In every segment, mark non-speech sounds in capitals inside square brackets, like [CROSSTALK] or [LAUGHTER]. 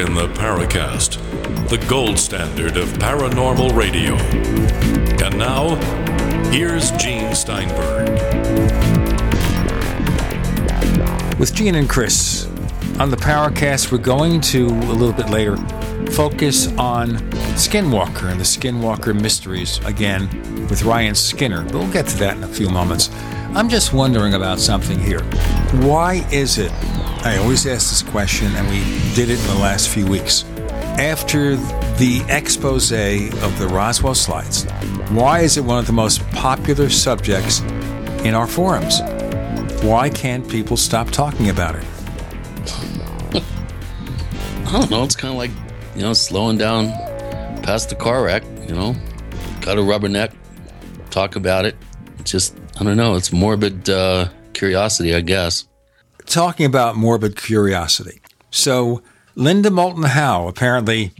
In the Paracast, the gold standard of paranormal radio. And now, here's Gene Steinberg. With Gene and Chris on the Paracast, we're going to a little bit later focus on Skinwalker and the Skinwalker mysteries again with Ryan Skinner. We'll get to that in a few moments. I'm just wondering about something here. Why is it? I always ask this question, and we did it in the last few weeks. After the expose of the Roswell slides, why is it one of the most popular subjects in our forums? Why can't people stop talking about it? [LAUGHS] I don't know. It's kind of like you know, slowing down past the car wreck, you know, got a rubberneck, talk about it. It's just, I don't know, it's morbid uh, curiosity, I guess. Talking about morbid curiosity. So, Linda Moulton Howe apparently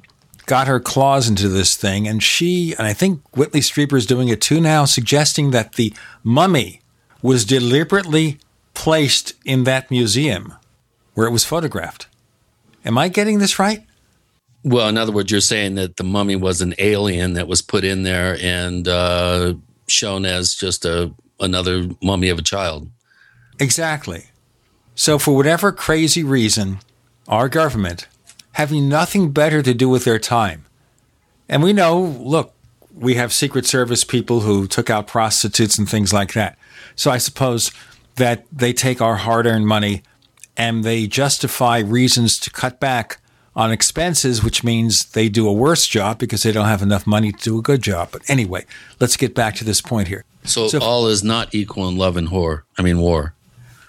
got her claws into this thing, and she, and I think Whitley Strieber is doing it too now, suggesting that the mummy was deliberately placed in that museum where it was photographed. Am I getting this right? Well, in other words, you're saying that the mummy was an alien that was put in there and uh, shown as just a another mummy of a child. Exactly. So, for whatever crazy reason, our government, having nothing better to do with their time, and we know, look, we have Secret Service people who took out prostitutes and things like that. So, I suppose that they take our hard earned money and they justify reasons to cut back on expenses, which means they do a worse job because they don't have enough money to do a good job. But anyway, let's get back to this point here. So, so all is not equal in love and war. I mean, war.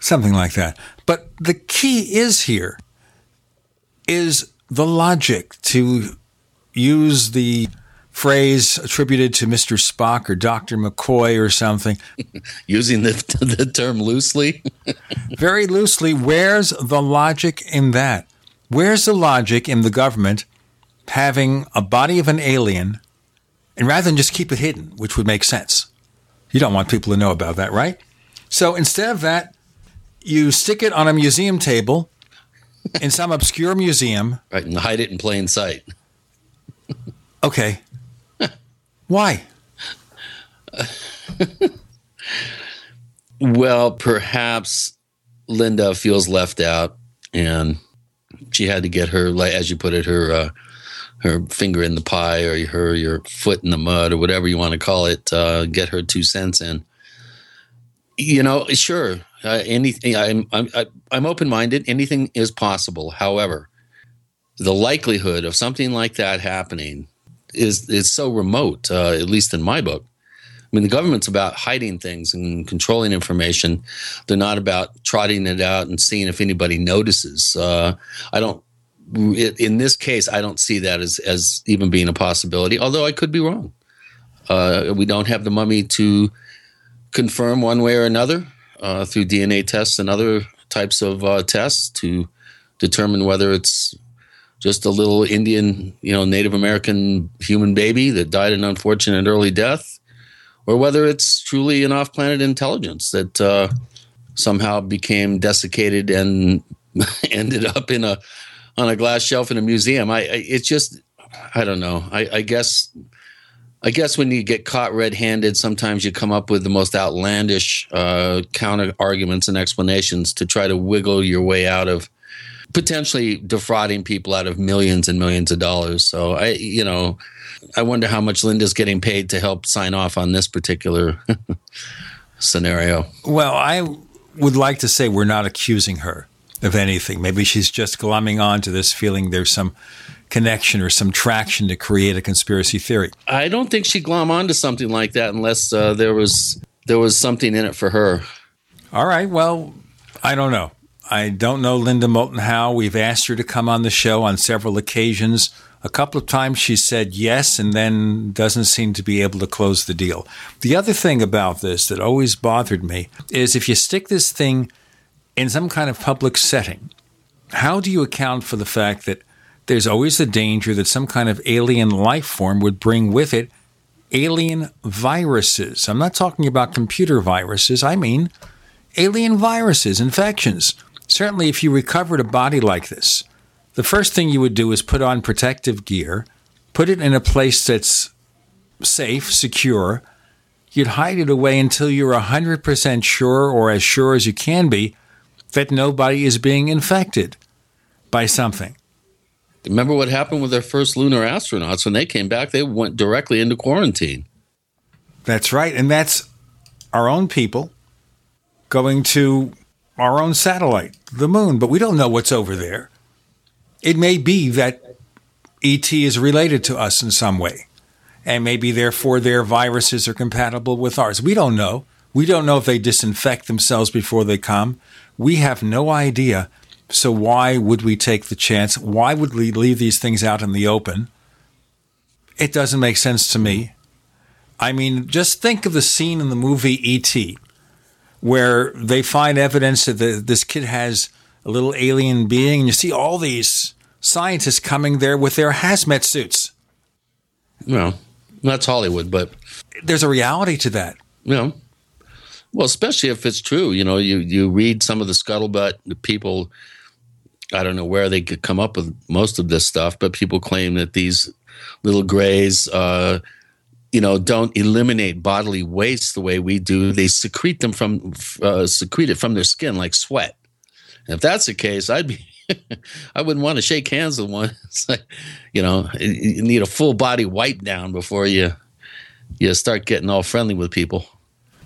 Something like that. But the key is here is the logic to use the phrase attributed to Mr. Spock or Dr. McCoy or something. [LAUGHS] Using the, the term loosely? [LAUGHS] Very loosely. Where's the logic in that? Where's the logic in the government having a body of an alien and rather than just keep it hidden, which would make sense? You don't want people to know about that, right? So instead of that, you stick it on a museum table in some obscure museum. Right, and hide it in plain sight. okay. Why? [LAUGHS] well, perhaps Linda feels left out and she had to get her, like as you put it, her uh, her finger in the pie or her your foot in the mud or whatever you want to call it. Uh, get her two cents in. You know, sure, uh, anything. I'm I'm I'm open minded. Anything is possible. However, the likelihood of something like that happening is is so remote. Uh, at least in my book. I mean, the government's about hiding things and controlling information. They're not about trotting it out and seeing if anybody notices. Uh, I don't. In this case, I don't see that as as even being a possibility. Although I could be wrong. Uh, we don't have the mummy to confirm one way or another uh, through DNA tests and other types of uh, tests to determine whether it's just a little Indian, you know, Native American human baby that died an unfortunate early death, or whether it's truly an off planet intelligence that uh, somehow became desiccated and [LAUGHS] ended up in a on a glass shelf in a museum. I, I it's just I don't know. I, I guess I guess when you get caught red-handed, sometimes you come up with the most outlandish uh, counter arguments and explanations to try to wiggle your way out of potentially defrauding people out of millions and millions of dollars. So I, you know, I wonder how much Linda's getting paid to help sign off on this particular [LAUGHS] scenario. Well, I would like to say we're not accusing her of anything. Maybe she's just glumming on to this feeling there's some connection or some traction to create a conspiracy theory. I don't think she'd glom onto something like that unless uh, there was there was something in it for her. All right. Well, I don't know. I don't know Linda Moulton Howe. We've asked her to come on the show on several occasions. A couple of times she said yes and then doesn't seem to be able to close the deal. The other thing about this that always bothered me is if you stick this thing in some kind of public setting, how do you account for the fact that there's always the danger that some kind of alien life form would bring with it alien viruses? I'm not talking about computer viruses, I mean alien viruses, infections. Certainly, if you recovered a body like this, the first thing you would do is put on protective gear, put it in a place that's safe, secure. You'd hide it away until you're 100% sure, or as sure as you can be, that nobody is being infected by something. Remember what happened with their first lunar astronauts? When they came back, they went directly into quarantine. That's right. And that's our own people going to our own satellite, the moon, but we don't know what's over there. It may be that ET is related to us in some way, and maybe therefore their viruses are compatible with ours. We don't know. We don't know if they disinfect themselves before they come. We have no idea. So why would we take the chance? Why would we leave these things out in the open? It doesn't make sense to me. I mean, just think of the scene in the movie E.T., where they find evidence that the, this kid has a little alien being, and you see all these scientists coming there with their hazmat suits. Well, that's Hollywood, but there's a reality to that. You know, well, especially if it's true. You know, you you read some of the scuttlebutt, the people. I don't know where they could come up with most of this stuff, but people claim that these little grays. Uh, you know, don't eliminate bodily waste the way we do. They secrete them from uh, secrete it from their skin like sweat. And if that's the case, I'd be [LAUGHS] I wouldn't want to shake hands with one. [LAUGHS] Like, you know, you need a full body wipe down before you you start getting all friendly with people.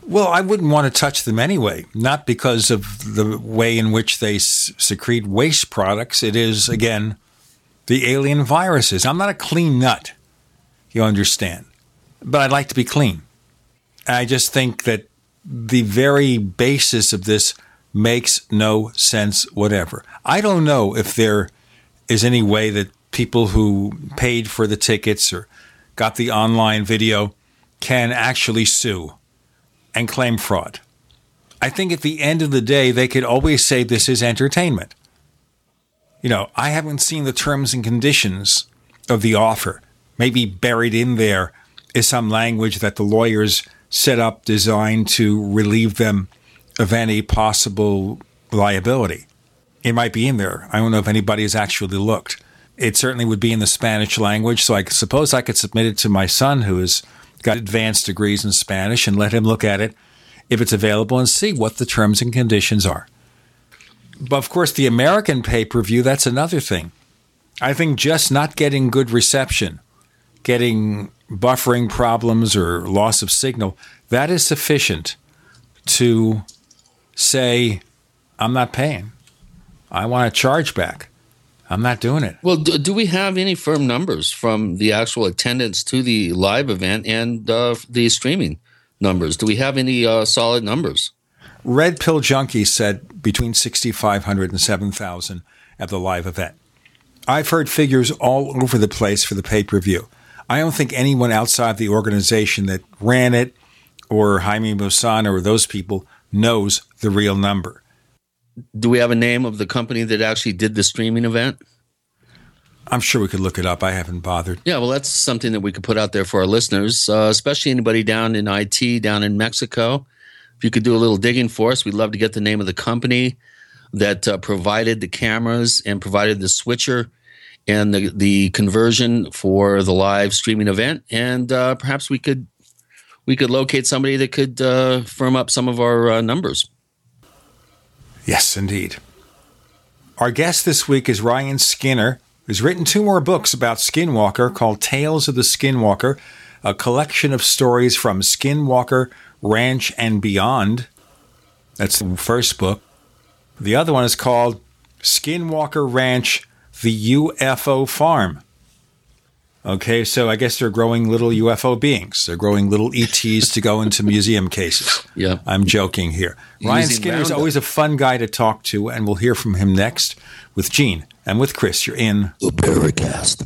Well, I wouldn't want to touch them anyway, not because of the way in which they secrete waste products. It is again the alien viruses. I'm not a clean nut. You understand? but I'd like to be clean. I just think that the very basis of this makes no sense whatever. I don't know if there is any way that people who paid for the tickets or got the online video can actually sue and claim fraud. I think at the end of the day, they could always say this is entertainment. You know, I haven't seen the terms and conditions of the offer. Maybe buried in there is some language that the lawyers set up designed to relieve them of any possible liability. It might be in there. I don't know if anybody has actually looked. It certainly would be in the Spanish language, so I suppose I could submit it to my son who has got advanced degrees in Spanish and let him look at it if it's available and see what the terms and conditions are. But of course, the American pay per view, that's another thing. I think just not getting good reception, getting buffering problems or loss of signal, that is sufficient to say, I'm not paying. I want a charge back. I'm not doing it. Well, do, do, we have any firm numbers from the actual attendance to the live event and uh, the streaming numbers? Do we have any uh, solid numbers? Red Pill Junkie said between 6,500 and 7,000 at the live event. I've heard figures all over the place for the pay per view. I don't think anyone outside the organization that ran it or Jaime Maussan or those people knows the real number. Do we have a name of the company that actually did the streaming event? I'm sure we could look it up. I haven't bothered. Yeah, well, that's something that we could put out there for our listeners, uh, especially anybody down in IT, down in Mexico. If you could do a little digging for us, we'd love to get the name of the company that uh, provided the cameras and provided the switcher and the, the conversion for the live streaming event. And uh, perhaps we could we could locate somebody that could uh, firm up some of our uh, numbers. Yes, indeed. Our guest this week is Ryan Skinner, who's written two more books about Skinwalker called Tales of the Skinwalker, a collection of stories from Skinwalker Ranch and Beyond. That's the first book. The other one is called Skinwalker Ranch the UFO farm. Okay, so I guess they're growing little UFO beings. They're growing little ETs to go into museum cases. [LAUGHS] Yeah. I'm joking here. Ryan Skinner is always a fun guy to talk to, and we'll hear from him next with Gene and with Chris. You're in the Paracast.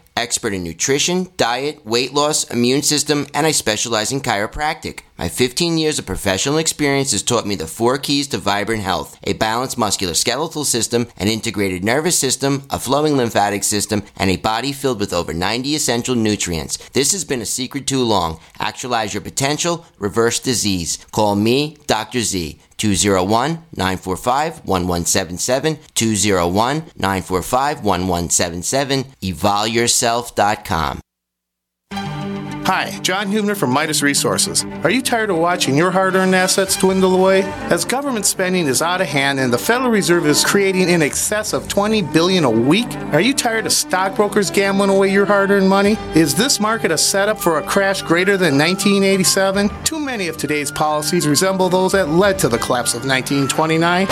expert in nutrition, diet, weight loss, immune system, and I specialize in chiropractic. My 15 years of professional experience has taught me the four keys to vibrant health a balanced musculoskeletal system, an integrated nervous system, a flowing lymphatic system, and a body filled with over 90 essential nutrients. This has been a secret too long. Actualize your potential, reverse disease. Call me, Dr. Z. 201 945 1177, 201 945 1177, evolveyourself.com. Hi, John Hubner from Midas Resources. Are you tired of watching your hard earned assets dwindle away? As government spending is out of hand and the Federal Reserve is creating in excess of 20 billion a week, are you tired of stockbrokers gambling away your hard earned money? Is this market a setup for a crash greater than 1987? Too many of today's policies resemble those that led to the collapse of 1929.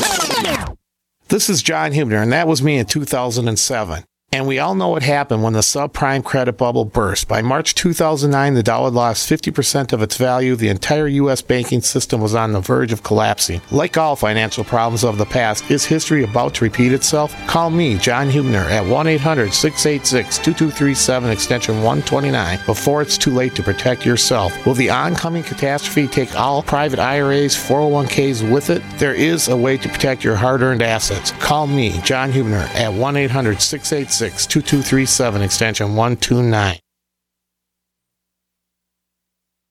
This is John Hubner, and that was me in 2007. And we all know what happened when the subprime credit bubble burst. By March 2009, the dollar lost 50% of its value. The entire U.S. banking system was on the verge of collapsing. Like all financial problems of the past, is history about to repeat itself? Call me, John Hubner, at 1 800 686 2237, extension 129, before it's too late to protect yourself. Will the oncoming catastrophe take all private IRAs, 401ks with it? There is a way to protect your hard earned assets. Call me, John Hubner, at 1 800 686 2237, extension 129.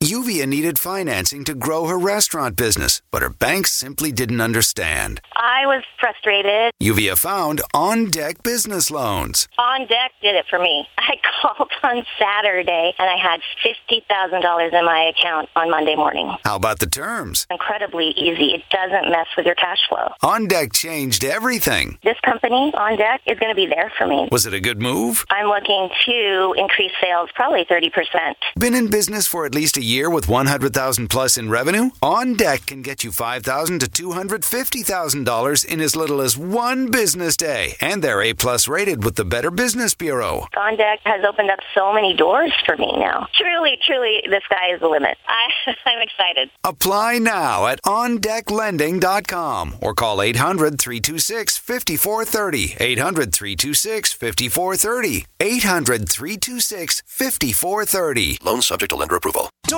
Yuvia needed financing to grow her restaurant business, but her banks simply didn't understand. I was frustrated. Yuvia found On Deck Business Loans. On Deck did it for me. I [LAUGHS] called on Saturday and I had $50,000 in my account on Monday morning. How about the terms? Incredibly easy. It doesn't mess with your cash flow. On Deck changed everything. This company, On Deck, is going to be there for me. Was it a good move? I'm looking to increase sales probably 30%. Been in business for at least a year with 100,000 plus in revenue? On Deck can get you $5,000 to $250,000 in as little as one business day, and they're A plus rated with the Better Business Bureau. On Deck has opened up so many doors for me now. Truly, truly, the sky is the limit. I, [LAUGHS] I'm excited. Apply now at ondecklending.com or call 800 326 5430. 800 326 5430. 800 326 5430. Loan subject to lender approval. Don't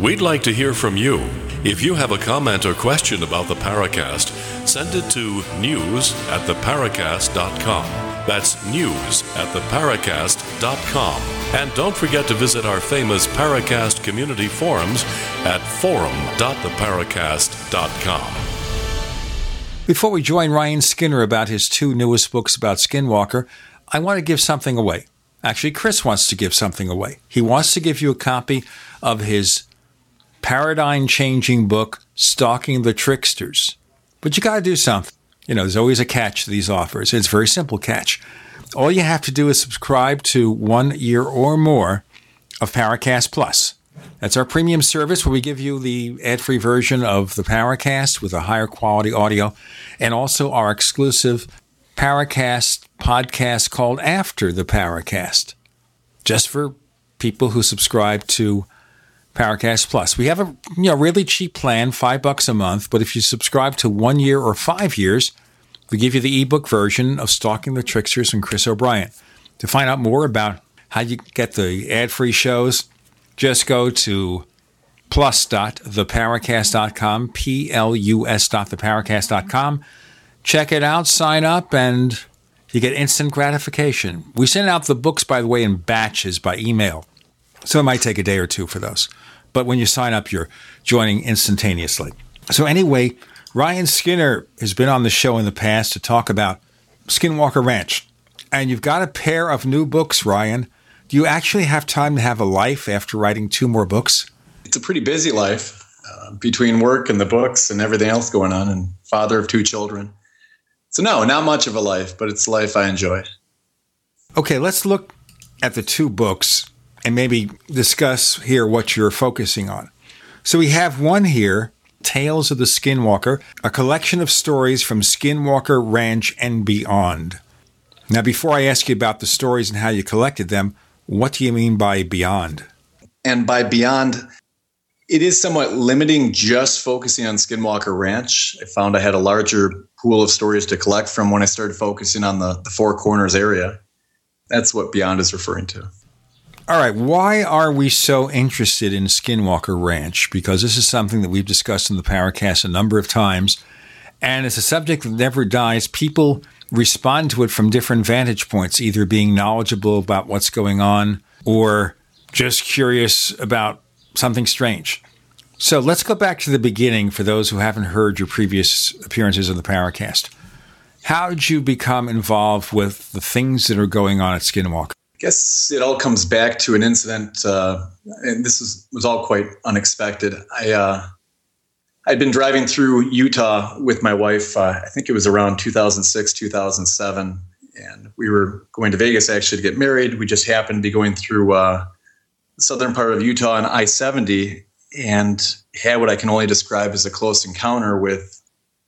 We'd like to hear from you. If you have a comment or question about the Paracast, send it to news at theparacast.com. That's news at theparacast.com. And don't forget to visit our famous Paracast community forums at forum.theparacast.com. Before we join Ryan Skinner about his two newest books about Skinwalker, I want to give something away. Actually, Chris wants to give something away. He wants to give you a copy of his paradigm changing book, Stalking the Tricksters. But you got to do something. You know, there's always a catch to these offers. It's a very simple catch. All you have to do is subscribe to one year or more of Paracast Plus. That's our premium service where we give you the ad free version of the Paracast with a higher quality audio and also our exclusive Paracast podcast called After the Paracast, just for people who subscribe to Paracast Plus. We have a you know really cheap plan, five bucks a month, but if you subscribe to one year or five years, we give you the ebook version of Stalking the Tricksters and Chris O'Brien. To find out more about how you get the ad-free shows, just go to plus.theparacast.com, P-L-U-S dot theparacast.com. Check it out, sign up, and you get instant gratification. We send out the books, by the way, in batches by email. So it might take a day or two for those. But when you sign up, you're joining instantaneously. So anyway, Ryan Skinner has been on the show in the past to talk about Skinwalker Ranch. And you've got a pair of new books, Ryan. Do you actually have time to have a life after writing two more books? It's a pretty busy life uh, between work and the books and everything else going on, and father of two children. So, no, not much of a life, but it's a life I enjoy. Okay, let's look at the two books and maybe discuss here what you're focusing on. So, we have one here Tales of the Skinwalker, a collection of stories from Skinwalker Ranch and beyond. Now, before I ask you about the stories and how you collected them, what do you mean by beyond? And by beyond, it is somewhat limiting just focusing on Skinwalker Ranch. I found I had a larger pool of stories to collect from when I started focusing on the, the Four Corners area. That's what Beyond is referring to. All right, why are we so interested in Skinwalker Ranch? Because this is something that we've discussed in the Paracast a number of times, and it's a subject that never dies. People respond to it from different vantage points, either being knowledgeable about what's going on or just curious about something strange. So let's go back to the beginning for those who haven't heard your previous appearances on the Paracast. How did you become involved with the things that are going on at Skinwalker? Guess it all comes back to an incident, uh, and this was, was all quite unexpected. I uh, I'd been driving through Utah with my wife. Uh, I think it was around 2006, 2007, and we were going to Vegas actually to get married. We just happened to be going through uh, the southern part of Utah on I 70 and had what I can only describe as a close encounter with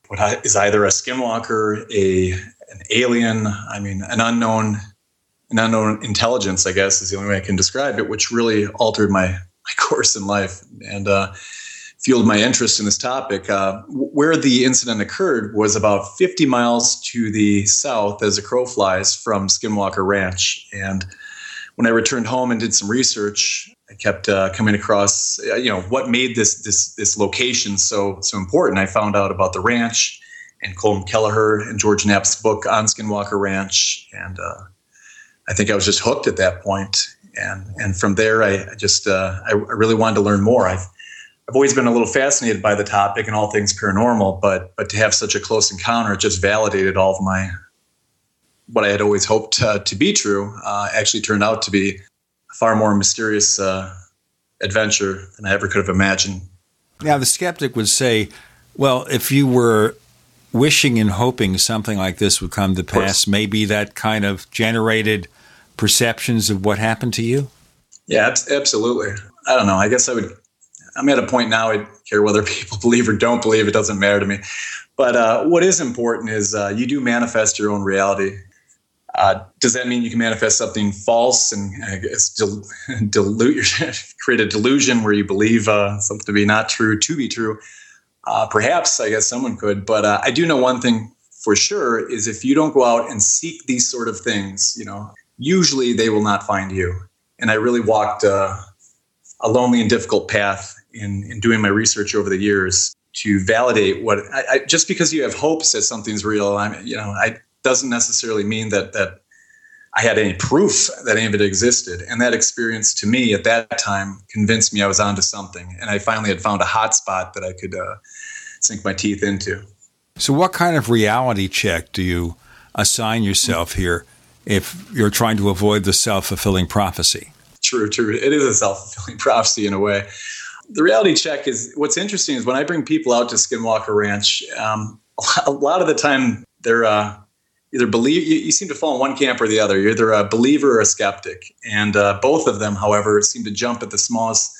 what is either a skinwalker, a an alien, I mean, an unknown, unknown intelligence. I guess is the only way I can describe it, which really altered my [LAUGHS] my course in life and uh, fueled my interest in this topic. Uh, where the incident occurred was about 50 miles to the south, as a crow flies, from Skinwalker Ranch, and when I returned home and did some research, I kept uh, coming across, uh, you know, what made this this this location so so important. I found out about the ranch and Colm Kelleher and George Knapp's book on Skinwalker Ranch, and uh, I think I was just hooked at that point. And and from there, I, just uh, I, I, really wanted to learn more. I've I've always been a little fascinated by the topic and all things paranormal, but but to have such a close encounter just validated all of my what I had always hoped uh, to be true uh, actually turned out to be a far more mysterious uh, adventure than I ever could have imagined. Now, the skeptic would say, well, if you were wishing and hoping something like this would come to pass, maybe that kind of generated perceptions of what happened to you? Yeah, absolutely. I don't know. I guess I would. I'm at a point now. I care whether [LAUGHS] people believe or don't believe. It doesn't matter to me. But uh, what is important is uh, you do manifest your own reality. Uh, does that mean you can manifest something false and I guess del- [LAUGHS] dilute [LAUGHS] create a delusion where you believe uh, something to be not true to be true? Uh, perhaps I guess someone could, but uh, I do know one thing for sure is if you don't go out and seek these sort of things, you know, usually they will not find you. And I really walked uh, a lonely and difficult path in in doing my research over the years to validate what I, I, just because you have hopes that something's real. I'm you know I doesn't necessarily mean that that I had any proof that any of it existed. And that experience to me at that time convinced me I was onto something. And I finally had found a hot spot that I could uh, sink my teeth into. So, what kind of reality check do you assign yourself here if you're trying to avoid the self fulfilling prophecy? True, true. It is a self fulfilling prophecy in a way. The reality check is what's interesting is when I bring people out to Skinwalker Ranch, um, [LAUGHS] a lot of the time they're uh, either believe you, you, seem to fall in one camp or the other. You're either a believer or a skeptic, and uh, both of them, however, seem to jump at the smallest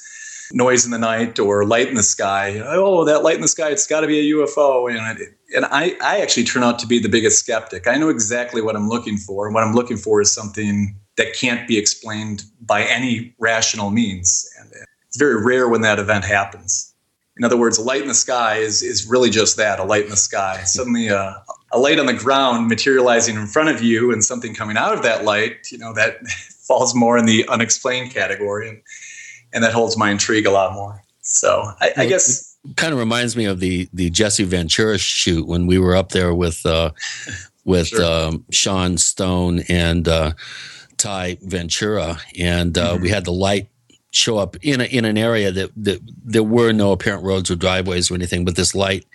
noise in the night or light in the sky. Oh, that light in the sky! It's got to be a UFO. And, and I, I actually turn out to be the biggest skeptic. I know exactly what I'm looking for, and what I'm looking for is something that can't be explained by any rational means. And it's very rare when that event happens. In other words, a light in the sky is, is really just that a light in the sky. Suddenly, uh, a light on the ground materializing in front of you and something coming out of that light, you know, that [LAUGHS] falls more in the unexplained category. And, and that holds my intrigue a lot more. So I, I guess kind of reminds me of the the Jesse Ventura shoot when we were up there with uh, with Sure. um, Sean Stone and uh, Ty Ventura, and uh, we had the light show up in a, in an area that, that there were no apparent roads or driveways or anything, but this light,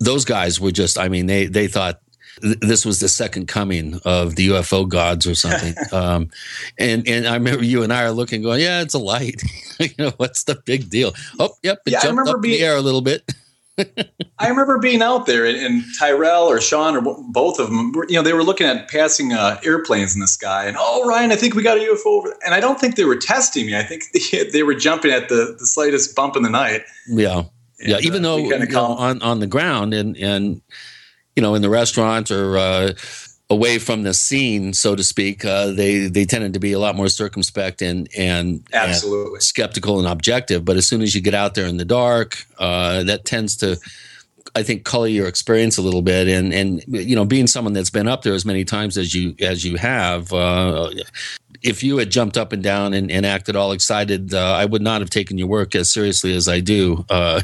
those guys were just, I mean, they they thought th- this was the second coming of the UFO gods or something. [LAUGHS] um, and and I remember you and I are looking, going, yeah, it's a light. [LAUGHS] you know, what's the big deal? Oh, yep, it Yeah, I jumped remember up in being- the air a little bit. [LAUGHS] I remember being out there, and, and Tyrel or Sean or both of them, you know, they were looking at passing uh, airplanes in the sky, and oh, Ryan, I think we got a UFO over. there." And I don't think they were testing me. I think they, they were jumping at the, the slightest bump in the night. Yeah, yeah. And, Even uh, though you know, on on the ground and and you know in the restaurant or uh, away from the scene, so to speak, uh, they they tended to be a lot more circumspect and and and Absolutely. skeptical and objective. But as soon as you get out there in the dark, uh, that tends to I think color your experience a little bit, and and you know, being someone that's been up there as many times as you as you have, uh, if you had jumped up and down and, and acted all excited, uh, I would not have taken your work as seriously as I do. Uh,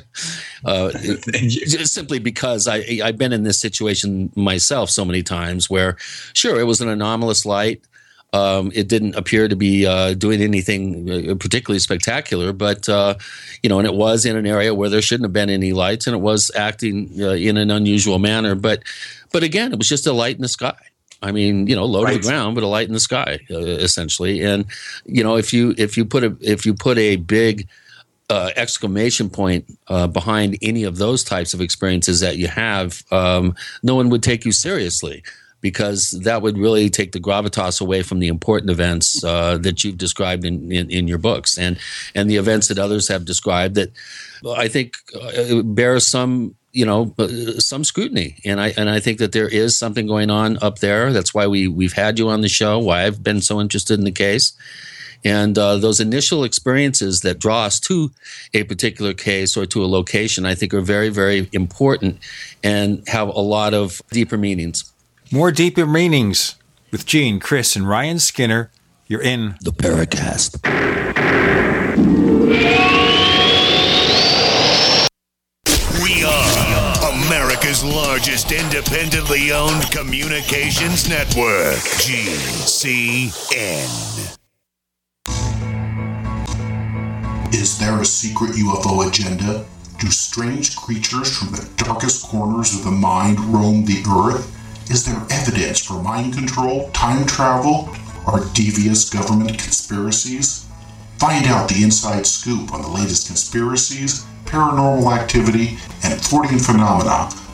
[LAUGHS] uh, [LAUGHS] just simply because I I've been in this situation myself so many times where, sure, it was an anomalous light. Um, it didn't appear to be uh, doing anything uh, particularly spectacular, but uh, you know, and it was in an area where there shouldn't have been any lights, and it was acting uh, in an unusual manner. But, but again, it was just a light in the sky. I mean, you know, low to the ground, but a light in the sky, uh, essentially. And you know, if you if you put a if you put a big uh, exclamation point uh, behind any of those types of experiences that you have, um, no one would take you seriously because that would really take the gravitas away from the important events uh, that you've described in, in, in your books and and the events that others have described that I think uh, bear some you know uh, some scrutiny and I and I think that there is something going on up there that's why we we've had you on the show why I've been so interested in the case and uh, those initial experiences that draw us to a particular case or to a location, I think, are very, very important and have a lot of deeper meanings. More deeper meanings with Gene, Chris, and Ryan Skinner. You're in The Paracast. America's largest independently owned communications network, GCN. Is there a secret UFO agenda? Do strange creatures from the darkest corners of the mind roam the earth? Is there evidence for mind control, time travel, or devious government conspiracies? Find out the inside scoop on the latest conspiracies, paranormal activity, and Fortean phenomena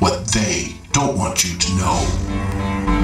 what they don't want you to know.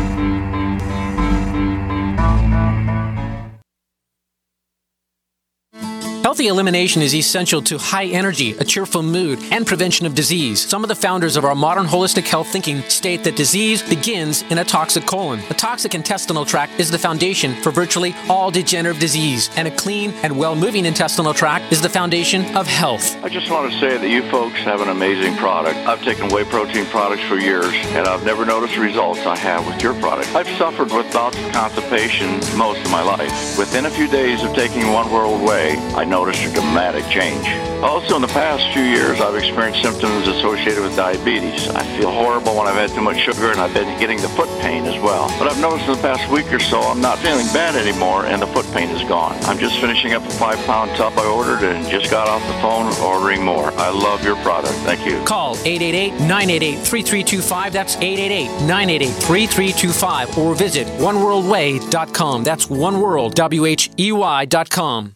Elimination is essential to high energy, a cheerful mood, and prevention of disease. Some of the founders of our modern holistic health thinking state that disease begins in a toxic colon. A toxic intestinal tract is the foundation for virtually all degenerative disease, and a clean and well moving intestinal tract is the foundation of health. I just want to say that you folks have an amazing product. I've taken whey protein products for years, and I've never noticed results I have with your product. I've suffered with bouts of constipation most of my life. Within a few days of taking One World Whey, I noticed a dramatic change. Also, in the past few years, I've experienced symptoms associated with diabetes. I feel horrible when I've had too much sugar, and I've been getting the foot pain as well. But I've noticed in the past week or so, I'm not feeling bad anymore, and the foot pain is gone. I'm just finishing up a five-pound tub I ordered and just got off the phone ordering more. I love your product. Thank you. Call 888-988-3325. That's 888-988-3325. Or visit oneworldwhey.com. That's oneworld, W-H-E-Y dot com.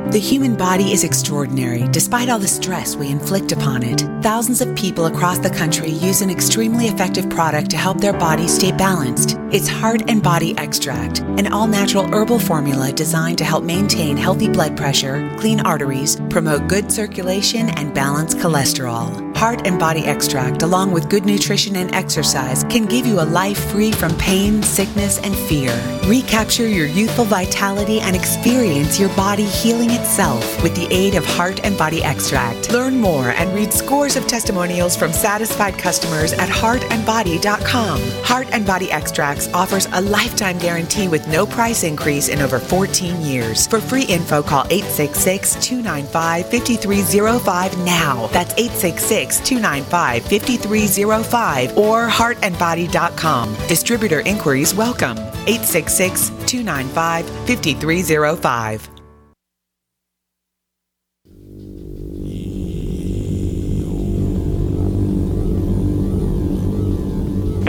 The human body is extraordinary despite all the stress we inflict upon it. Thousands of people across the country use an extremely effective product to help their body stay balanced. It's Heart and Body Extract, an all natural herbal formula designed to help maintain healthy blood pressure, clean arteries, promote good circulation, and balance cholesterol. Heart and Body Extract, along with good nutrition and exercise, can give you a life free from pain, sickness, and fear. Recapture your youthful vitality and experience your body healing itself with the aid of Heart and Body Extract. Learn more and read scores of testimonials from satisfied customers at heartandbody.com. Heart and Body Extracts offers a lifetime guarantee with no price increase in over 14 years. For free info, call 866 295 5305 now. That's 866 295 5305 or heartandbody.com. Distributor inquiries welcome. 866 295 5305.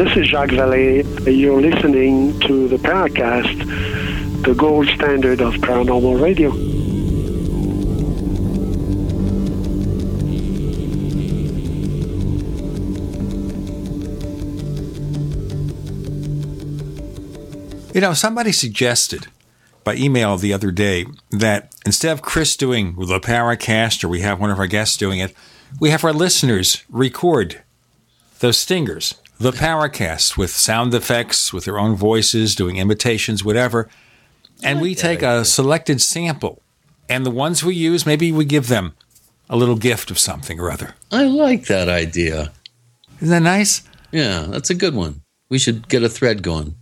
This is Jacques Vallée. You're listening to the Paracast, the gold standard of paranormal radio. You know, somebody suggested by email the other day that instead of Chris doing the Paracast or we have one of our guests doing it, we have our listeners record those stingers, the Paracast, with sound effects, with their own voices, doing imitations, whatever. And we take a selected sample. And the ones we use, maybe we give them a little gift of something or other. I like that idea. Isn't that nice? Yeah, that's a good one. We should get a thread going.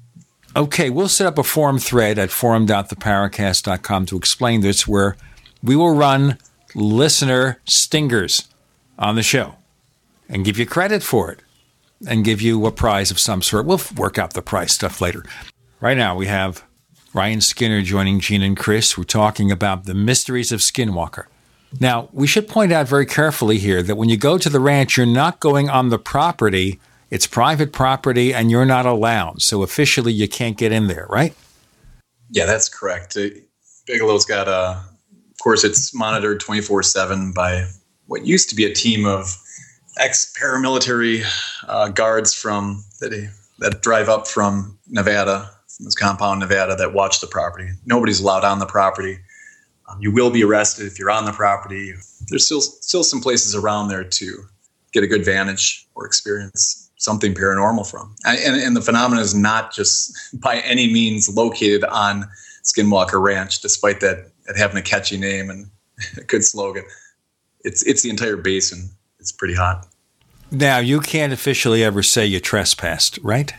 Okay, we'll set up a forum thread at forum.theparacast.com to explain this, where we will run listener stingers on the show and give you credit for it and give you a prize of some sort. We'll work out the prize stuff later. Right now, we have Ryan Skinner joining Gene and Chris. We're talking about the mysteries of Skinwalker. Now, we should point out very carefully here that when you go to the ranch, you're not going on the property. It's private property and you're not allowed. So officially, you can't get in there, right? Yeah, that's correct. Uh, Bigelow's got a, of course, it's monitored 24 7 by what used to be a team of ex paramilitary uh, guards from that, that drive up from Nevada, from this compound, Nevada, that watch the property. Nobody's allowed on the property. Um, you will be arrested if you're on the property. There's still still some places around there to get a good vantage or experience something paranormal from. And, and the phenomenon is not just [LAUGHS] by any means located on Skinwalker Ranch, despite that, that having a catchy name and [LAUGHS] a good slogan. It's it's the entire basin. It's pretty hot. Now you can't officially ever say you trespassed, right?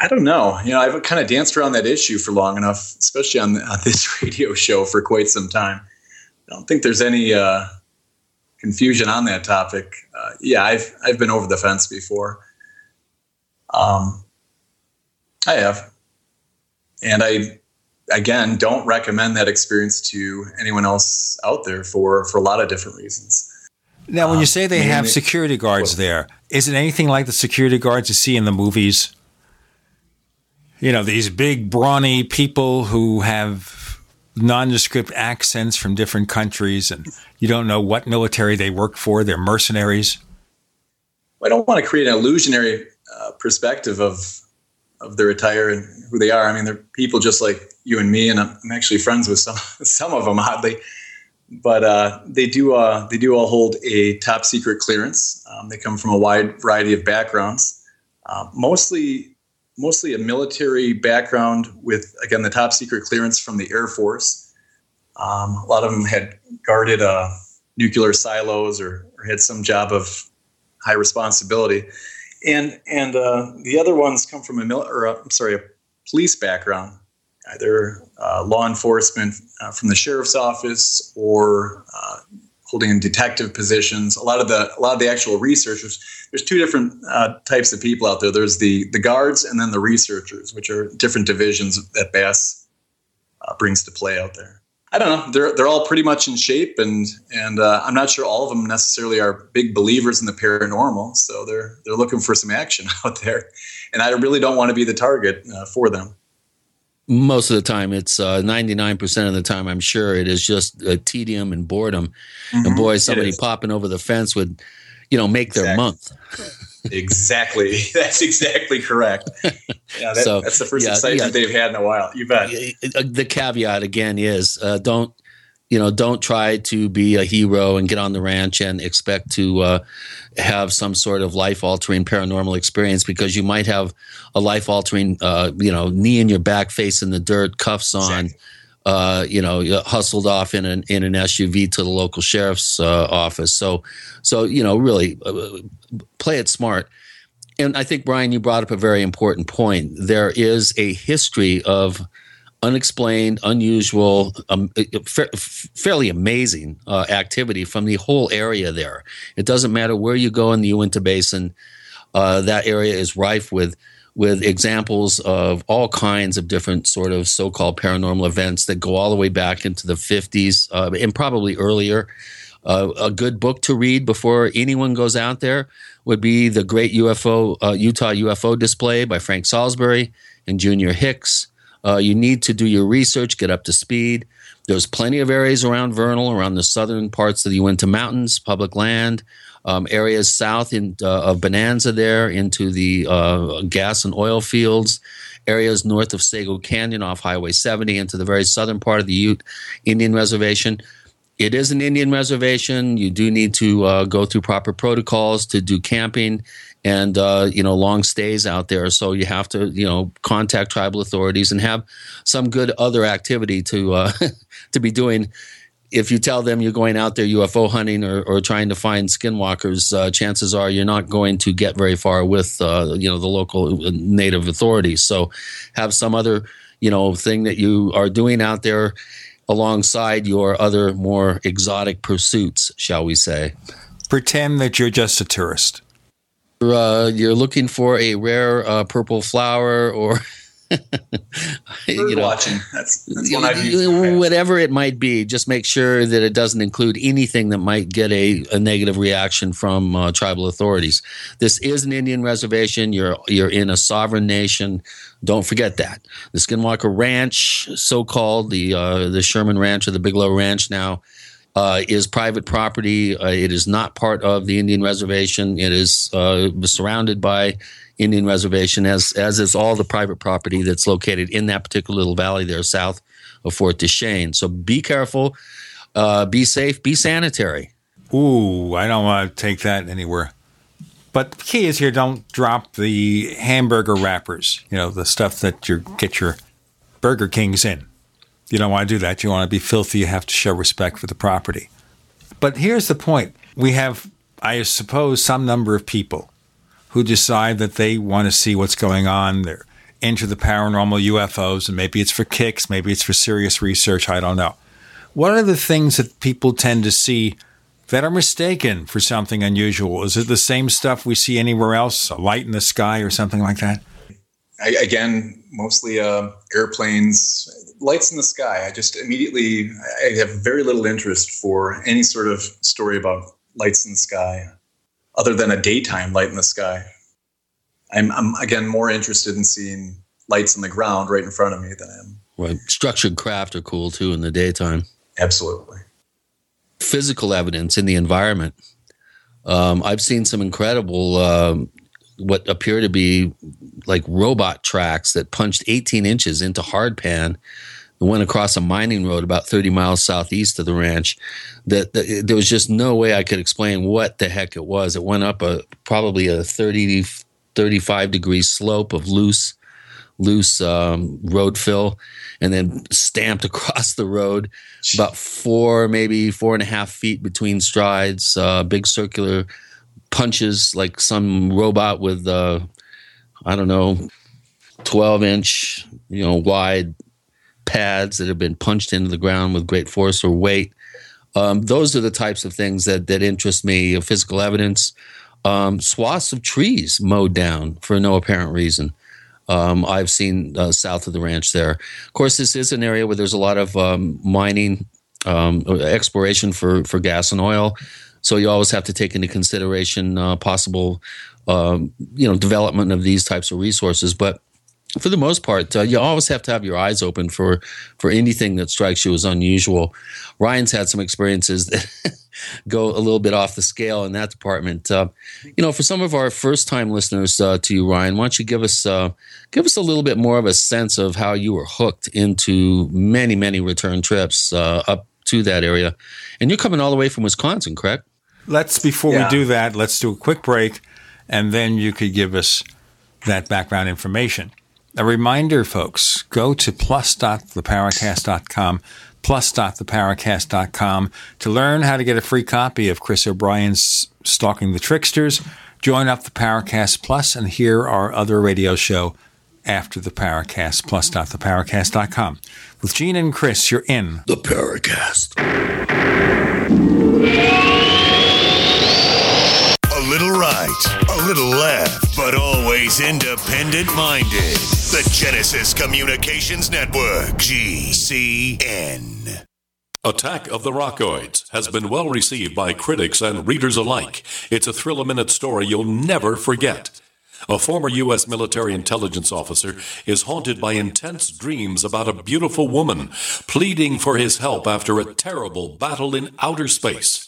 I don't know. You know, I've kind of danced around that issue for long enough, especially on, on this [LAUGHS] radio show for quite some time. I don't think there's any uh, confusion on that topic. Uh, yeah, I've I've been over the fence before. Um, I have, and I again don't recommend that experience to anyone else out there for for a lot of different reasons. Now, when you say they Um, have security guards there, is it anything like the security guards you see in the movies? You know, these big, brawny people who have nondescript accents from different countries, and you don't know what military they work for. They're mercenaries. I don't want to create an illusionary uh, perspective of of their attire and who they are. I mean, they're people just like you and me, and I'm, I'm actually friends with some [LAUGHS] some of them, oddly. But uh, they do uh, they do all hold a top secret clearance. Um, they come from a wide variety of backgrounds, uh, mostly mostly a military background with, again, the top secret clearance from the Air Force. Um, a lot of them had guarded uh, nuclear silos or, or, had some job of high responsibility. And and uh, the other ones come from a mil- or, uh, I'm sorry, a police background, either uh, law enforcement uh, from the sheriff's office or uh, holding in detective positions. A lot of the a lot of the actual researchers. There's two different uh, types of people out there. There's the the guards and then the researchers, which are different divisions that BAASS uh, brings to play out there. I don't know. They're they're all pretty much in shape, and and uh, I'm not sure all of them necessarily are big believers in the paranormal. So they're they're looking for some action [LAUGHS] out there, and I really don't want to be the target uh, for them most of the time it's uh, 99% of the time i'm sure it is just uh, tedium and boredom. Mm-hmm. and boy somebody popping over the fence would you know make exactly. their month. Exactly. [LAUGHS] That's exactly correct. [LAUGHS] Yeah that, so, that's the first yeah, excitement yeah. they've had in a while. You bet. Uh, the caveat again is uh, don't you know, don't try to be a hero and get on the ranch and expect to uh, have some sort of life altering paranormal experience because you might have a life altering, uh, you know, knee in your back, face in the dirt, cuffs on. Exactly. Uh, you know, hustled off in an in an SUV to the local sheriff's uh, office. So, so you know, really uh, play it smart. And I think Brian, you brought up a very important point. There is a history of unexplained, unusual, um, uh, uh, fa- fairly amazing uh, activity from the whole area there. It doesn't matter where you go in the Uinta Basin, uh, that area is rife with with examples of all kinds of different sort of so-called paranormal events that go all the way back into the 50s uh, and probably earlier. Uh, a good book to read before anyone goes out there would be the Great UFO Utah UFO Display by Frank Salisbury and Junior Hicks. Uh, you need to do your research, get up to speed. There's plenty of areas around Vernal, around the southern parts of the Uinta Mountains, public land, um, areas south in, uh, of Bonanza there into the uh, gas and oil fields, areas north of Sego Canyon off Highway 70 into the very southern part of the Ute Indian Reservation. It is an Indian reservation. You do need to uh, go through proper protocols to do camping and uh, you know long stays out there. So you have to you know contact tribal authorities and have some good other activity to uh, [LAUGHS] to be doing. If you tell them you're going out there UFO hunting or, or trying to find skinwalkers, uh, chances are you're not going to get very far with uh, you know the local native authorities. So have some other you know thing that you are doing out there alongside your other more exotic pursuits, shall we say. Pretend that you're just a tourist uh, you're looking for a rare uh, purple flower or [LAUGHS] you know, watching. That's, that's whatever it might be. Just make sure that it doesn't include anything that might get a, a negative reaction from uh, tribal authorities. This is an Indian reservation. You're you're in a sovereign nation. Don't forget that the Skinwalker Ranch, so called the uh, the Sherman Ranch or the Bigelow Ranch now uh, is private property. Uh, it is not part of the Indian reservation. It is uh, surrounded by Indian reservation, as as is all the private property that's located in that particular little valley there south of Fort Duchesne. So be careful, uh, be safe, be sanitary. Ooh, I don't want to take that anywhere. But the key is here: don't drop the hamburger wrappers. You know the stuff that you get your Burger Kings in. You don't want to do that. You want to be filthy. You have to show respect for the property. But here's the point we have, I suppose, some number of people who decide that they want to see what's going on. They're into the paranormal UFOs, and maybe it's for kicks, maybe it's for serious research. I don't know. What are the things that people tend to see that are mistaken for something unusual? Is it the same stuff we see anywhere else, a light in the sky or something like that? I, again, mostly uh, airplanes, lights in the sky. I just immediately I have very little interest for any sort of story about lights in the sky, other than a daytime light in the sky. I'm, I'm again more interested in seeing lights in the ground right in front of me than I am. Right, structured craft are cool too in the daytime. Absolutely. Physical evidence in the environment. Um, I've seen some incredible um, what appear to be like robot tracks that punched 18 inches into hardpan went across a mining road about 30 miles southeast of the ranch. That, that there was just no way I could explain what the heck it was. It went up a probably a 30 35 degree slope of loose loose um, road fill and then stamped across the road about four, maybe four and a half feet between strides, uh, big circular punches like some robot with, uh, I don't know, 12 inch, you know, wide pads that have been punched into the ground with great force or weight. Um, those are the types of things that, that interest me physical evidence. Um, swaths of trees mowed down for no apparent reason. Um, I've seen uh, south of the ranch there. Of course, this is an area where there's a lot of um, mining, um, exploration for, for gas and oil. So you always have to take into consideration uh, possible, um, you know, development of these types of resources. But for the most part, uh, you always have to have your eyes open for for anything that strikes you as unusual. Ryan's had some experiences that [LAUGHS] go a little bit off the scale in that department. Uh, you know, for some of our first time listeners uh, to you, Ryan, why don't you give us uh, give us a little bit more of a sense of how you were hooked into many many return trips uh, up to that area, and you're coming all the way from Wisconsin, correct? Let's before Yeah. we do that, let's do a quick break, and then you could give us that background information. A reminder, folks, go to plus.theparacast.com, plus.theparacast.com to learn how to get a free copy of Chris O'Brien's Stalking the Tricksters. Join up the Paracast Plus and hear our other radio show after the Paracast, plus.theparacast.com. With Gene and Chris, you're in the Paracast. Little right, a little left, but always independent minded. The Genesis Communications Network, GCN. Attack of the Rockoids has been well received by critics and readers alike. It's a thrill a minute story you'll never forget. A former U.S. military intelligence officer is haunted by intense dreams about a beautiful woman pleading for his help after a terrible battle in outer space.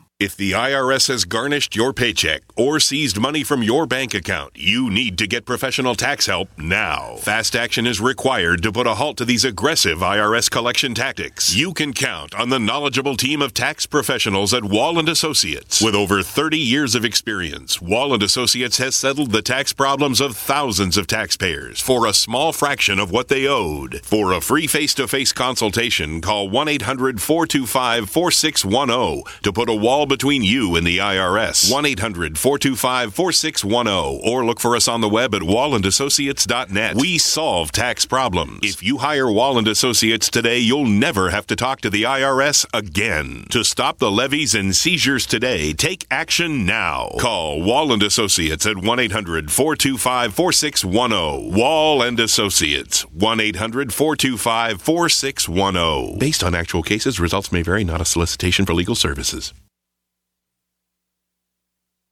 If the IRS has garnished your paycheck or seized money from your bank account, you need to get professional tax help now. Fast action is required to put a halt to these aggressive IRS collection tactics. You can count on the knowledgeable team of tax professionals at Wall and Associates. With over 30 years of experience, Wall and Associates has settled the tax problems of thousands of taxpayers for a small fraction of what they owed. For a free face-to-face consultation, call 1-800-425-4610 to put a wall between you and the IRS. 1-800-425-4610 or look for us on the web at wallandassociates.net. We solve tax problems. If you hire Wall and Associates today, you'll never have to talk to the IRS again. To stop the levies and seizures today, take action now. Call Wall and Associates at 1-800-425-4610. Wall and Associates. 1-800-425-4610. Based on actual cases, results may vary, not a solicitation for legal services.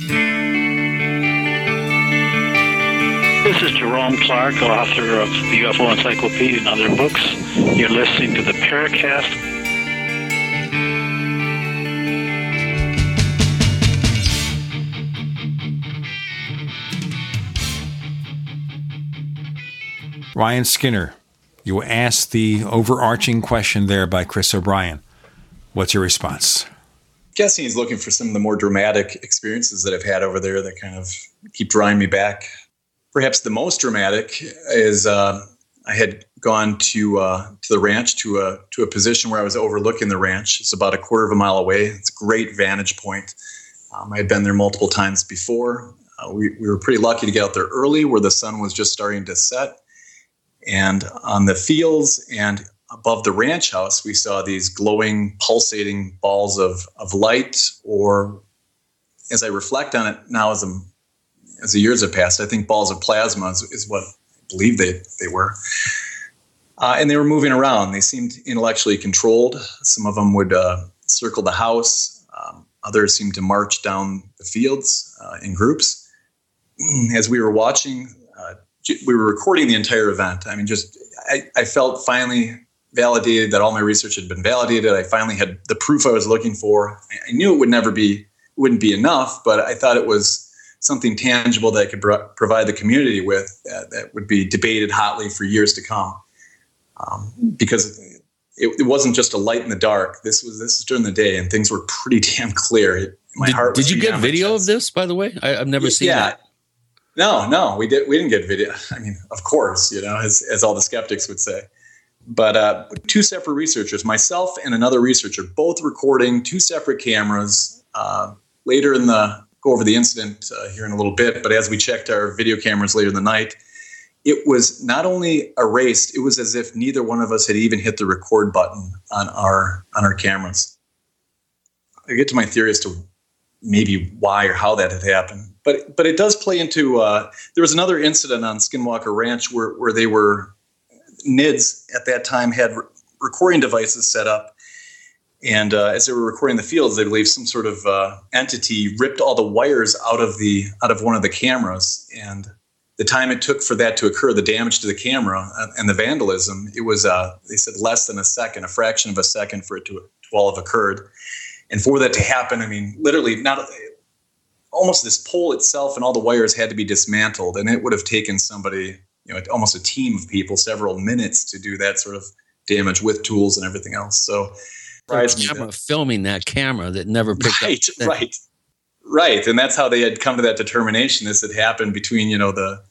This is Jerome Clark, author of the UFO Encyclopedia and other books. You're listening to the Paracast. Ryan Skinner, you asked the overarching question there by Chris O'Brien. What's your response? Guessing he's looking for some of the more dramatic experiences that I've had over there that kind of keep drawing me back. Perhaps the most dramatic is uh, I had gone to uh, to the ranch to a to a position where I was overlooking the ranch. It's about a quarter of a mile away. It's a great vantage point. Um, I had been there multiple times before. Uh, we, we were pretty lucky to get out there early where the sun was just starting to set. And on the fields and above the ranch house, we saw these glowing, pulsating balls of, of light, or as I reflect on it now as, the as the years have passed, I think balls of plasma is, is what I believe they, they were. Uh, and they were moving around. They seemed intellectually controlled. Some of them would uh, circle the house. Um, others seemed to march down the fields uh, in groups. [CLEARS THROAT] As we were watching, uh, we were recording the entire event. I mean, just I, I felt finally validated that all my research had been validated. I finally had the proof I was looking for. I knew it would never be wouldn't be enough, but I thought it was something tangible that I could pro- provide the community with that, that, would be debated hotly for years to come. Um, because it, it, wasn't just a light in the dark. This was this was during the day, and things were pretty [LAUGHS] damn clear. My did, heart. Did you get video of this, by the way? I, have never seen yeah. that. No, no, we did. We didn't get video. [LAUGHS] I mean, of course, you know, as as all the skeptics would say but uh, two separate researchers, myself and another researcher, both recording two separate cameras. Uh, later in the go over the incident uh, here in a little bit, but as we checked our video cameras later in the night, it was not only erased; it was as if neither one of us had even hit the record button on our on our cameras. I get to my theory as to maybe why or how that had happened, but but it does play into. Uh, there was another incident on Skinwalker Ranch where where they were NIDS at that time had re- recording devices set up. And uh, as they were recording the fields, they believe some sort of uh, entity ripped all the wires out of the out of one of the cameras. And the time it took for that to occur, the damage to the camera and, and the vandalism, it was uh, they said less than a second, a fraction of a second for it to, to all have occurred. And for that to happen, I mean, literally, not almost this pole itself and all the wires had to be dismantled, and it would have taken somebody you know almost a team of people several minutes to do that sort of damage with tools and everything else. So, camera filming that camera that never picked right, up. [LAUGHS] Right, right, and that's how they had come to that determination. This had happened between you know the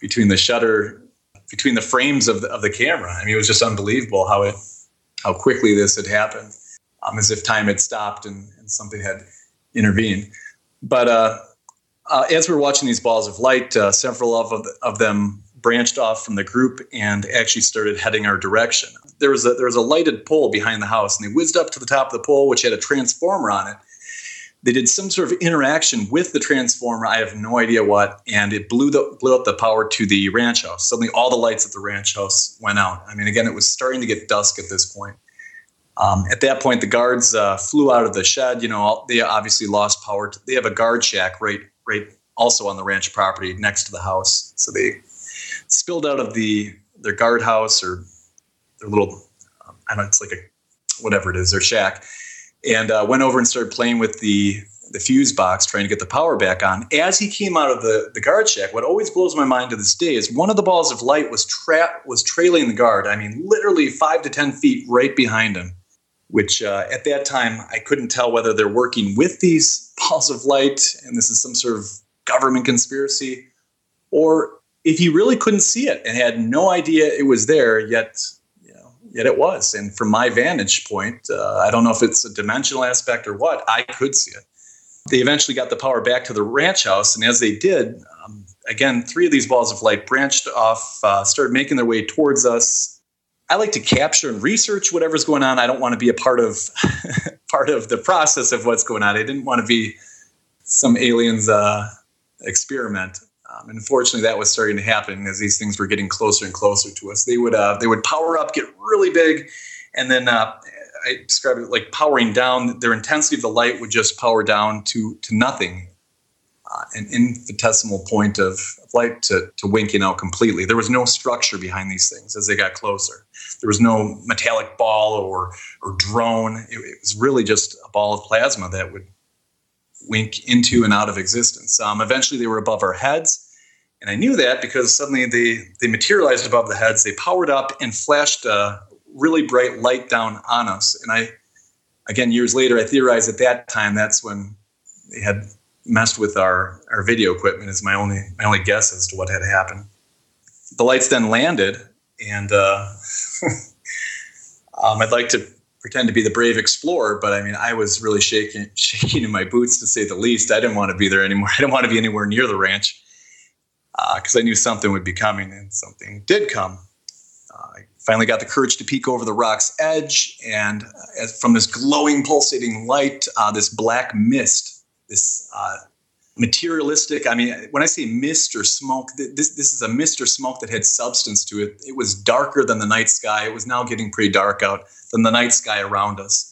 between the shutter between the frames of the, of the camera. I mean, it was just unbelievable how it how quickly this had happened, um, as if time had stopped and, and something had intervened. But uh, uh, as we were watching these balls of light, uh, several of, of them branched off from the group and actually started heading our direction. There was a there was a lighted pole behind the house, and they whizzed up to the top of the pole, which had a transformer on it. They did some sort of interaction with the transformer. I have no idea what, and it blew the blew up the power to the ranch house. Suddenly, all the lights at the ranch house went out. I mean, again, it was starting to get dusk at this point. Um, at that point, the guards uh, flew out of the shed. You know, they obviously lost power. To, they have a guard shack right, right, also on the ranch property next to the house. So they spilled out of the their guardhouse or their little um, I don't know it's like a whatever it is their shack and uh, went over and started playing with the the fuse box trying to get the power back on. As he came out of the, the guard shack, what always blows my mind to this day is one of the balls of light was tra- was trailing the guard. I mean, literally five to ten feet right behind him. Which uh, at that time I couldn't tell whether they're working with these [LAUGHS] balls of light and this is some sort of government conspiracy, or if he really couldn't see it and had no idea it was there. Yet yet it was. And from my vantage point, uh, I don't know if it's a dimensional aspect or what, I could see it. They eventually got the power back to the ranch house, and as they did, um, again, three of these balls of light branched off, uh, started making their way towards us. I like to capture and research whatever's going on. I don't want to be a part of [LAUGHS] part of the process of what's going on. I didn't want to be some aliens uh, experiment. Um, unfortunately, that was starting to happen as these things were getting closer and closer to us. They would uh, they would power up, get really big, and then uh, I describe it like powering down. Their intensity of the light would just power down to to nothing, uh, an infinitesimal point of light to, to winking out completely. There was no structure behind these things as they got closer. There was no metallic ball or or drone. It, it was really just a ball of plasma that would wink into and out of existence. Um, eventually, they were above our heads. And I knew that because suddenly they, they materialized above the heads. They powered up and flashed a really bright light down on us. And I, again, years later, I theorized at that time that's when they had messed with our, our video equipment is my only my only guess as to what had happened. The lights then landed, and uh, [LAUGHS] um, I'd like to pretend to be the brave explorer, but I mean, I was really shaking [LAUGHS] shaking in my boots to say the least. I didn't want to be there anymore. [LAUGHS] I didn't want to be anywhere near the ranch because uh, I knew something would be coming, and something did come. Uh, I finally got the courage to peek over the rock's edge, and uh, from this glowing, pulsating light, uh, this black mist, this uh, materialistic. I mean, when I say mist or smoke, this this is a mist or smoke that had substance to it. It was darker than the night sky. It was now getting pretty dark out than the night sky around us.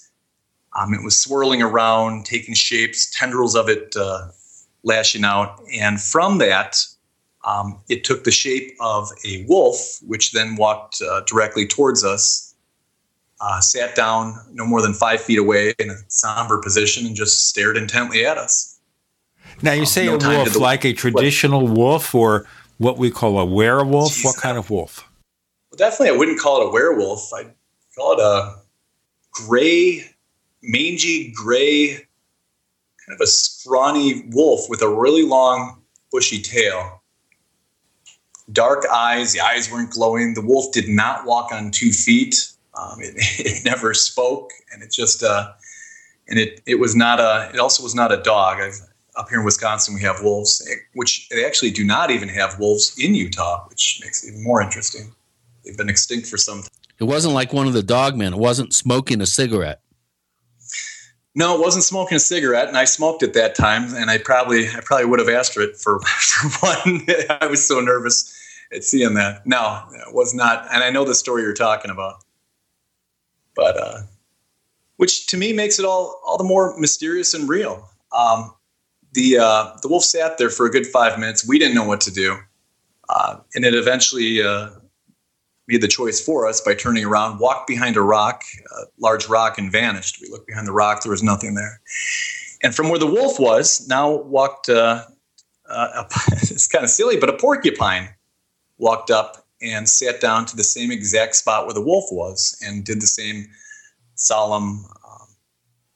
Um, it was swirling around, taking shapes, tendrils of it uh, lashing out, and from that, um, it took the shape of a wolf, which then walked uh, directly towards us, uh, sat down no more than five feet away in a somber position, and just stared intently at us. Now, you um, say no a wolf, like a traditional what? wolf, or what we call a werewolf? Jeez, what kind of wolf? Well, definitely, I wouldn't call it a werewolf. I'd call it a gray, mangy, gray, kind of a scrawny wolf with a really long, bushy tail dark eyes. The eyes weren't glowing. The wolf did not walk on two feet. Um, it, [LAUGHS] it, never spoke, and it just uh, and it it was not a. It also was not a dog. I've, up here in Wisconsin, we have wolves, which they actually do not even have wolves in Utah, which makes it even more interesting. They've been extinct for some time. It wasn't like one of the dog men. It wasn't smoking a cigarette. No, it wasn't smoking a cigarette, and I smoked at that time, and I probably I probably would have asked for it for [LAUGHS] for one. I was so nervous at seeing that. No, it was not, and I know the story you're talking about, but uh, which to me makes it all all the more mysterious and real. Um, the uh, the wolf sat there for a good five minutes. We didn't know what to do, uh, and it eventually uh, made the choice for us by turning around, walked behind a rock, a large rock, and vanished. We looked behind the rock, there was nothing there. And from where the wolf was, now walked, uh, uh, a, [LAUGHS] it's kind of silly, but a porcupine walked up and sat down to the same exact spot where the wolf was and did the same solemn, um,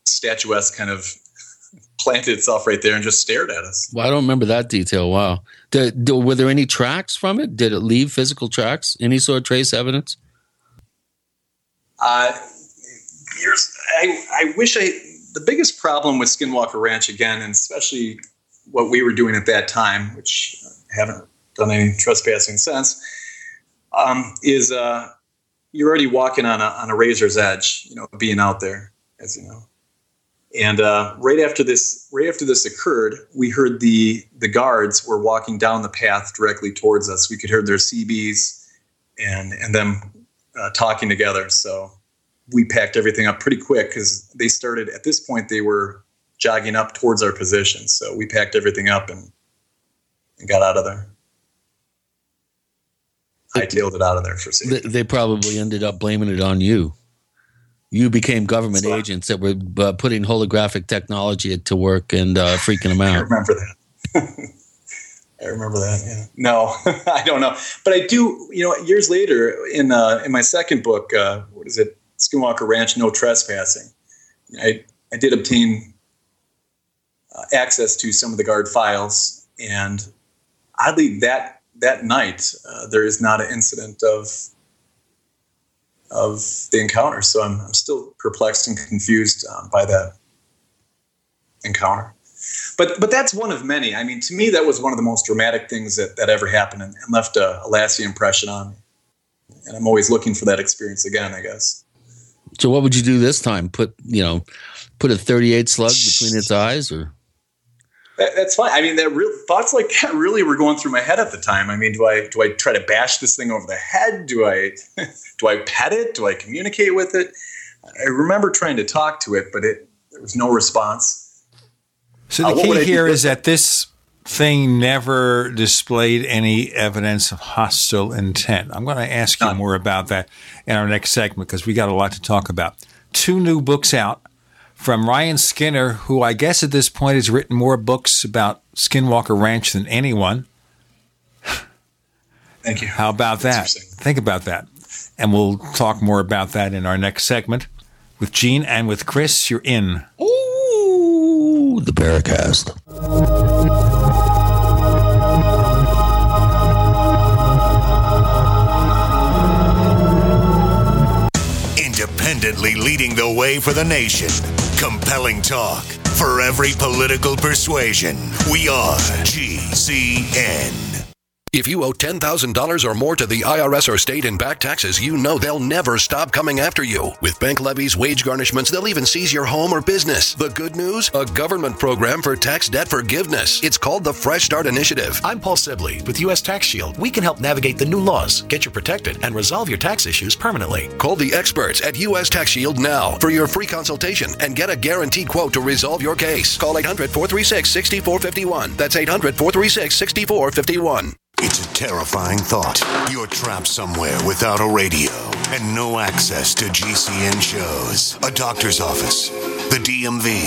statuesque kind of [LAUGHS] planted itself right there and just stared at us. Well, I don't remember that detail. Wow. Did, did, were there any tracks from it? Did it leave physical tracks? Any sort of trace evidence? Uh, years, I, I wish I. The biggest problem with Skinwalker Ranch again, and especially what we were doing at that time, which I haven't done any trespassing since, um, is uh, you're already walking on a on a razor's edge. You know, being out there, as you know. And uh, right after this, right after this occurred, we heard the the guards were walking down the path directly towards us. We could hear their CBs and and them uh, talking together. So we packed everything up pretty quick because they started at this point. They were jogging up towards our position. So we packed everything up and, and got out of there. I tailed it out of there for safety. They probably ended up blaming it on you. you became government agents that were uh, putting holographic technology to work and uh, freaking them [LAUGHS] out. I remember that. [LAUGHS] I remember that. Yeah. No, [LAUGHS] I don't know, but I do. You know, years later, in uh, in my second book, uh, what is it? Skinwalker Ranch, No Trespassing. I I did obtain uh, access to some of the guard files, and oddly, that that night uh, there is not an incident of of the encounter. So I'm, I'm still perplexed and confused um, by that encounter. But but that's one of many. I mean, to me, that was one of the most dramatic things that, that ever happened and, and left a, a lasting impression on me. And I'm always looking for that experience again, I guess. So what would you do this time? Put you know, put a 38 slug between its eyes, or that, that's fine. I mean, that real thoughts like that really were going through my head at the time. I mean, do I do I try to bash this thing over the head? Do I [LAUGHS] do I pet it? Do I communicate with it? I remember trying to talk to it, but it there was no response. So the Uh, key would I do here is that this thing never displayed any evidence of hostile intent. I'm going to ask you more about that in our next segment because we got a lot to talk about. Two new books out from Ryan Skinner, who I guess at this point has written more books about Skinwalker Ranch than anyone. Thank you. How about that? Think about that. And we'll talk more about that in our next segment with Gene and with Chris. You're in. Ooh, the Paracast. Independently leading the way for the nation. Compelling talk for every political persuasion. We are GCN. If you owe $10,000 or more to the IRS or state in back taxes, you know they'll never stop coming after you. With bank levies, wage garnishments, they'll even seize your home or business. The good news? A government program for tax debt forgiveness. It's called the Fresh Start Initiative. I'm Paul Sibley with U.S. Tax Shield. We can help navigate the new laws, get you protected, and resolve your tax issues permanently. Call the experts at U.S. Tax Shield now for your free consultation and get a guaranteed quote to resolve your case. Call 800 436 6451. That's 800 436 6451. It's a terrifying thought. You're trapped somewhere without a radio and no access to GCN shows, a doctor's office, the DMV,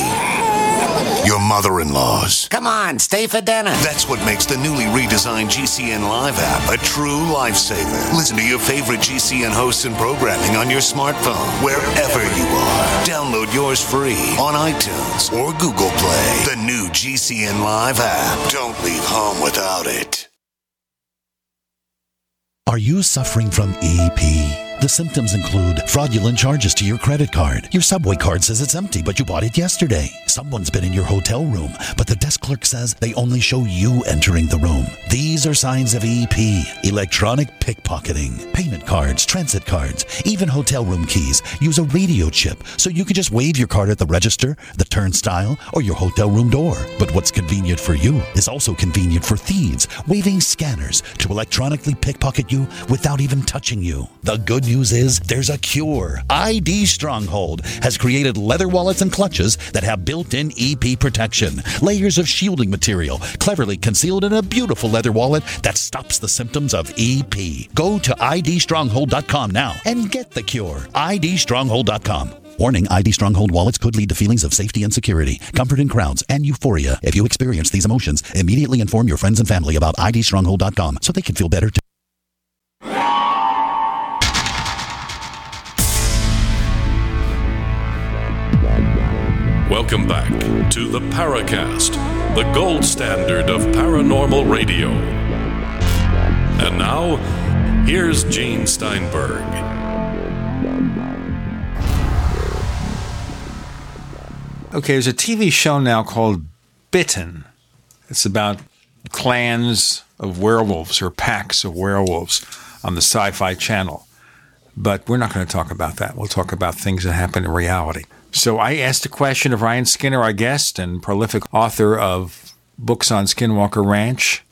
your mother in law's. Come on, stay for dinner. That's what makes the newly redesigned GCN Live app a true lifesaver. Listen to your favorite GCN hosts and programming on your smartphone, wherever you are. Download yours free on iTunes or Google Play. The new GCN Live app. Don't leave home without it. Are you suffering from EP? The symptoms include fraudulent charges to your credit card. Your subway card says it's empty, but you bought it yesterday. Someone's been in your hotel room, but the desk clerk says they only show you entering the room. These are signs of EP electronic pickpocketing. Payment cards, transit cards, even hotel room keys use a radio chip, so you can just wave your card at the register, the turnstile, or your hotel room door. But what's convenient for you is also convenient for thieves, waving scanners to electronically pickpocket you without even touching you. The good news is there's a cure. ID Stronghold has created leather wallets and clutches that have built-in EP protection, layers of shielding material cleverly concealed in a beautiful leather wallet that stops the symptoms of EP. Go to idstronghold.com now and get the cure. idstronghold.com. Warning ID Stronghold wallets could lead to feelings of safety and security, comfort in crowds, and euphoria. If you experience these emotions, immediately inform your friends and family about idstronghold.com so they can feel better too. Welcome back to the Paracast, the gold standard of paranormal radio. And now, here's Gene Steinberg. Okay, there's a TV show now called Bitten. It's about clans of werewolves or packs of werewolves on the Sci Fi Channel. But we're not going to talk about that. We'll talk about things that happen in reality. So I asked a question of Ryan Skinner, our guest and prolific author of books on Skinwalker Ranch.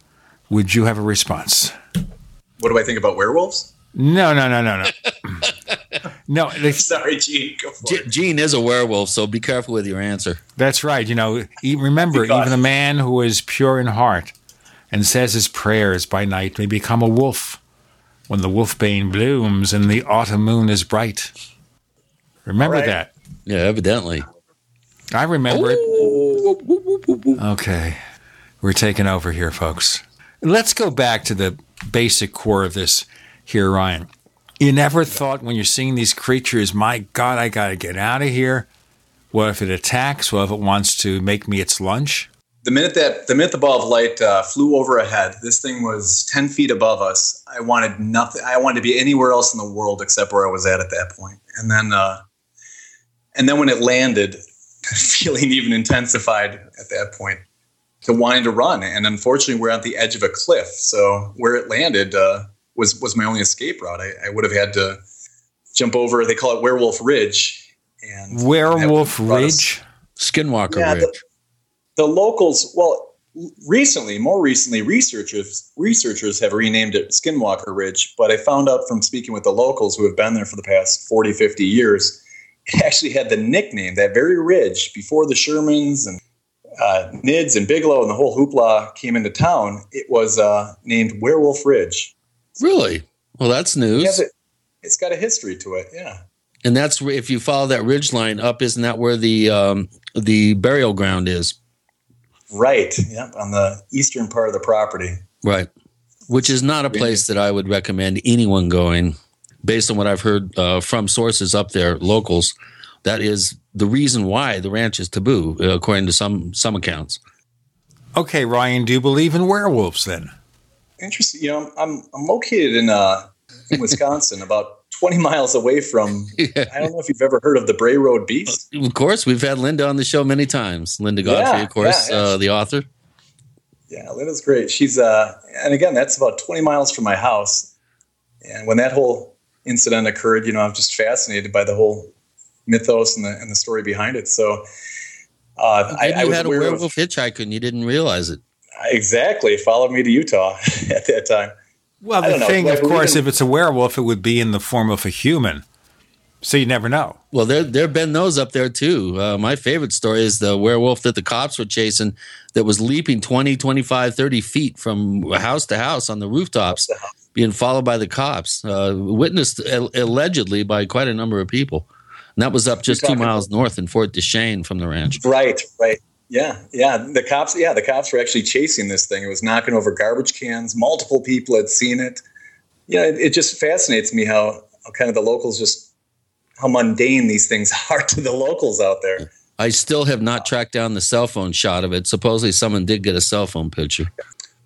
Would you have a response? What do I think about werewolves? No, no, no, no, no. [LAUGHS] no, they, [LAUGHS] Sorry, Gene. Go for G- Gene is a werewolf, so be careful with your answer. That's right. You know, e- remember, even a man who is pure in heart and says his prayers by night may become a wolf when the wolfbane blooms and the autumn moon is bright. Remember All right. that? Yeah, evidently. I remember it. Okay. We're taking over here, folks. Let's go back to the basic core of this here, Ryan. You never thought when you're seeing these creatures, my God, I got to get out of here. What if it attacks? What if it wants to make me its lunch? The minute that the minute the ball of light uh, flew overhead, this thing was ten feet above us. I wanted nothing. I wanted to be anywhere else in the world except where I was at at that point. And then, uh, and then when it landed, [LAUGHS] feeling even intensified at that point to wanting to run. And unfortunately, we're at the edge of a cliff, so where it landed uh, was was my only escape route. I, I would have had to jump over. They call it Werewolf Ridge. And Werewolf us- Ridge? Skinwalker Yeah, Ridge. the- the locals well recently more recently researchers researchers have renamed it skinwalker ridge but i found out from speaking with the locals who have been there for the past 40 50 years it actually had the nickname that very ridge before the shermans and uh, nids and bigelow and the whole hoopla came into town it was uh, named werewolf ridge Really? Well, that's news. It has got a history to it yeah And that's if you follow that ridge line up, isn't that where the um, the burial ground is? right yep on the eastern part of the property Right. Which is not a place that I would recommend anyone going, based on what I've heard uh, from sources up there, locals. That is the reason why the ranch is taboo, uh, according to some some accounts. Okay, Ryan, do you believe in werewolves then? Interesting. You know, I'm I'm located in uh in Wisconsin, [LAUGHS] about 20 miles away from. [LAUGHS] I don't know if you've ever heard of the Bray Road Beast. Of course, we've had Linda on the show many times. Linda Godfrey, Yeah, of course, yeah, yeah. Uh, the author. Yeah, Linda's great. She's uh, and again, that's about 20 miles from my house. And when that whole incident occurred, you know, I'm just fascinated by the whole mythos and the and the story behind it. So, uh, I, Maybe I was had a aware of- werewolf hitchhiker and you didn't realize it. exactly followed me to Utah [LAUGHS] at that time. Well, the don't know. thing, of course, in- if it's a werewolf, it would be in the form of a human. So you never know. Well, there there have been those up there too. Uh, my favorite story is the werewolf that the cops were chasing that was leaping 20, 25, 30 feet from house to house on the rooftops, being followed by the cops, uh, witnessed al- allegedly by quite a number of people. And that was up just two miles north in Fort Duchesne from the ranch. Right, right. Yeah, yeah. The cops, yeah, the cops were actually chasing this thing. It was knocking over garbage cans. Multiple people had seen it. Yeah, it, it just fascinates me how, how kind of the locals just how mundane these things [LAUGHS] are to the locals out there. I still have not tracked down the cell phone shot of it. Supposedly, someone did get a cell phone picture.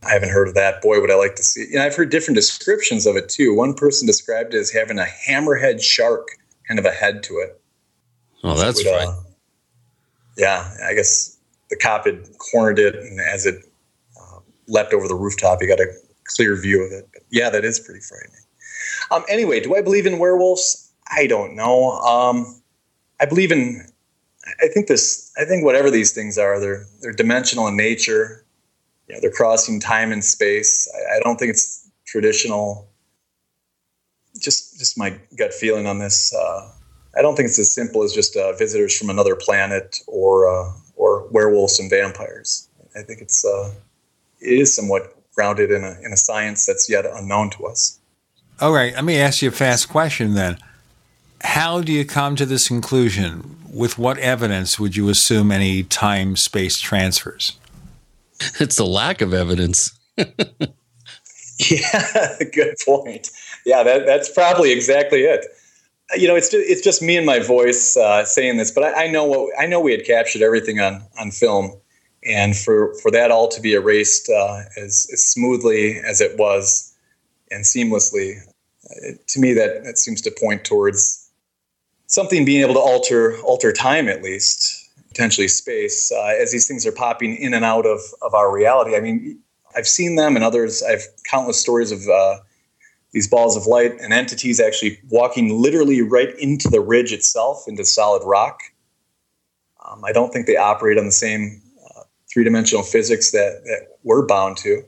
I haven't heard of that. Boy, would I like to see. it. You know, I've heard different descriptions of it too. One person described it as having a hammerhead shark kind of a head to it. Oh, that's Would, uh, right. yeah, I guess the cop had cornered it, and as it uh, leapt over the rooftop, he got a clear view of it. But yeah, that is pretty frightening. Um, anyway, do I believe in werewolves? I don't know. Um, I believe in. I think this. I think whatever these things are, they're they're dimensional in nature. They're crossing time and space. I, I don't think it's traditional. Just just my gut feeling on this. Uh, I don't think it's as simple as just uh, visitors from another planet or uh, or werewolves and vampires. I think it's uh, it is somewhat grounded in a in a science that's yet unknown to us. All right, let me ask you a fast question then. How do you come to this conclusion? With what evidence would you assume any time space transfers? [LAUGHS] It's the lack of evidence. [LAUGHS] Yeah, [LAUGHS] good point. Yeah, that, that's probably exactly it. You know, it's just, it's just me and my voice uh, saying this, but I, I know what I know. We had captured everything on on film, and for for that all to be erased uh, as, as smoothly as it was and seamlessly, to me that that seems to point towards something being able to alter alter time at least, potentially space, uh, as these things are popping in and out of of our reality. I mean, I've seen them and others. I've countless stories of uh, these balls of light and entities actually walking literally right into the ridge itself, into solid rock. Um, I don't think they operate on the same uh, three dimensional physics that, that we're bound to.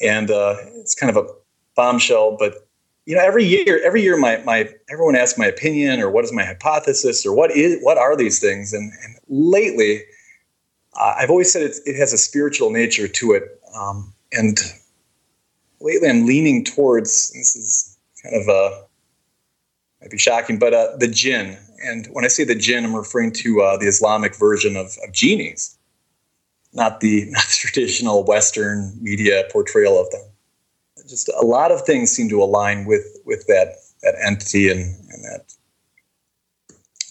And uh, it's kind of a bombshell, but you know, every year, every year, my, my everyone asks my opinion or what is my hypothesis or what is what are these things? And, and lately, uh, I've always said it, it has a spiritual nature to it. Um, and lately I'm leaning towards, this is kind of a, might be shocking, but uh, the jinn. And when I say the jinn, I'm referring to uh, the Islamic version of, of genies, not the, [LAUGHS] not the traditional Western media portrayal of them. Just a lot of things seem to align with with that that entity and, and that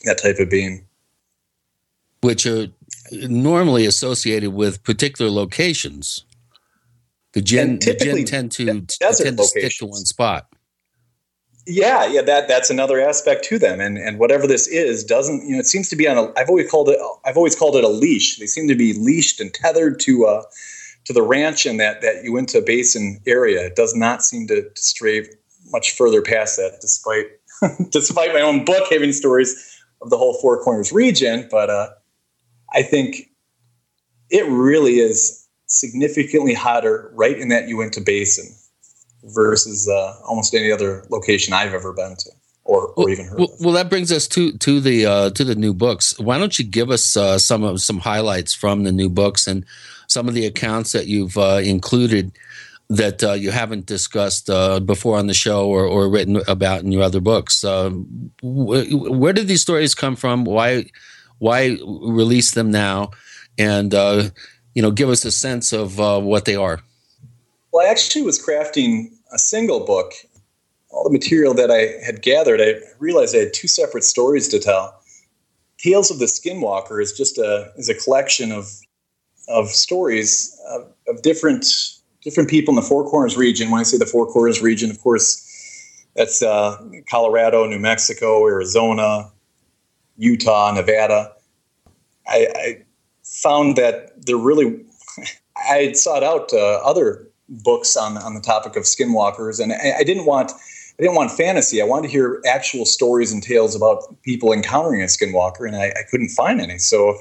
that type of being, which are normally associated with particular locations. The jinn, the jinn tend to tend to stick to one spot. Yeah, yeah, that that's another aspect to them, and and whatever this is doesn't you know it seems to be on a I've always called it I've always called it a leash. They seem to be leashed and tethered to uh to the ranch and that that Uinta Basin area. It does not seem to, to stray much further past that, despite [LAUGHS] despite my own book having stories of the whole Four Corners region. But uh, I think it really is significantly hotter right in that Uinta Basin versus uh, almost any other location I've ever been to. Or, or well, even heard well, well, that brings us to to the uh, to the new books. Why don't you give us uh, some of some highlights from the new books and some of the accounts that you've uh, included that uh, you haven't discussed uh, before on the show or, or written about in your other books. Um, wh- where did these stories come from? Why why release them now? And uh, you know, give us a sense of uh, what they are. Well, I actually was crafting a single book. All the material that I had gathered, I realized I had two separate stories to tell. Tales of the Skinwalker is just a is a collection of of stories of, of different different people in the Four Corners region. When I say the Four Corners region, of course, that's uh, Colorado, New Mexico, Arizona, Utah, Nevada. I, I found that there really, [LAUGHS] I had sought out uh, other books on on the topic of skinwalkers, and I, I, didn't want I didn't want fantasy. I wanted to hear actual stories and tales about people encountering a skinwalker, and I, I couldn't find any. So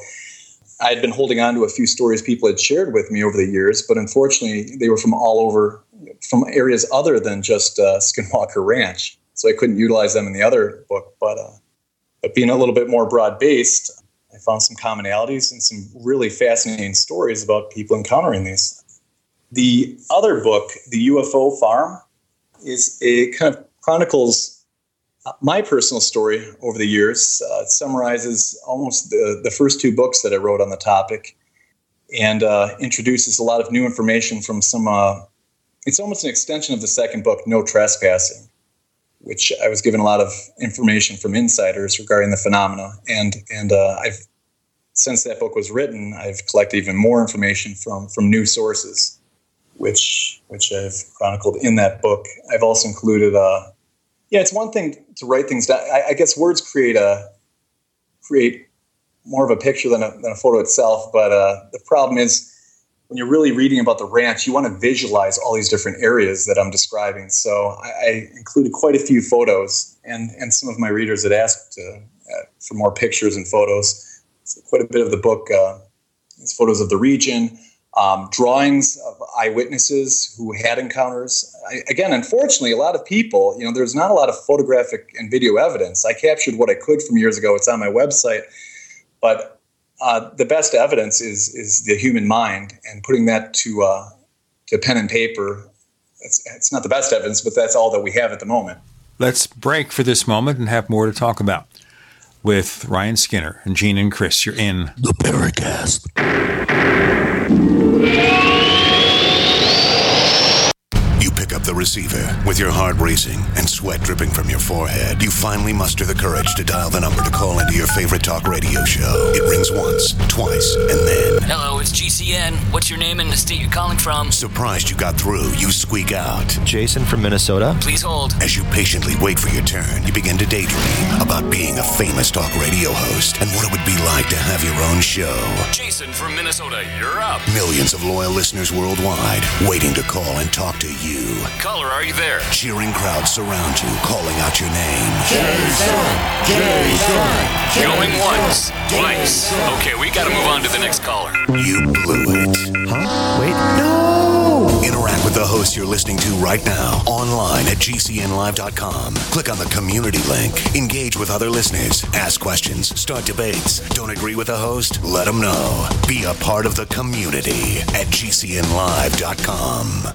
I'd been holding on to a few stories people had shared with me over the years, but unfortunately, they were from all over, from areas other than just uh, Skinwalker Ranch. So I couldn't utilize them in the other book. But, uh, but being a little bit more broad based, I found some commonalities and some really fascinating stories about people encountering these. The other book, The UFO Farm, is a kind of chronicles my personal story over the years uh, summarizes almost the, the first two books that I wrote on the topic and uh, introduces a lot of new information from some. Uh, it's almost an extension of the second book, No Trespassing, which I was given a lot of information from insiders regarding the phenomena. And, and uh, I've, since that book was written, I've collected even more information from, from new sources, which, which I've chronicled in that book. I've also included uh, yeah, it's one thing to write things down. I, I, guess words create a create more of a picture than a, than a photo itself. But uh, the problem is when you're really reading about the ranch, you want to visualize all these different areas that I'm describing. So I, I included quite a few photos, and and some of my readers had asked uh, for more pictures and photos. So quite a bit of the book uh, is photos of the region um, drawings of eyewitnesses who had encounters. I, again, unfortunately, a lot of people, you know, there's not a lot of photographic and video evidence. I captured what I could from years ago. It's on my website, but uh, the best evidence is is the human mind, and putting that to uh, to pen and paper. It's, it's not the best evidence, but that's all that we have at the moment. Let's break for this moment and have more to talk about with Ryan Skinner and Gene and Chris. You're in the Paracast. You pick up the receiver with your heart racing and sweat dripping from your forehead. You finally muster the courage to dial the number to call into your favorite talk radio show. It rings once, twice, and then. Hello, it's GCN. What's your name and the state you're calling from? Surprised you got through, you squeak out. Jason from Minnesota. Please hold. As you patiently wait for your turn, you begin to daydream about being a famous talk radio host and what it would be like to have your own show. Jason from Minnesota, you're up. Millions of loyal listeners worldwide waiting to call and talk to you. Caller, are you there? Cheering crowds surround you, calling out your name. Jason! Jason! Going once, twice. Okay, we gotta move on to the next caller. You blew it. Huh? Wait, no! Interact with the host you're listening to right now online at gcnlive.com. Click on the community link. Engage with other listeners. Ask questions. Start debates. Don't agree with the host? Let them know. Be a part of the community at gcnlive.com.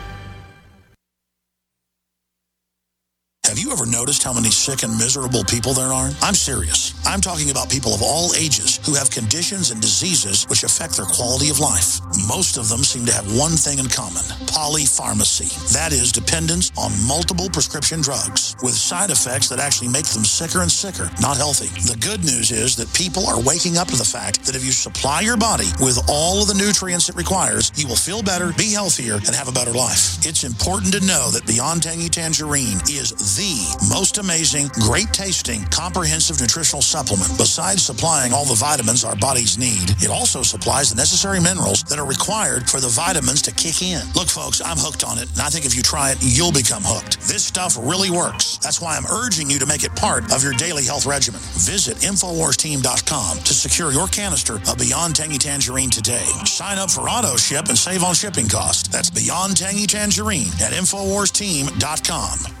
Noticed how many sick and miserable people there are? I'm serious. I'm talking about people of all ages who have conditions and diseases which affect their quality of life. Most of them seem to have one thing in common polypharmacy. That is, dependence on multiple prescription drugs with side effects that actually make them sicker and sicker, not healthy. The good news is that people are waking up to the fact that if you supply your body with all of the nutrients it requires, you will feel better, be healthier, and have a better life. It's important to know that Beyond Tangy Tangerine is the most amazing, great tasting, comprehensive nutritional supplement. Besides supplying all the vitamins our bodies need, it also supplies the necessary minerals that are required for the vitamins to kick in. Look, folks, I'm hooked on it, and I think if you try it, you'll become hooked. This stuff really works. That's why I'm urging you to make it part of your daily health regimen. Visit InfoWarsTeam.com to secure your canister of Beyond Tangy Tangerine today. Sign up for auto ship and save on shipping costs. That's Beyond Tangy Tangerine at InfoWarsTeam.com.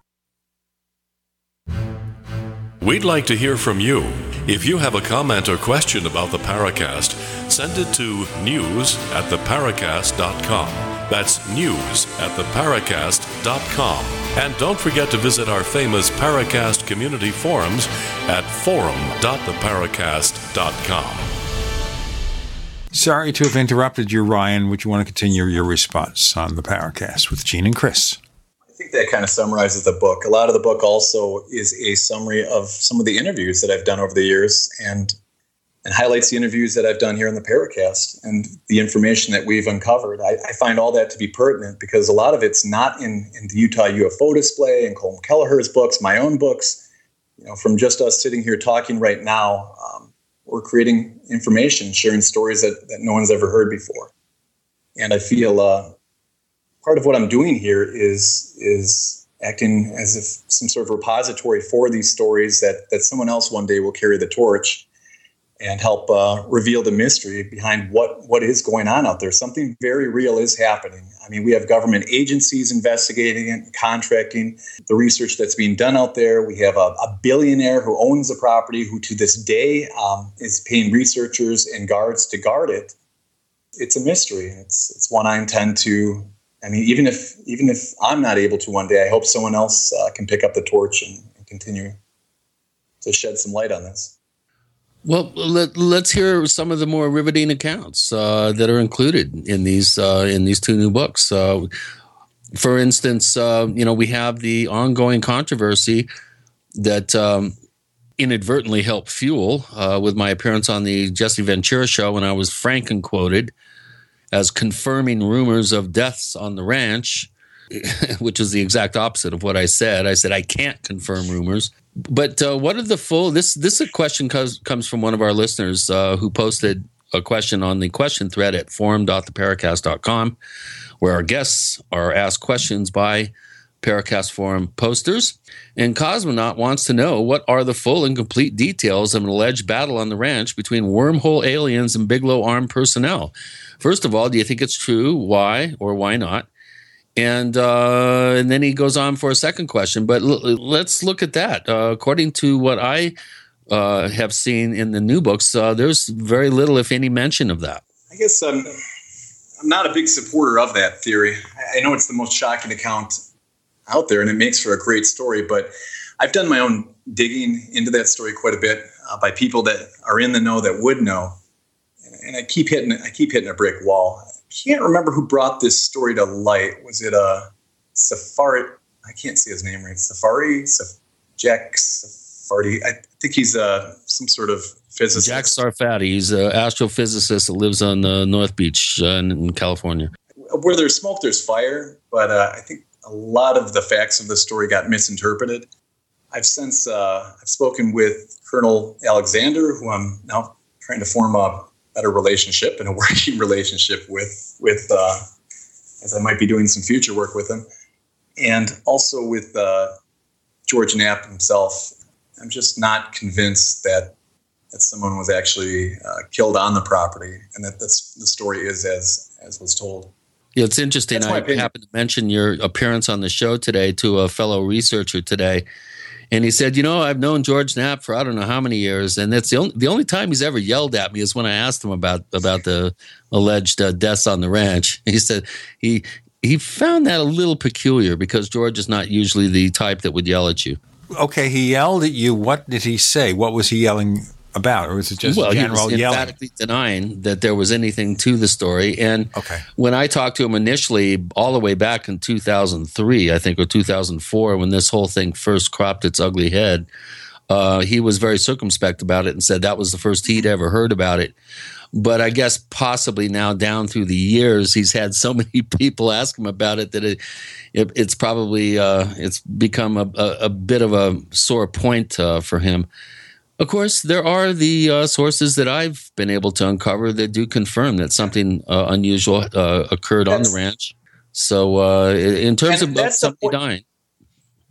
We'd like to hear from you. If you have a comment or question about the Paracast, send it to news at theparacast.com. That's news at theparacast.com. And don't forget to visit our famous Paracast community forums at forum.theparacast.com. Sorry to have interrupted you, Ryan. Would you want to continue your response on the Paracast with Gene and Chris? Think that kind of summarizes the book. A lot of the book also is a summary of some of the interviews that I've done over the years and and highlights the interviews that I've done here in the Paracast and the information that we've uncovered. I, I, find all that to be pertinent because a lot of it's not in, in the Utah UFO display and Colm Kelleher's books, my own books. You know, from just us sitting here talking right now, um, we're creating information, sharing stories that, that no one's ever heard before. And I feel uh, part of what I'm doing here is is acting as if some sort of repository for these stories that that someone else one day will carry the torch and help uh, reveal the mystery behind what what is going on out there. Something very real is happening. I mean, we have government agencies investigating it, contracting the research that's being done out there. We have a, a billionaire who owns the property who, to this day, um, is paying researchers and guards to guard it. It's a mystery. It's it's one I intend to. I mean, even if even if I'm not able to one day, I hope someone else uh, can pick up the torch and, and continue to shed some light on this. Well, let, us hear some of the more riveting accounts uh, that are included in these uh, in these two new books. Uh, for instance, uh, you know we have the ongoing controversy that um, inadvertently helped fuel uh, with my appearance on the Jesse Ventura show when I was franken quoted as confirming rumors of deaths on the ranch. [LAUGHS] which is the exact opposite of what I said. I said I can't confirm rumors. But uh, what are the full? This this question comes comes from one of our listeners uh, who posted a question on the question thread at forum.theparacast.com, where our guests are asked questions by Paracast Forum posters. And Cosmonaut wants to know what are the full and complete details of an alleged battle on the ranch between wormhole aliens and Bigelow armed personnel. First of all, do you think it's true? Why or why not? And uh, and then he goes on for a second question. But l- let's look at that. Uh, according to what I uh, have seen in the new books, uh, there's very little, if any, mention of that. I guess I'm, I'm not a big supporter of that theory. I know it's the most shocking account out there, and it makes for a great story. But I've done my own digging into that story quite a bit uh, by people that are in the know that would know, and I keep hitting I keep hitting a brick wall. I can't remember who brought this story to light. Was it a uh, Safari? I can't see his name right. Safari, Saf- Jack Safari. I think he's uh, some sort of physicist. Jack Sarfatti. He's an astrophysicist that lives on uh, North Beach uh, in California. Where there's smoke, there's fire. But uh, I think a lot of the facts of the story got misinterpreted. I've since uh, I've spoken with Colonel Alexander, who I'm now trying to form a better relationship and a [LAUGHS] working relationship with, with uh, as I might be doing some future work with him, and also with uh, George Knapp himself. I'm just not convinced that that someone was actually uh, killed on the property, and that that's, the story is as as was told. Yeah, it's interesting. I happened to mention your appearance on the show today to a fellow researcher today, and he said, "You know, I've known George Knapp for I don't know how many years, and that's the only the only time he's ever yelled at me is when I asked him about about the alleged uh, deaths on the ranch. [LAUGHS] He said he he found that a little peculiar because George is not usually the type that would yell at you. Okay, he yelled at you. What did he say? What was he yelling about, or was it just well, general he was yelling? emphatically denying that there was anything to the story. And okay. when I talked to him initially, all the way back in 2003, I think, or 2004, when this whole thing first cropped its ugly head, uh, he was very circumspect about it and said that was the first he'd ever heard about it. But I guess possibly now down through the years, he's had so [LAUGHS] many people ask him about it that it, it it's probably uh, it's become a, a, a, bit of a sore point uh, for him. Of course, there are the uh, sources that I've been able to uncover that do confirm that something uh, unusual uh, occurred that's, on the ranch. So, uh, in terms of somebody dying,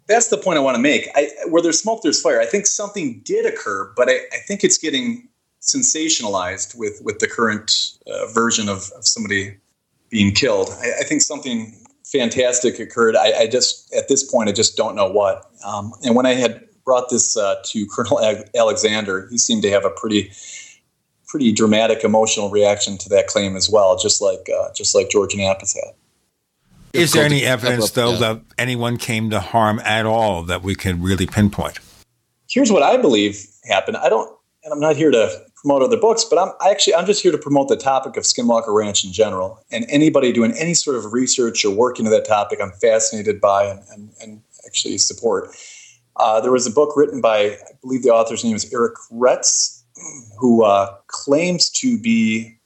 that's the point I want to make. I, where there's smoke, there's fire. I think something did occur, but I, I think it's getting sensationalized with with the current uh, version of, of somebody being killed. I, I think something fantastic occurred. I, I, just at this point I just don't know what. Um, and when I had brought this uh, to Colonel Alexander, he seemed to have a pretty pretty dramatic emotional reaction to that claim as well, just like uh, just like George Knapp has had. Is there any evidence, though, that anyone came to harm at all that we can really pinpoint? Here's what I believe happened. I don't, and I'm not here to promote other books, but I'm I actually I'm just here to promote the topic of Skinwalker Ranch in general. And anybody doing any sort of research or work into that topic, I'm fascinated by and, and, and actually support. Uh, there was a book written by, I believe the author's name is Eric Retz, who uh, claims to be,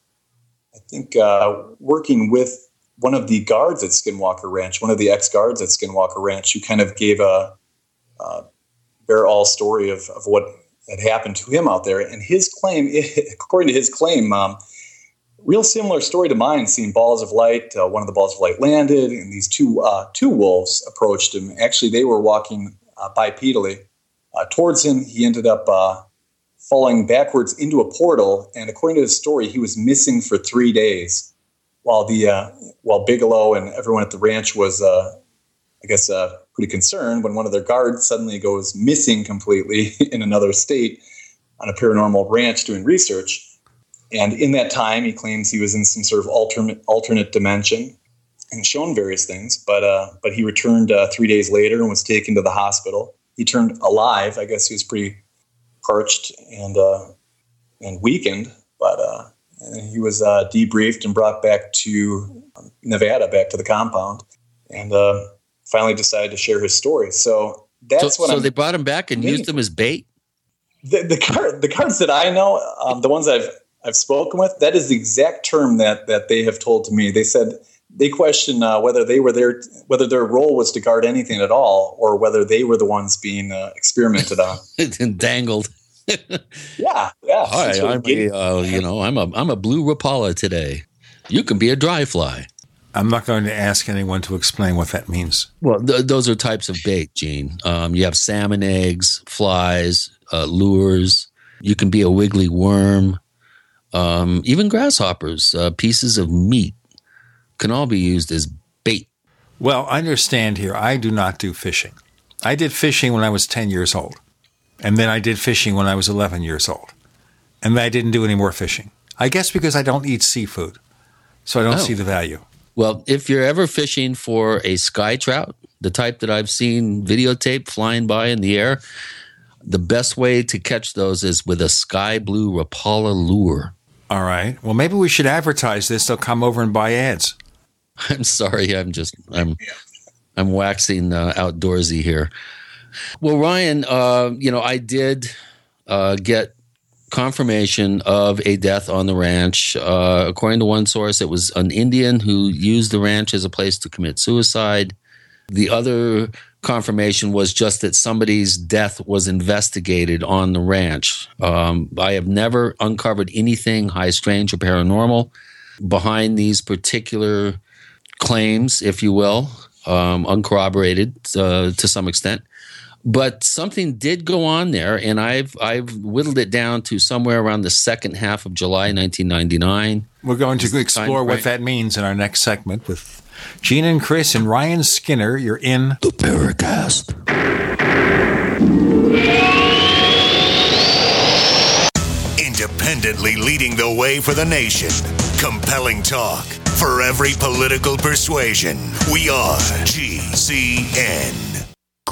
I think, uh, working with one of the guards at Skinwalker Ranch, one of the ex guards at Skinwalker Ranch, who kind of gave a, a bare all story of, of what had happened to him out there. And his claim, [LAUGHS] according to his claim, um, real similar story to mine. Seeing balls of light, uh, one of the balls of light landed, and these two uh, two wolves approached him. Actually, they were walking uh, bipedally uh, towards him. He ended up uh, falling backwards into a portal, and according to his story, he was missing for three days. While the uh, while Bigelow and everyone at the ranch was, I guess, pretty concerned when one of their guards suddenly goes missing completely [LAUGHS] in another state on a paranormal ranch doing research. And in that time, he claims he was in some sort of alternate alternate dimension and shown various things. But uh, but he returned uh, three days later and was taken to the hospital. He turned alive. I guess he was pretty parched and uh, and weakened, but uh, he was uh, debriefed and brought back to Nevada, back to the compound, and uh, finally decided to share his story. So that's so, what. So I'm they brought him back and used him as bait. The the, card, the cards that I know, um, the ones I've I've spoken with, that is the exact term that that they have told to me. They said they question uh, whether they were there, whether their role was to guard anything at all, or whether they were the ones being uh, experimented on [LAUGHS] and dangled. [LAUGHS] yeah, yeah. Hi, I'm a, uh, you know, I'm a, I'm a blue Rapala today. You can be a dry fly. I'm not going to ask anyone to explain what that means. Well, th- those are types of bait, Gene. Um, you have salmon eggs, flies, uh, lures. You can be a wiggly worm, um, even grasshoppers. Uh, pieces of meat can all be used as bait. Well, I understand here, I do not do fishing. I did fishing when I was 10 years old. And then I did fishing when I was 11 years old. And then I didn't do any more fishing. I guess because I don't eat seafood. So I don't Oh. see the value. Well, if you're ever fishing for a sky trout, the type that I've seen videotaped flying by in the air, the best way to catch those is with a sky blue Rapala lure. All right. Well, maybe we should advertise this. They'll come over and buy ads. [LAUGHS] I'm sorry. I'm just I'm I'm waxing uh, outdoorsy here. Well, Ryan, uh, you know, I did uh, get confirmation of a death on the ranch. Uh, according to one source, it was an Indian who used the ranch as a place to commit suicide. The other confirmation was just that somebody's death was investigated on the ranch. Um, I have never uncovered anything high strange or paranormal behind these particular claims, if you will, um, uncorroborated uh, to some extent. But something did go on there, and I've I've whittled it down to somewhere around the second half of July 1999. We're going to explore what that means in our next segment with Gene and Chris and Ryan Skinner. You're in the Paracast. Independently leading the way for the nation. Compelling talk for every political persuasion. We are GCN.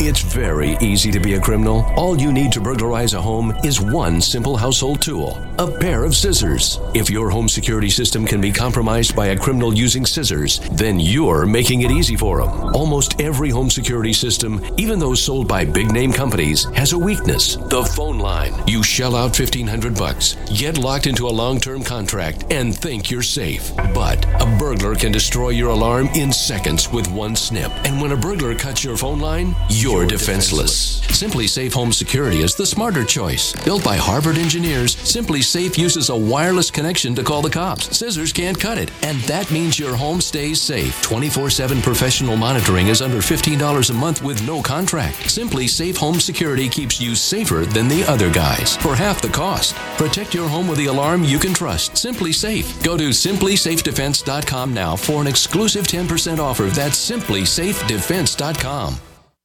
It's very easy to be a criminal. All you need to burglarize a home is one simple household tool a pair of scissors. If your home security system can be compromised by a criminal using scissors, then you're making it easy for them. Almost every home security system, even those sold by big name companies, has a weakness the phone line. You shell out 1500 bucks, get locked into a long term contract, and think you're safe. But a burglar can destroy your alarm in seconds with one snip. And when a burglar cuts your phone line, you're defenseless. SimpliSafe Home Security is the smarter choice. Built by Harvard engineers, SimpliSafe uses a wireless connection to call the cops. Scissors can't cut it, and that means your home stays safe. 24 7 professional monitoring is under $15 a month with no contract. SimpliSafe Home Security keeps you safer than the other guys for half the cost. Protect your home with the alarm you can trust. SimpliSafe. Go to simplysafedefense.com now for an exclusive 10% offer. That's simplysafedefense.com.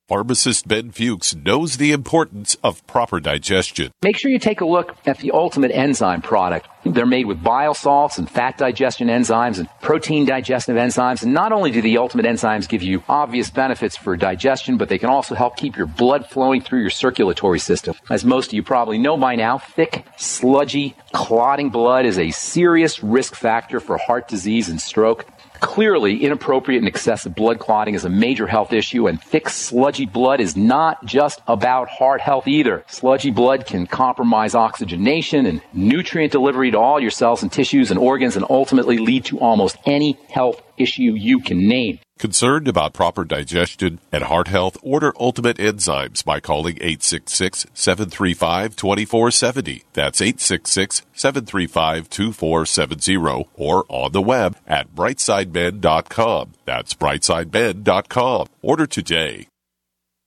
Pharmacist Ben Fuchs knows the importance of proper digestion. Make sure you take a look at the Ultimate Enzyme product. They're made with bile salts and fat digestion enzymes and protein digestive enzymes. And not only do the Ultimate Enzymes give you obvious benefits for digestion, but they can also help keep your blood flowing through your circulatory system. As most of you probably know by now, thick, sludgy, clotting blood is a serious risk factor for heart disease and stroke. Clearly, inappropriate and excessive blood clotting is a major health issue, and thick, sludgy blood is not just about heart health either. Sludgy blood can compromise oxygenation and nutrient delivery to all your cells and tissues and organs, and ultimately lead to almost any health issue you can name. Concerned about proper digestion and heart health? Order Ultimate Enzymes by calling 866-735-2470. That's 866-735-2470 or on the web at brightsideben.com. That's brightsideben.com. Order today.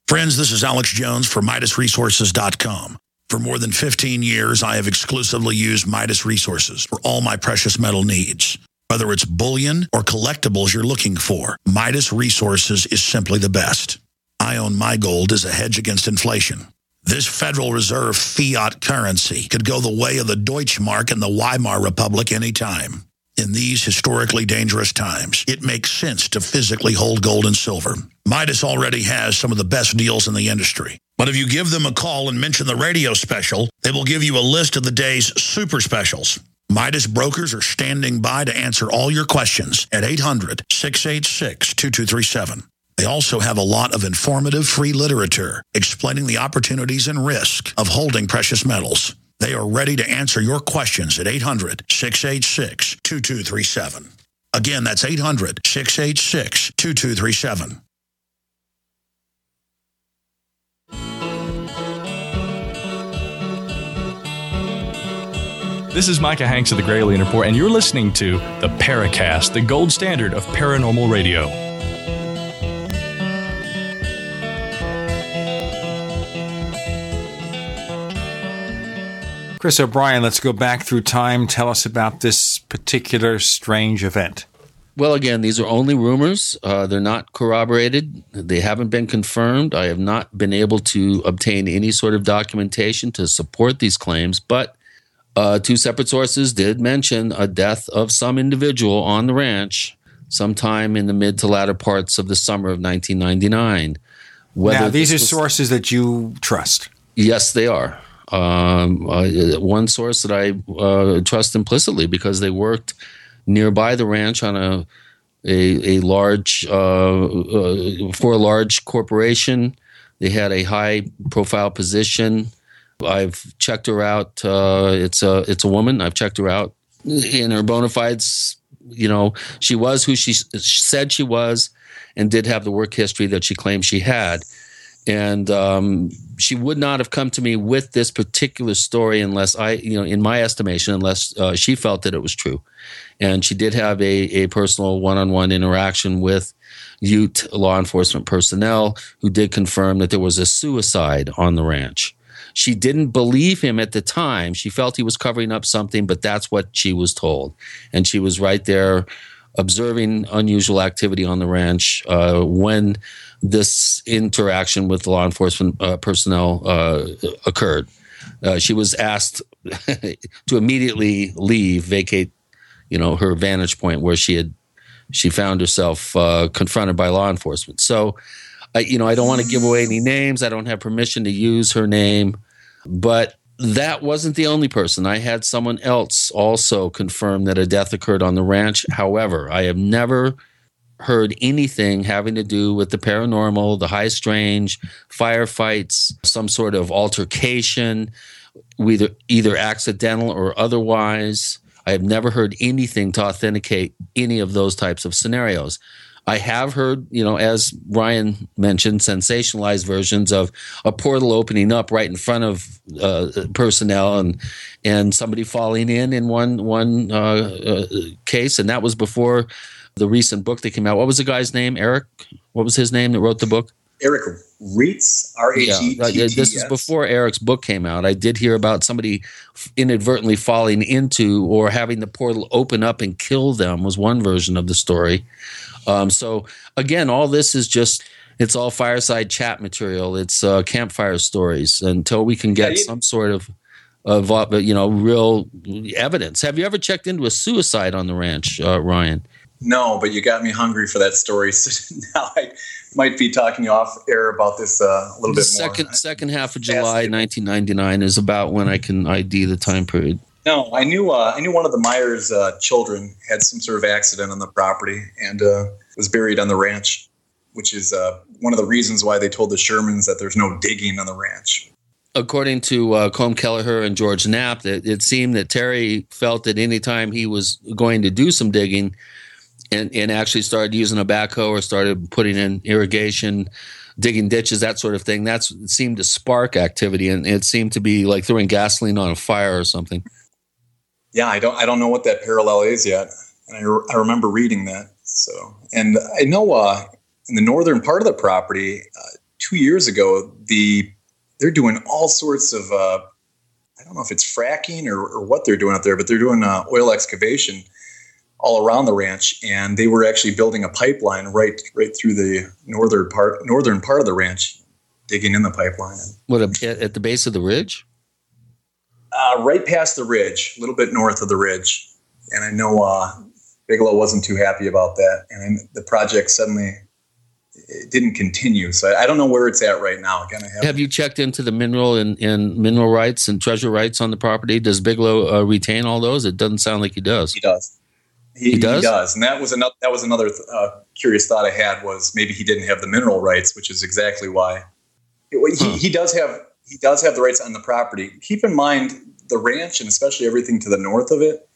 Friends, this is Alex Jones for MidasResources.com. For more than 15 years, I have exclusively used Midas Resources for all my precious metal needs. Whether it's bullion or collectibles you're looking for, Midas Resources is simply the best. I own my gold as a hedge against inflation. This Federal Reserve fiat currency could go the way of the Deutschmark and the Weimar Republic anytime. In these historically dangerous times, it makes sense to physically hold gold and silver. Midas already has some of the best deals in the industry. But if you give them a call and mention the radio special, they will give you a list of the day's super specials. Midas brokers are standing by to answer all your questions at 800 686 2237. They also have a lot of informative free literature explaining the opportunities and risk of holding precious metals. They are ready to answer your questions at 800 686 2237. Again, that's 800 This is Micah Hanks of the Gralien Report, and you're listening to the Paracast, the gold standard of paranormal radio. Chris O'Brien, let's go back through time. Tell us about this particular strange event. Well, again, these are only rumors. Uh, they're not corroborated. They haven't been confirmed. I have not been able to obtain any sort of documentation to support these claims, but uh, two separate sources did mention a death of some individual on the ranch sometime in the mid to latter parts of the summer of 1999. Whether now, these are was, sources that you trust. Yes, they are. Um, uh, one source that I uh, trust implicitly because they worked nearby the ranch on a a, a large uh, uh, for a large corporation. They had a high profile position. I've checked her out. Uh, it's a it's a woman. I've checked her out in her bona fides. You know, she was who she said she was, and did have the work history that she claimed she had. And um, she would not have come to me with this particular story unless I, you know, in my estimation, unless uh, she felt that it was true. And she did have a, a personal one on one interaction with Ute law enforcement personnel who did confirm that there was a suicide on the ranch. She didn't believe him at the time. She felt he was covering up something, but that's what she was told. And she was right there observing unusual activity on the ranch uh, when this interaction with law enforcement uh, personnel uh, occurred. Uh, she was asked [LAUGHS] to immediately leave, vacate, you know, her vantage point where she had she found herself uh, confronted by law enforcement. So, you know, I don't want to give away any names. I don't have permission to use her name. But that wasn't the only person. I had someone else also confirm that a death occurred on the ranch. However, I have never heard anything having to do with the paranormal, the high strange, firefights, some sort of altercation, either either accidental or otherwise. I have never heard anything to authenticate any of those types of scenarios. I have heard, you know, as Ryan mentioned, sensationalized versions of a portal opening up right in front of uh, personnel and and somebody falling in in one one uh, uh, case, and that was before the recent book that came out. What was the guy's name? Eric. What was his name that wrote the book? Eric Reitz, R H E T T. This is before Eric's book came out. I did hear about somebody inadvertently falling into or having the portal open up and kill them. Was one version of the story. Um, so again, all this is just it's all fireside chat material. It's uh, campfire stories until we can get some sort of of uh, you know real evidence. Have you ever checked into a suicide on the ranch, uh, Ryan? No, but you got me hungry for that story. [LAUGHS] So now I might be talking off air about this uh, a little the bit second, more. Second half of July, 1999 is about when I can ID the time period. No, I knew uh, I knew one of the Myers uh, children had some sort of accident on the property and uh, was buried on the ranch, which is uh, one of the reasons why they told the Shermans that there's no digging on the ranch. According to uh, Colm Kelleher and George Knapp, it, it seemed that Terry felt that anytime he was going to do some digging, and and actually started using a backhoe or started putting in irrigation, digging ditches, that sort of thing. That's it seemed to spark activity, and it seemed to be like throwing gasoline on a fire or something. Yeah, I don't I don't know what that parallel is yet. And I, re- I remember reading that. So, and I know uh, in the northern part of the property, uh, two years ago, the they're doing all sorts of uh, I don't know if it's fracking or, or, what they're doing out there, but they're doing uh, oil excavation all around the ranch, and they were actually building a pipeline right right through the northern part northern part of the ranch, digging in the pipeline. What at the base of the ridge? Uh, right past the ridge, a little bit north of the ridge, and I know uh, Bigelow wasn't too happy about that, and the project suddenly it didn't continue. So I don't know where it's at right now. Again, have, have, you checked into the mineral and, and, mineral rights and treasure rights on the property? Does Bigelow uh, retain all those? It doesn't sound like he does. He does. He, he does. He does, and that was another that was another uh, curious thought I had was maybe he didn't have the mineral rights, which is exactly why he, huh. he does have he does have the rights on the property. Keep in mind the ranch and especially everything to the north of it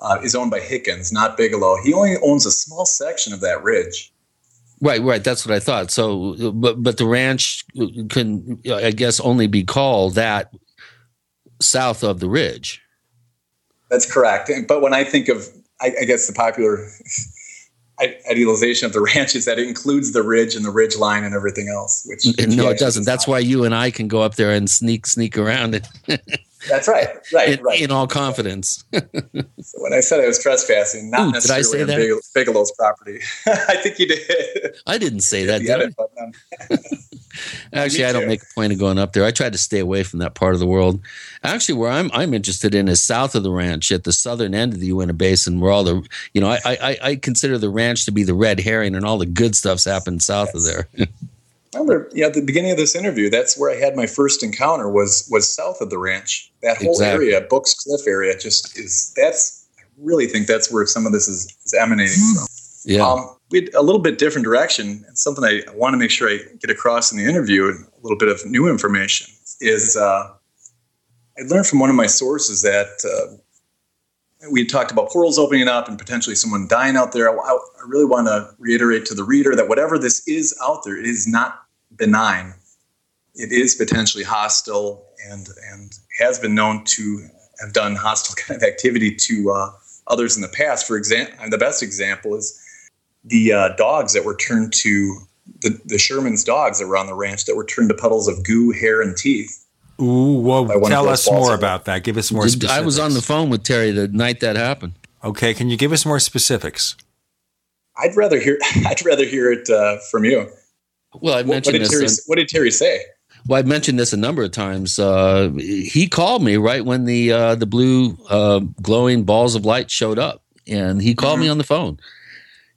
uh, is owned by Hickens, not Bigelow. He only owns a small section of that ridge. Right, right. That's what I thought. So, but but the ranch can, I guess, only be called that south of the ridge. That's correct. But when I think of, I, I guess the popular [LAUGHS] idealization of the [LAUGHS] ranch is that it includes the ridge and the ridge line and everything else. Which, which no, it doesn't. That's why you and I can go up there and sneak sneak around it. [LAUGHS] That's right, right, in, right. In all confidence. [LAUGHS] so when I said I was trespassing, not Ooh, necessarily did I say that? Bigelow's property. [LAUGHS] I think you did. I didn't say that. Did I? [LAUGHS] Actually, I don't make a point of going up there. I try to stay away from that part of the world. Actually, where I'm I'm interested in is south of the ranch, at the southern end of the Uinta Basin, where all the you know I I, I consider the ranch to be the red herring, and all the good stuff's happened south yes. of there. Remember, yeah, at the beginning of this interview, that's where I had my first encounter was was south of the ranch. That whole exactly. area, Book Cliffs area, just is that's. I really think that's where some of this is, is emanating from. Yeah. Um, we had a little bit different direction. And something I want to make sure I get across in the interview, and a little bit of new information is uh, I learned from one of my sources that uh, we talked about portals opening up and potentially someone dying out there. I, I really want to reiterate to the reader that whatever this is out there, it is not benign. It is potentially hostile and and has been known to have done hostile [LAUGHS] kind of activity to uh, others in the past. For example, the best example is the uh, dogs that were turned to the, the Sherman's dogs that were on the ranch that were turned to puddles of goo, hair, and teeth. Ooh, well, tell us more about that. Give us more specifics. I was on the phone with Terry the night that happened. Okay, can you give us more specifics? I'd rather hear. [LAUGHS] I'd rather hear it uh, from you. Well, I mentioned what, what did this. Terry, what did Terry say? Well, I've mentioned this a number of times. Uh, he called me right when the uh, the blue uh, glowing balls of light showed up, and he called mm-hmm. me on the phone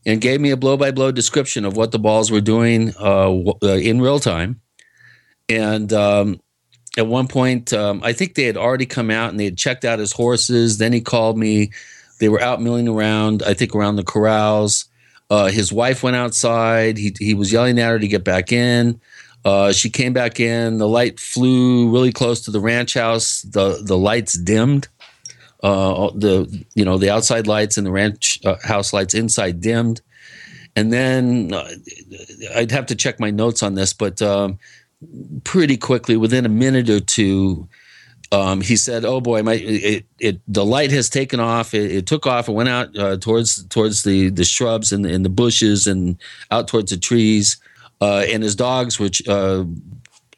and gave me a blow by blow description of what the balls were doing uh, uh, in real time. And um, at one point, um, I think they had already come out and they had checked out his horses. Then he called me. They were out milling around, I think around the corrals. Uh, his wife went outside. He, he was yelling at her to get back in. Uh, she came back in. The light flew really close to the ranch house. The the lights dimmed. Uh, the you know the outside lights and the ranch uh, house lights inside dimmed, and then uh, I'd have to check my notes on this, but um, pretty quickly, within a minute or two, um, he said, "Oh boy, my it, it the light has taken off. It, it took off and went out uh, towards towards the the shrubs and the, and the bushes and out towards the trees. Uh, and his dogs were uh,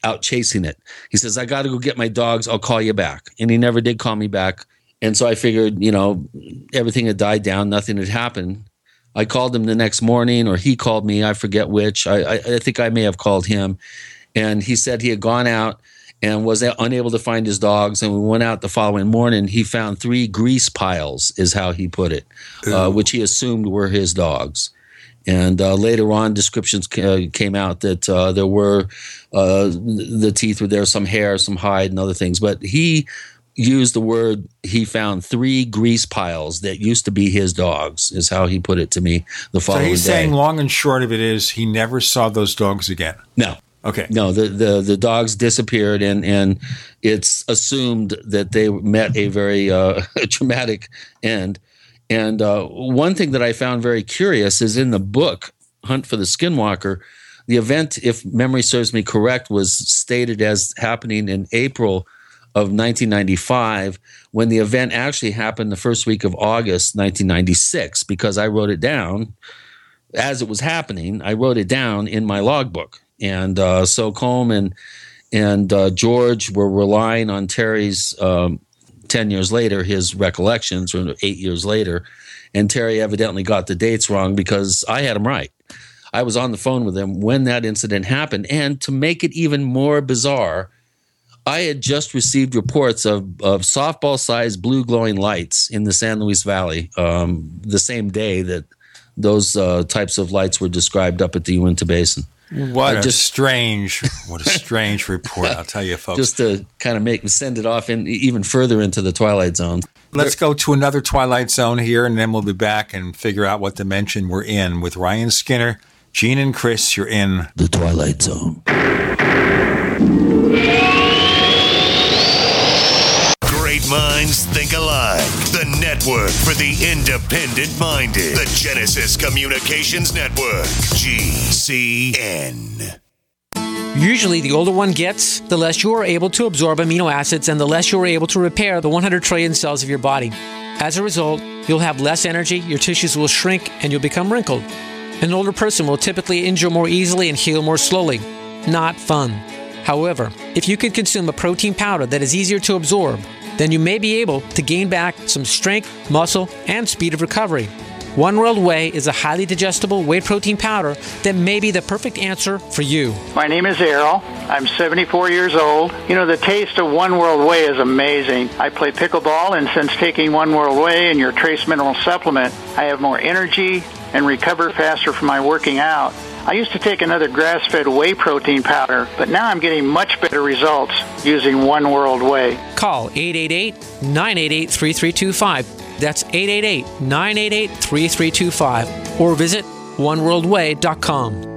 out chasing it. He says, "I got to go get my dogs. I'll call you back." And he never did call me back. And so I figured, you know, everything had died down, nothing had happened. I called him the next morning, or he called me. I forget which. I, I, I think I may have called him and he said he had gone out and was unable to find his dogs. And we went out the following morning. He found three grease piles, is how he put it, uh, which he assumed were his dogs. And uh, later on, descriptions uh, came out that uh, there were uh, the teeth were there, some hair, some hide, and other things. But he used the word he found three grease piles that used to be his dogs is how he put it to me the following so he's day. saying long and short of it is he never saw those dogs again no Okay. No, the, the, the dogs disappeared, and, and it's assumed that they met a very uh, [LAUGHS] traumatic end. And uh, one thing that I found very curious is in the book, Hunt for the Skinwalker, the event, if memory serves me correct, was stated as happening in April of 1995 when the event actually happened the first week of August 1996 because I wrote it down as it was happening. I wrote it down in my logbook. And uh, so Colm and and uh, George were relying on Terry's um, 10 years later, his recollections, or eight years later. And Terry evidently got the dates wrong because I had him right. I was on the phone with him when that incident happened. And to make it even more bizarre, I had just received reports of, of softball sized blue glowing lights in the San Luis Valley um, the same day that those uh, types of lights were described up at the Uinta Basin. What a just, strange, what a strange report! I'll tell you, folks. Just to kind of make send it off in, even further into the twilight zone. Let's go to another twilight zone here, and then we'll be back and figure out what dimension we're in with Ryan Skinner, Gene, and Chris. You're in the twilight zone. Minds think alike. The network for the independent minded. The Genesis Communications Network. GCN. Usually, the older one gets, the less you are able to absorb amino acids and the less you are able to repair the 100 trillion cells of your body. As a result, you'll have less energy, your tissues will shrink, and you'll become wrinkled. An older person will typically injure more easily and heal more slowly. Not fun. However, if you can consume a protein powder that is easier to absorb, then you may be able to gain back some strength, muscle, and speed of recovery. One World Whey is a highly digestible whey protein powder that may be the perfect answer for you. My name is Errol. I'm 74 years old. You know, the taste of One World Whey is amazing. I play pickleball, and since taking One World Whey and your trace mineral supplement, I have more energy and recover faster from my working out. I used to take another grass fed whey protein powder, but now I'm getting much better results using One World Whey. Call 888 988 3325. That's 888 988 3325. Or visit oneworldwhey.com.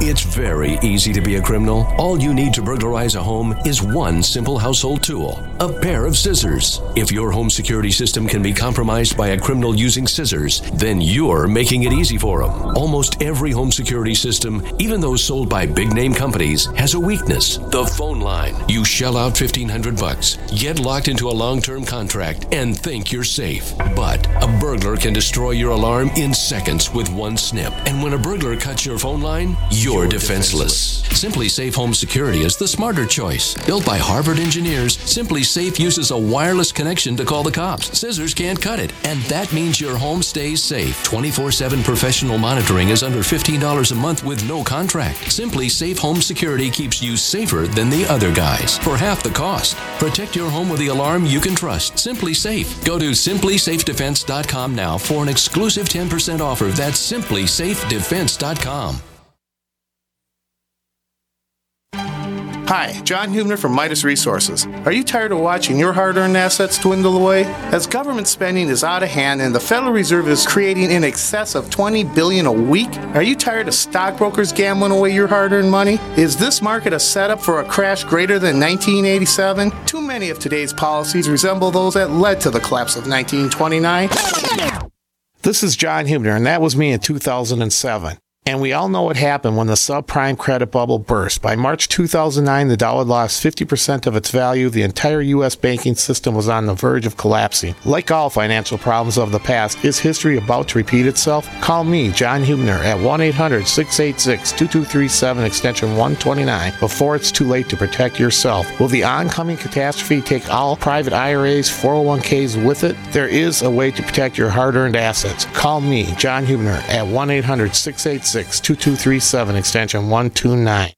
It's very easy to be a criminal. All you need to burglarize a home is one simple household tool a pair of scissors. If your home security system can be compromised by a criminal using scissors, then you're making it easy for them. Almost every home security system, even those sold by big name companies, has a weakness the phone line. You shell out 1500 bucks, get locked into a long term contract, and think you're safe. But a burglar can destroy your alarm in seconds with one snip. And when a burglar cuts your phone line, you're defenseless. SimpliSafe Home Security is the smarter choice. Built by Harvard engineers, SimpliSafe uses a wireless connection to call the cops. Scissors can't cut it, and that means your home stays safe. 24/7 professional monitoring is under $15 a month with no contract. SimpliSafe Home Security keeps you safer than the other guys for half the cost. Protect your home with the alarm you can trust. SimpliSafe. Go to simplysafedefense.com now for an exclusive 10% offer. That's simplysafedefense.com. Hi, John Hubner from Midas Resources. Are you tired of watching your hard earned assets dwindle away? As government spending is out of hand and the Federal Reserve is creating in excess of 20 billion a week, are you tired of stockbrokers gambling away your hard earned money? Is this market a setup for a crash greater than 1987? Too many of today's policies resemble those that led to the collapse of 1929. This is John Hubner, and that was me in 2007. And we all know what happened when the subprime credit bubble burst. By March 2009, the dollar lost 50% of its value. The entire U.S. banking system was on the verge of collapsing. Like all financial problems of the past, is history about to repeat itself? Call me, John Hubner, at 1 800 686 2237, extension 129, before it's too late to protect yourself. Will the oncoming catastrophe take all private IRAs, 401ks with it? There is a way to protect your hard earned assets. Call me, John Hubner, at 1 800 686 2237, extension 129.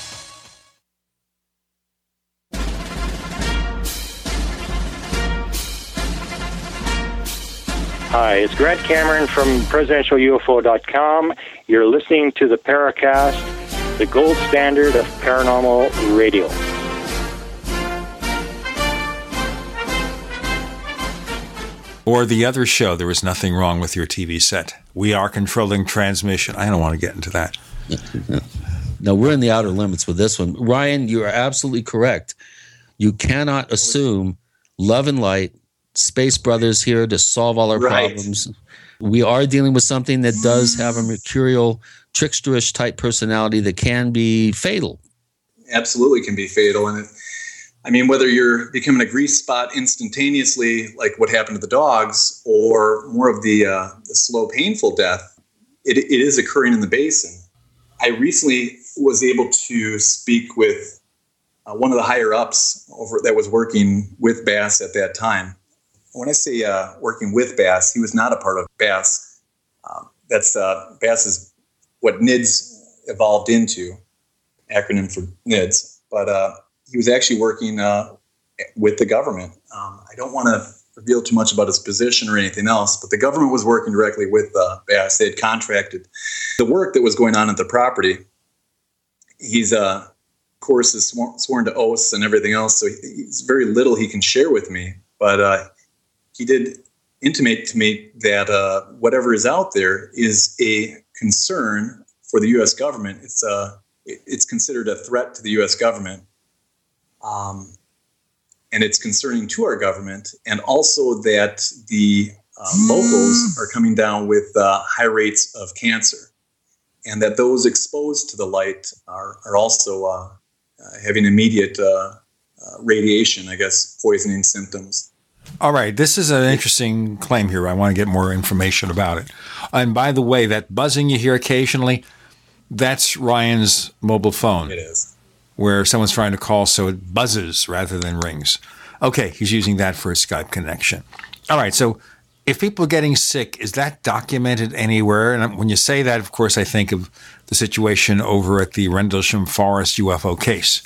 Hi, it's Grant Cameron from presidentialufo.com. You're listening to the Paracast, the gold standard of paranormal radio. Or the other show, There Was Nothing Wrong with Your TV Set. We are controlling transmission. I don't want to get into that. [LAUGHS] No, we're in the outer limits with this one. Ryan, you are absolutely correct. You cannot assume love and light, Space Brothers here to solve all our Right. problems. We are dealing with something that does have a mercurial, tricksterish type personality that can be fatal. absolutely can be fatal. And it, I mean, whether you're becoming a grease spot instantaneously, like what happened to the dogs, or more of the, uh, the slow, painful death, it, it is occurring in the basin. I recently was able to speak with uh, one of the higher ups over that was working with BAASS at that time. When I say uh, working with BAASS, he was not a part of BAASS. Um, that's uh, BAASS is what NIDS evolved into acronym for NIDS, but uh, he was actually working uh, with the government. Um, I don't want to reveal too much about his position or anything else, but the government was working directly with uh, BAASS. They had contracted the work that was going on at the property. He's, uh, of course, is sworn, sworn to oaths and everything else, so he, he's very little he can share with me. But uh, he did intimate to me that uh, whatever is out there is a concern for the U.S. government. It's a it- it's considered a threat to the U.S. government, um, and it's concerning to our government, and also that the uh, locals are coming down with uh, high rates of cancer, and that those exposed to the light are are also uh, uh, having immediate uh, uh, radiation, I guess, poisoning symptoms. All right, this is an interesting claim here. I want to get more information about it. And by the way, that buzzing you hear occasionally, that's Ryan's mobile phone. It is. Where someone's trying to call, so it buzzes rather than rings. Okay, he's using that for a Skype connection. All right, so if people are getting sick, is that documented anywhere? And when you say that, of course, I think of the situation over at the Rendlesham Forest UFO case,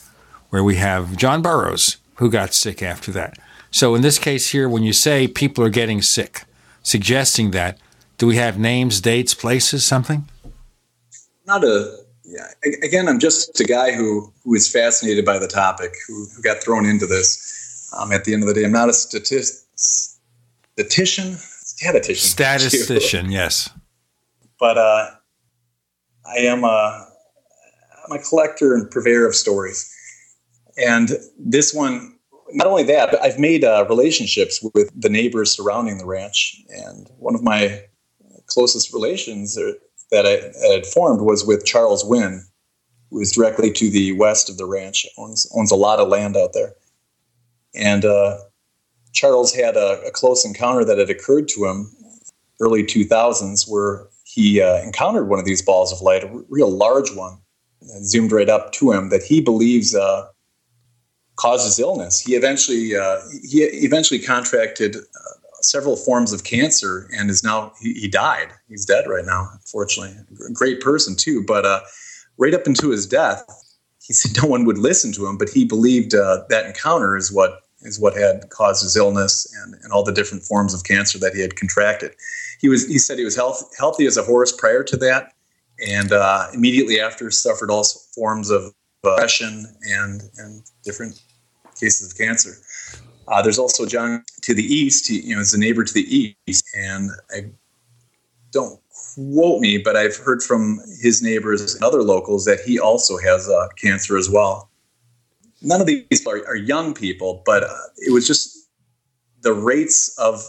where we have John Burroughs, who got sick after that. So in this case here, when you say people are getting sick, suggesting that, do we have names, dates, places, something? not a yeah again i'm just a guy who who is fascinated by the topic who, who got thrown into this um, at the end of the day i'm not a statist, statistician statistician Statistician, yes. but uh, i am a i'm a collector and purveyor of stories and this one not only that but i've made uh, relationships with the neighbors surrounding the ranch and one of my closest relations that I had formed was with Charles Wynn, who is directly to the west of the ranch, owns owns a lot of land out there. And uh, Charles had a, a close encounter that had occurred to him early 2000s, where he uh, encountered one of these balls of light, a real large one, and zoomed right up to him that he believes uh, causes illness. He eventually uh, he eventually contracted uh, several forms of cancer and is now he, he died. He's dead right now, unfortunately. Great person too, but uh, right up into his death, he said no one would listen to him, but he believed uh, that encounter is what is what had caused his illness and, and all the different forms of cancer that he had contracted. He was he said he was health, healthy as a horse prior to that, and uh, immediately after suffered all forms of depression and and different cases of cancer. Uh, there's also John to the east. He, you know, is a neighbor to the east, and I don't quote me, but I've heard from his neighbors and other locals that he also has uh, cancer as well. None of these are, are young people, but uh, it was just the rates of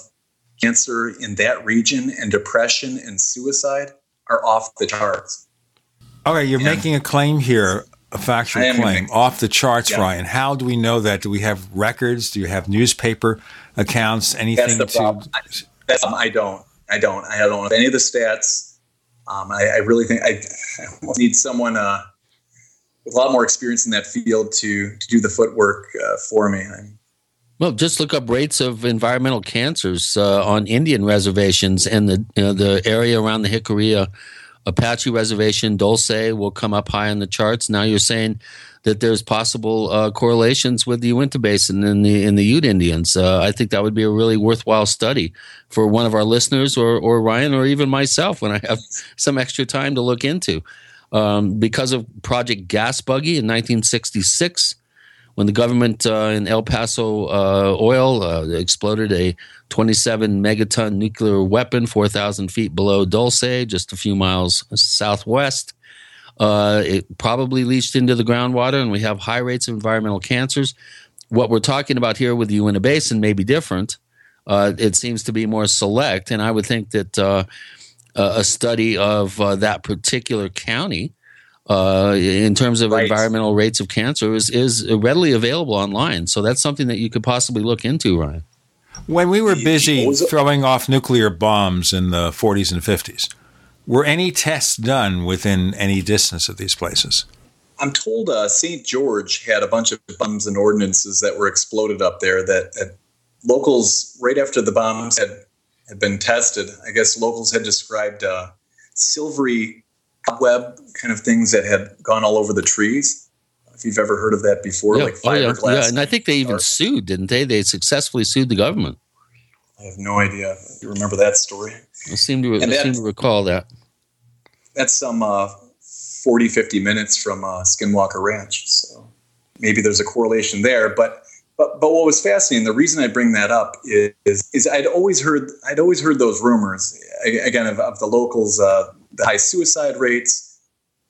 cancer in that region and depression and suicide are off the charts. Okay, you're yeah. making a claim here, a factual claim, making, off the charts, yeah. Ryan. How do we know that? Do we have records? Do you have newspaper accounts? Anything That's the to? Problem. I, that's, um, I don't. I don't. I don't have any of the stats. Um, I, I, really think I, I need someone uh, with a lot more experience in that field to to do the footwork uh, for me. I'm, well, just look up rates of environmental cancers uh, on Indian reservations and the you know, the area around the Jicarilla Apache reservation. Dulce will come up high on the charts. Now you're saying that there's possible uh, correlations with the Uinta Basin and the the Ute Indians. Uh, I think that would be a really worthwhile study for one of our listeners, or or Ryan, or even myself when I have [LAUGHS] some extra time to look into. Um, because of Project Gasbuggy in 1966, when the government uh, in El Paso uh, oil uh, exploded a 27 megaton nuclear weapon 4,000 feet below Dulce, just a few miles southwest. Uh, it probably leached into the groundwater, and we have high rates of environmental cancers. What we're talking about here with the Uinta Basin may be different. Uh, it seems to be more select, and I would think that uh, a study of that particular county uh, in terms of right. environmental rates of cancer is, is readily available online. So that's something that you could possibly look into, Ryan. When we were busy throwing off nuclear bombs in the 40s and 50s, were any tests done within any distance of these places? I'm told uh, St. George had a bunch of bombs and ordinances that were exploded up there that, that locals, right after the bombs had, had been tested, I guess locals had described uh, silvery cobweb kind of things that had gone all over the trees. If you've ever heard of that before, yeah. like fiberglass. Oh, yeah. yeah, and I think they even sued, didn't they? They successfully sued the government. I have no idea. You remember that story? I seem to, I seem to recall that. That's some uh, 40, 50 minutes from uh, Skinwalker Ranch. So maybe there's a correlation there. But but but what was fascinating, the reason I bring that up is is, I'd always heard I'd always heard those rumors again of, of the locals, uh, the high suicide rates,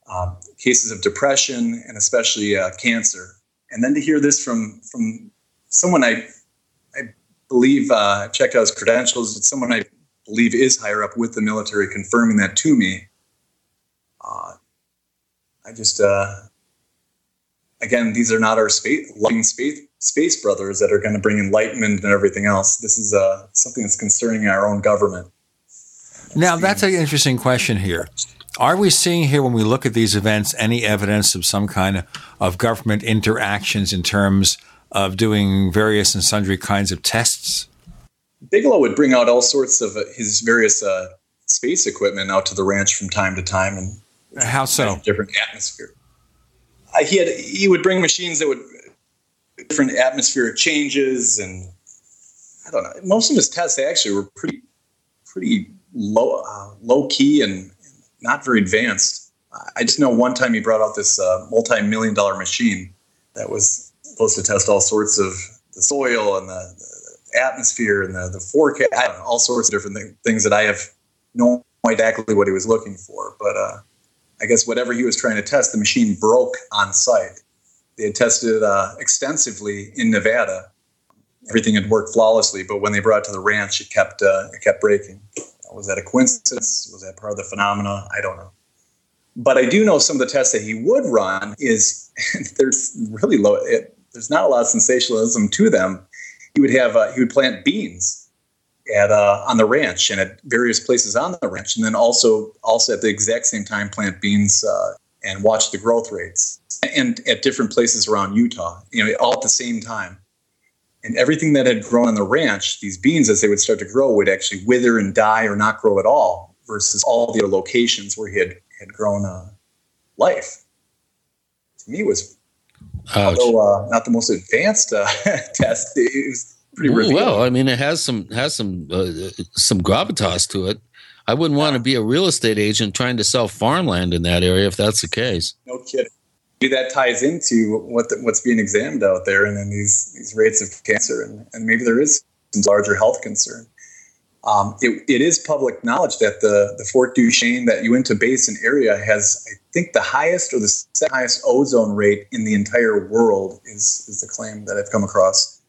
uh, cases of depression, and especially uh, cancer. And then to hear this from from someone I I believe uh, checked out his credentials. It's someone I believe is higher up with the military, confirming that to me. Uh, I just, uh, again, these are not our space, loving space, space brothers that are going to bring enlightenment and everything else. This is uh, something that's concerning our own government. Now, that's an interesting question here. Are we seeing here, when we look at these events, any evidence of some kind of, of government interactions in terms of doing various and sundry kinds of tests? Bigelow would bring out all sorts of uh, his various uh, space equipment out to the ranch from time to time, and how so? Different atmosphere. Uh, he had he would bring machines that would different atmospheric changes, and I don't know. Most of his tests they actually were pretty pretty low uh, low key and not very advanced. I just know one time he brought out this uh, multi million dollar machine that was supposed to test all sorts of the soil and the, the atmosphere and the, the forecast, all sorts of different th- things that I have no idea exactly what he was looking for. But uh, I guess whatever he was trying to test, the machine broke on site. They had tested uh, extensively in Nevada. Everything had worked flawlessly, but when they brought it to the ranch, it kept uh, it kept breaking. Was that a coincidence? Was that part of the phenomena? I don't know. But I do know some of the tests that he would run is [LAUGHS] there's really low. It, there's not a lot of sensationalism to them. He would have uh, he would plant beans at uh, on the ranch and at various places on the ranch, and then also also at the exact same time plant beans uh, and watch the growth rates and at different places around Utah. You know, all at the same time. And everything that had grown on the ranch, these beans, as they would start to grow, would actually wither and die or not grow at all. Versus all the other locations where he had had grown uh, life. To me, was Ouch. although uh, not the most advanced uh, [LAUGHS] test. It was pretty Ooh, well. I mean, it has some has some uh, some gravitas to it. I wouldn't want to be a real estate agent trying to sell farmland in that area if that's the case. No kidding. Maybe that ties into what the, what's being examined out there, and then these these rates of cancer, and, and maybe there is some larger health concern. Um, it, it is public knowledge that the, the Fort Duchesne, that Uinta Basin area has, I think, the highest or the highest ozone rate in the entire world is, is the claim that I've come across.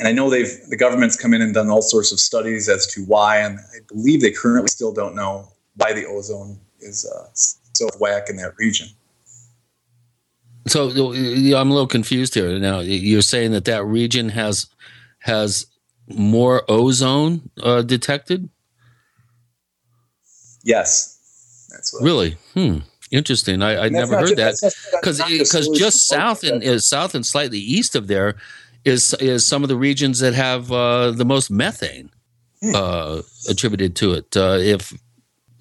And I know they've the government's come in and done all sorts of studies as to why, and I believe they currently still don't know why the ozone is uh, so whack in that region. So I'm a little confused here. Now you're saying that that region has has more ozone uh, detected. Yes, that's what really. Hmm. Interesting. I, I never heard just, that because because just south and uh, south and slightly east of there is is some of the regions that have uh, the most methane hmm. uh, attributed to it. Uh, if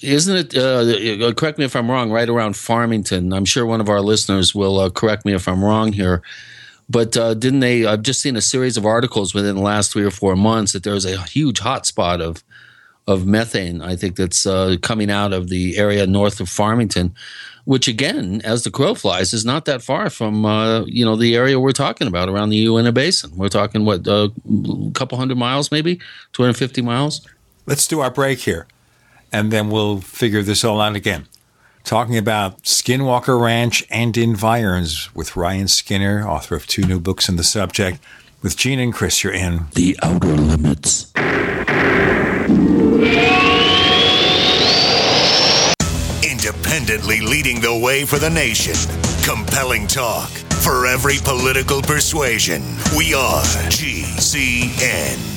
isn't it? Uh, correct me if I'm wrong. Right around Farmington, I'm sure one of our listeners will uh, correct me if I'm wrong here. But uh, didn't they? I've just seen a series of articles within the last three or four months that there's a huge hotspot of of methane. I think that's uh, coming out of the area north of Farmington, which again, as the crow flies, is not that far from uh, you know the area we're talking about around the Uinta Basin. We're talking what a couple hundred miles, maybe 250 miles. Let's do our break here and then we'll figure this all out again. Talking about Skinwalker Ranch and environs with Ryan Skinner, author of two new books on the subject. With Gene and Chris, you're in The Outer Limits. Independently leading the way for the nation. Compelling talk for every political persuasion. We are GCN.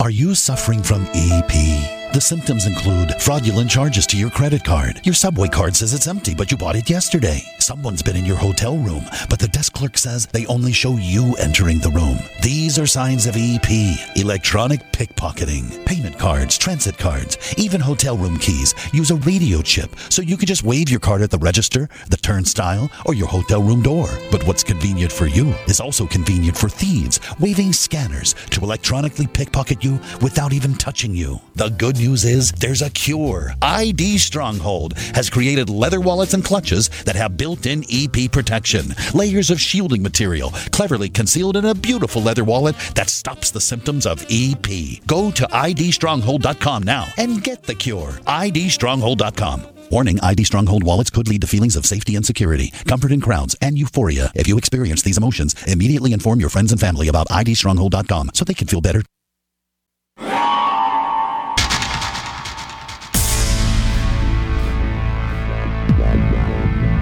Are you suffering from EP? The symptoms include fraudulent charges to your credit card. Your subway card says it's empty, but you bought it yesterday. Someone's been in your hotel room, but the desk clerk says they only show you entering the room. These are signs of EP electronic pickpocketing. Payment cards, transit cards, even hotel room keys use a radio chip so you can just wave your card at the register, the turnstile, or your hotel room door. But what's convenient for you is also convenient for thieves, waving scanners to electronically pickpocket you without even touching you. The good news is there's a cure. ID Stronghold has created leather wallets and clutches that have built in EP protection, layers of shielding material, cleverly concealed in a beautiful leather wallet that stops the symptoms of EP. Go to idstronghold.com now and get the cure. idstronghold.com. Warning ID Stronghold wallets could lead to feelings of safety and security, comfort in crowds, and euphoria. If you experience these emotions, immediately inform your friends and family about IDStronghold.com so they can feel better.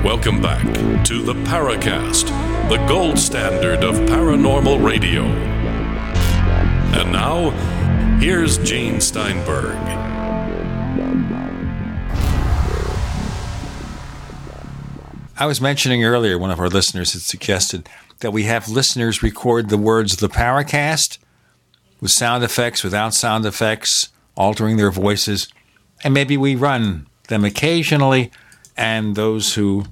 Welcome back to the Paracast, the gold standard of paranormal radio. And now, here's Gene Steinberg. I was mentioning earlier, one of our listeners had suggested that we have listeners record the words of the Paracast with sound effects, without sound effects, altering their voices, and maybe we run them occasionally and those who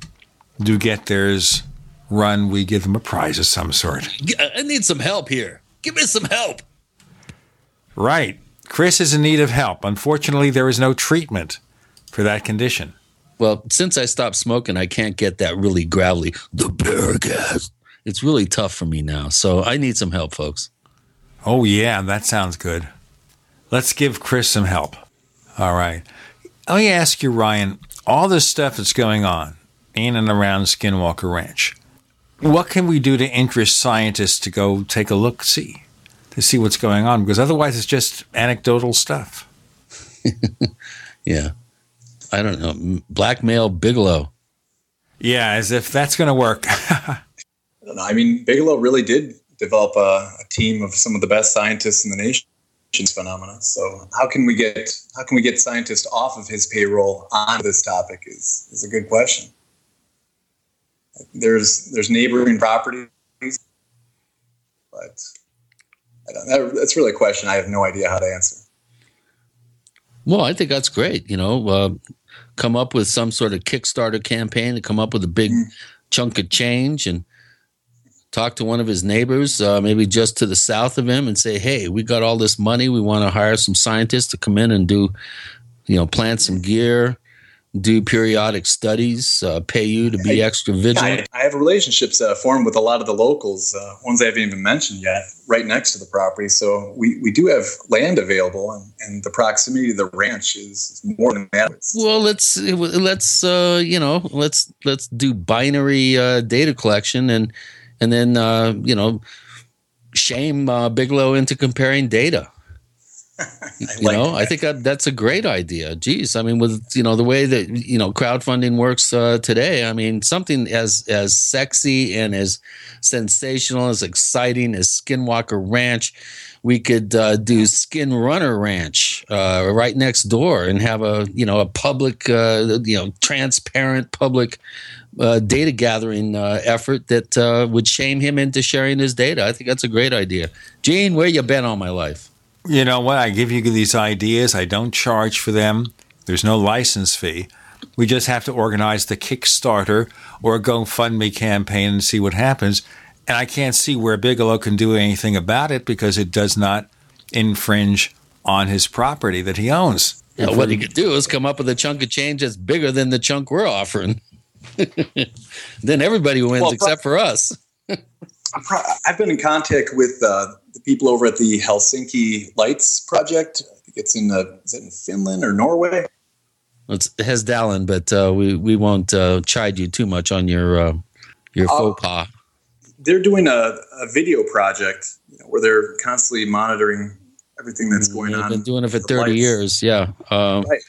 do get theirs run, we give them a prize of some sort. Uh, I need some help here. Give me some help. Right. Chris is in need of help. Unfortunately, there is no treatment for that condition. Well, since I stopped smoking, I can't get that really gravelly, the bear gas. It's really tough for me now. So I need some help, folks. Oh, yeah, that sounds good. Let's give Chris some help. All right. Let me ask you, Ryan, all this stuff that's going on in and around Skinwalker Ranch, what can we do to interest scientists to go take a look see? to see what's going on because otherwise it's just anecdotal stuff. [LAUGHS] yeah. I don't know. Blackmail Bigelow. Yeah, as if that's going to work. I don't know. I mean, Bigelow really did develop a, a team of some of the best scientists in the nation phenomena. So how can we get how can we get scientists off of his payroll on this topic is is a good question. There's there's neighboring properties, but that, that's really a question I have no idea how to answer. Well, I think that's great. You know, uh, come up with some sort of Kickstarter campaign to come up with a big mm. chunk of change and talk to one of his neighbors, uh, maybe just to the south of him, and say, "Hey, we got all this money. We want to hire some scientists to come in and do, you know, plant some gear, do periodic studies, uh, pay you to be extra vigilant. I, I have relationships uh, formed with a lot of the locals, uh, ones I haven't even mentioned yet, right next to the property. So we, we do have land available, and, and the proximity to the ranch is more than that. Well, let's let's uh, you know let's let's do binary uh, data collection and and then uh, you know shame Bigelow into comparing data [LAUGHS] you like know, that. I think that, that's a great idea. Geez, I mean, with you know the way that you know crowdfunding works uh, today, I mean, something as as sexy and as sensational, as exciting as Skinwalker Ranch, we could uh, do Skin Runner Ranch uh, right next door and have a you know a public uh, you know transparent public uh, data gathering uh, effort that uh, would shame him into sharing his data. I think that's a great idea. Gene, where you been all my life? You know what? I give you these ideas. I don't charge for them. There's no license fee. We just have to organize the Kickstarter or a GoFundMe campaign and see what happens. And I can't see where Bigelow can do anything about it because it does not infringe on his property that he owns. Yeah, what he could do is come up with a chunk of change that's bigger than the chunk we're offering. [LAUGHS] then everybody wins well, except for us. [LAUGHS] I've been in contact with uh, the people over at the Helsinki Lights Project. I think it's in uh, is it in Finland or Norway? It's Hessdalen, but uh, we we won't uh, chide you too much on your uh, your uh, faux pas. They're doing a, a video project you know, where they're constantly monitoring everything that's going They've on. Been doing it for thirty lights. years. Yeah. Um, right.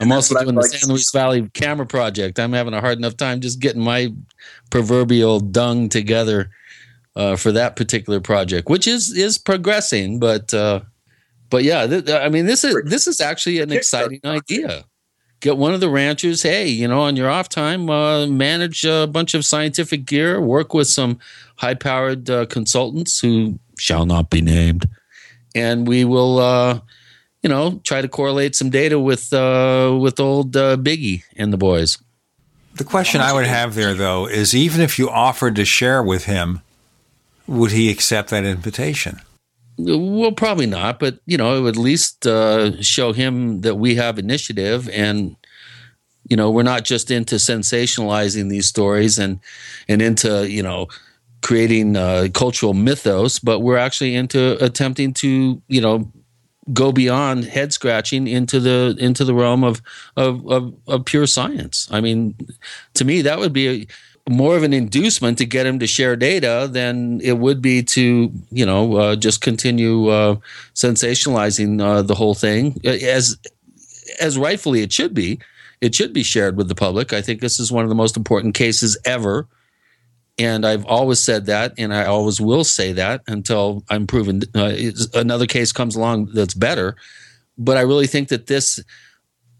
I'm also doing the San Luis Valley camera project. I'm having a hard enough time just getting my proverbial dung together uh, for that particular project, which is is progressing. But uh, but yeah, th- I mean this is this is actually an exciting idea. Get one of the ranchers. Hey, you know, on your off time, uh, manage a bunch of scientific gear. Work with some high powered uh, consultants who shall not be named, and we will. You know, try to correlate some data with uh, with old uh, Biggie and the boys. The question I would have there, though, is even if you offered to share with him would he accept that invitation? Well, probably not, but you know, it would at least uh, show him that we have initiative, and you know, we're not just into sensationalizing these stories and and into you know creating uh, cultural mythos, but we're actually into attempting to you know go beyond head scratching into the into the realm of, of of, of pure science. I mean, to me, that would be a more of an inducement to get him to share data than it would be to you know uh, just continue uh, sensationalizing uh, the whole thing as as rightfully it should be. It should be shared with the public. I think this is one of the most important cases ever. And I've always said that, and I always will say that until I'm proven uh, another case comes along that's better. But I really think that this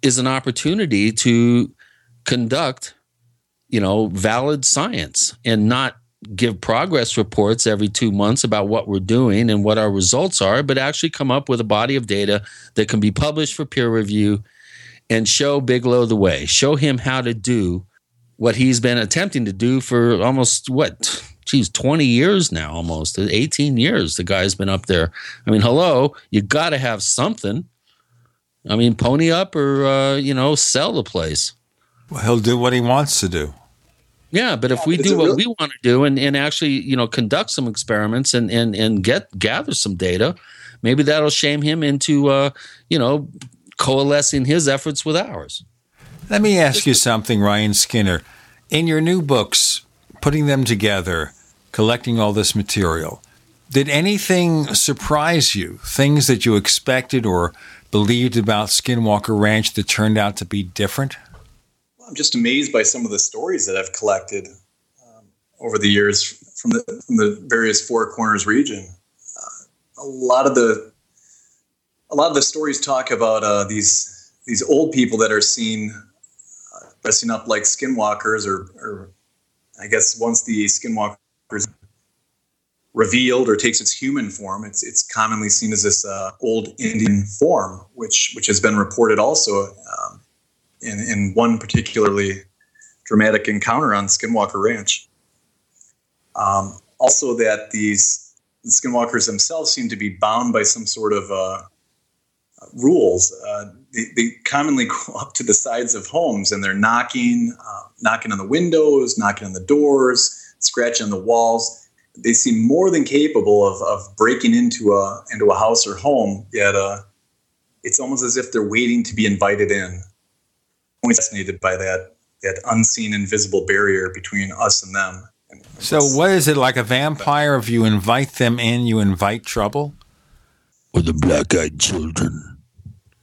is an opportunity to conduct you know, valid science and not give progress reports every two months about what we're doing and what our results are, but actually come up with a body of data that can be published for peer review and show Bigelow the way, show him how to do what he's been attempting to do for almost what, geez, 20 years now, almost 18 years. The guy's been up there. I mean, hello, you got to have something. I mean, pony up or, uh, you know, sell the place. Well, he'll do what he wants to do. Yeah, but if we do what we want to do and, and actually, you know, conduct some experiments and, and, and get gather some data, maybe that'll shame him into, uh, you know, coalescing his efforts with ours. Let me ask you something, Ryan Skinner. In your new books, putting them together, collecting all this material, Did anything surprise you? Things that you expected or believed about Skinwalker Ranch that turned out to be different? I'm just amazed by some of the stories that I've collected um, over the years from the, from the various Four Corners region. Uh, a lot of the a lot of the stories talk about uh, these these old people that are seen dressing up like skinwalkers, or, or I guess once the skinwalkers revealed or takes its human form, it's it's commonly seen as this uh, old Indian form, which which has been reported also um, in in one particularly dramatic encounter on Skinwalker Ranch. Um, also, that these the Skinwalkers themselves seem to be bound by some sort of uh, rules. Uh, they, they, commonly [LAUGHS] go up to the sides of homes and they're knocking, uh, knocking on the windows, knocking on the doors, scratching on the walls they seem more than capable of, of breaking into a into a house or home. Yet uh, it's almost as if they're waiting to be invited in. I'm fascinated by that that unseen, invisible barrier between us and them. And so, what is it like a vampire? If you invite them in, you invite trouble. Or the black-eyed children.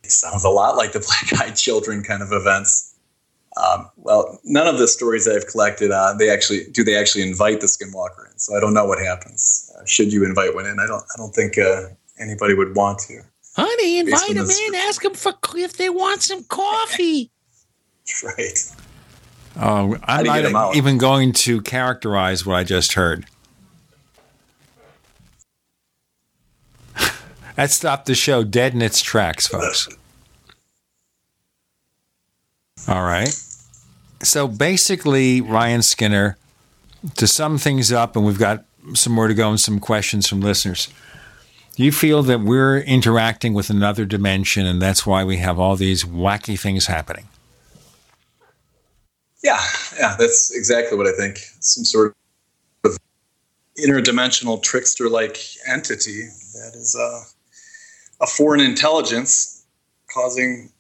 It sounds a lot like the [LAUGHS] black-eyed children kind of events. Um, well, none of the stories I've collected, uh, they actually do they actually invite the skinwalker in. So I don't know what happens. Uh, should you invite one in? I don't. I don't think uh, anybody would want to. Honey, invite them in. Ask them for if they want some coffee. [LAUGHS] right. Oh, I'm not even going to characterize what I just heard. That stopped the show dead in its tracks, folks. All right. So basically, Ryan Skinner, to sum things up, and we've got some more to go and some questions from listeners. You feel that we're interacting with another dimension, and that's why we have all these wacky things happening. Yeah, yeah, that's exactly what I think. Some sort of interdimensional trickster-like entity that is uh, a foreign intelligence causing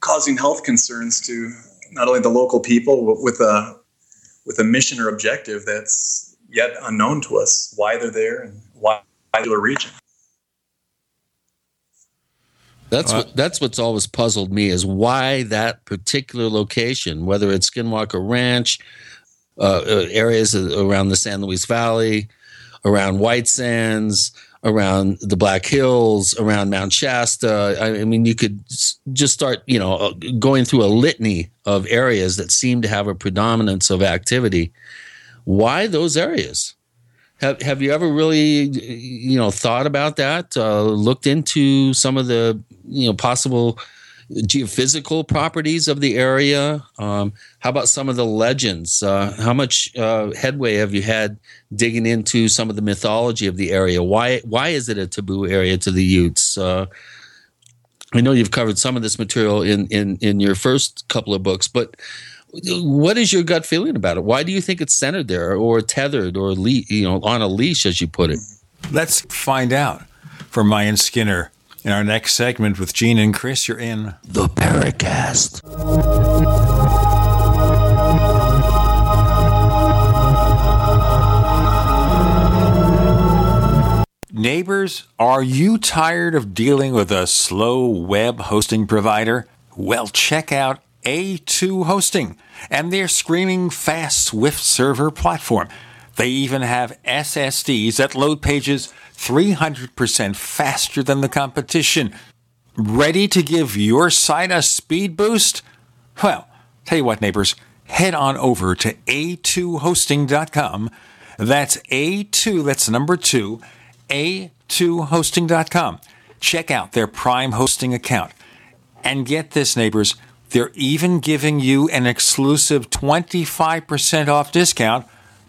causing health concerns to not only the local people but with a with a mission or objective that's yet unknown to us why they're there and why the region. That's what that's what's always puzzled me is why that particular location whether it's skinwalker ranch uh, uh areas around the san luis valley around white sands around the Black Hills, around Mount Shasta. I, mean, you could just start, you know, uh, going through a litany of areas that seem to have a predominance of activity. Why those areas? Have Have you ever really, you know, thought about that? Uh, looked into some of the, you know, possible geophysical properties of the area? Um, how about some of the legends? Uh, how much uh, headway have you had digging into some of the mythology of the area? Why why is it a taboo area to the Utes? Uh, I know you've covered some of this material in, in in your first couple of books, but what is your gut feeling about it? Why do you think it's centered there, or tethered, or le- you know on a leash, as you put it? Let's find out from Mayan Skinner in our next segment with Gene and Chris, you're in the Paracast. Neighbors, are you tired of dealing with a slow web hosting provider? Well, check out A2 Hosting and their screaming fast Swift server platform. They even have SSDs that load pages 300% faster than the competition. Ready to give your site a speed boost? Well, tell you what, neighbors, head on over to a2hosting.com. That's A2, that's number two, a2hosting.com. Check out their Prime hosting account. And get this, neighbors, they're even giving you an exclusive 25% off discount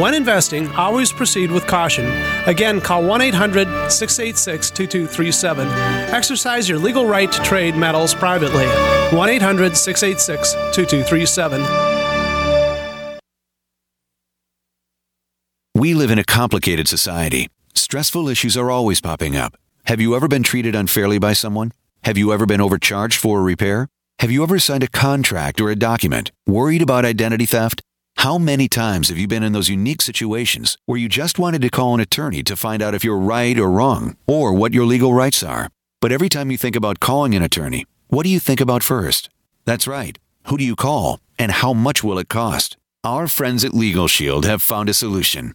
When investing, always proceed with caution. Again, call 1 800 686 2237. Exercise your legal right to trade metals privately. 1 800 686 2237. We live in a complicated society. Stressful issues are always popping up. Have you ever been treated unfairly by someone? Have you ever been overcharged for a repair? Have you ever signed a contract or a document worried about identity theft? How many times have you been in those unique situations where you just wanted to call an attorney to find out if you're right or wrong or what your legal rights are? But every time you think about calling an attorney, what do you think about first? That's right. Who do you call and how much will it cost? Our friends at Legal Shield have found a solution.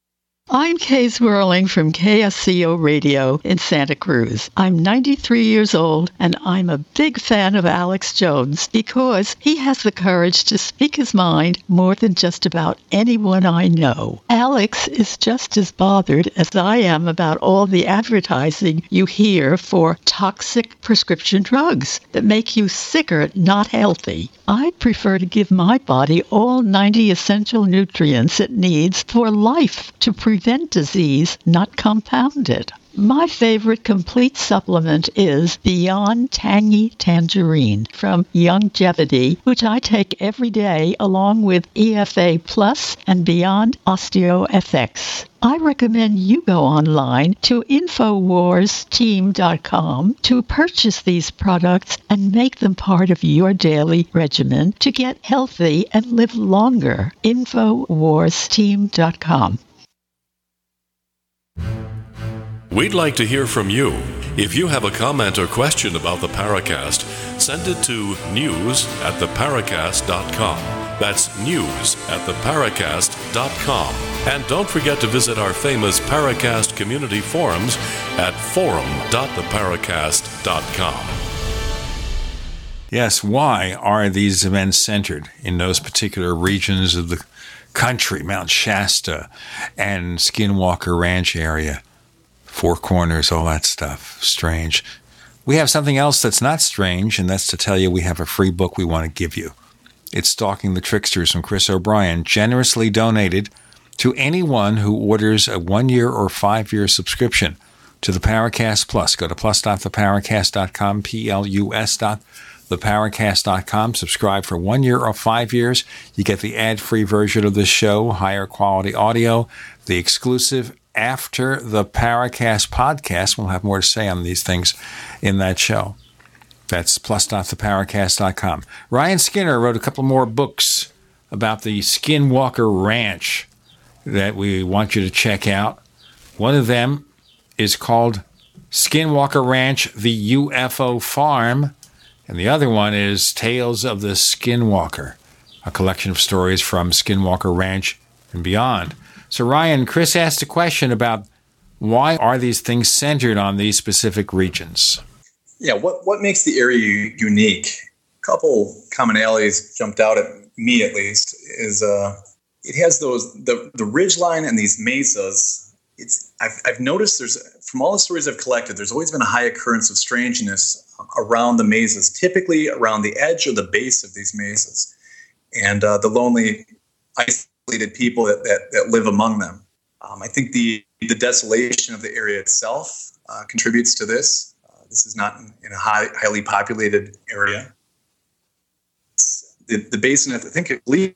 I'm Kay Zwerling from KSCO Radio in Santa Cruz. I'm 93 years old and I'm a big fan of Alex Jones because he has the courage to speak his mind more than just about anyone I know. Alex is just as bothered as I am about all the advertising you hear for toxic prescription drugs that make you sicker, not healthy. I prefer to give my body all 90 essential nutrients it needs for life to prevent disease, not compound it. My favorite complete supplement is Beyond Tangy Tangerine from Youngevity, which I take every day along with EFA Plus and Beyond OsteoFX. I recommend you go online to InfoWarsTeam.com to purchase these products and make them part of your daily regimen to get healthy and live longer. InfoWarsTeam.com. We'd like to hear from you. If you have a comment or question about the Paracast, send it to news at theparacast.com. That's news at theparacast.com. And don't forget to visit our famous Paracast community forums at forum.theparacast.com. Yes, why are these events centered in those particular regions of the country, Mount Shasta and Skinwalker Ranch area? Four corners, all that stuff. Strange. We have something else that's not strange, and that's to tell you we have a free book we want to give you. It's Stalking the Tricksters from Chris O'Brien, generously donated to anyone who orders a one year or five year subscription to the Paracast Plus. Go to plus.theparacast.com, P L U S dot theparacast.com. Subscribe for one year or five years. You get the ad free version of the show, higher quality audio, the exclusive after the Paracast podcast. We'll have more to say on these things in that show. That's plus.theparacast.com. Ryan Skinner wrote a couple more books about the Skinwalker Ranch that we want you to check out. One of them is called Skinwalker Ranch, the UFO Farm, and the other one is Tales of the Skinwalker, a collection of stories from Skinwalker Ranch and beyond. So, Ryan, Chris asked a question about why are these things centered on these specific regions? Yeah, what, what makes the area unique? A couple commonalities jumped out at me, at least, is uh, it has those the the ridge line and these mesas. It's I've, I've noticed there's from all the stories I've collected, there's always been a high occurrence of strangeness around the mesas, typically around the edge or the base of these mesas, and uh, the lonely isolated people that, that, that live among them. Um, I think the, the desolation of the area itself uh, contributes to this. Uh, this is not in, in a high, highly populated area. The, the basin, I think, it the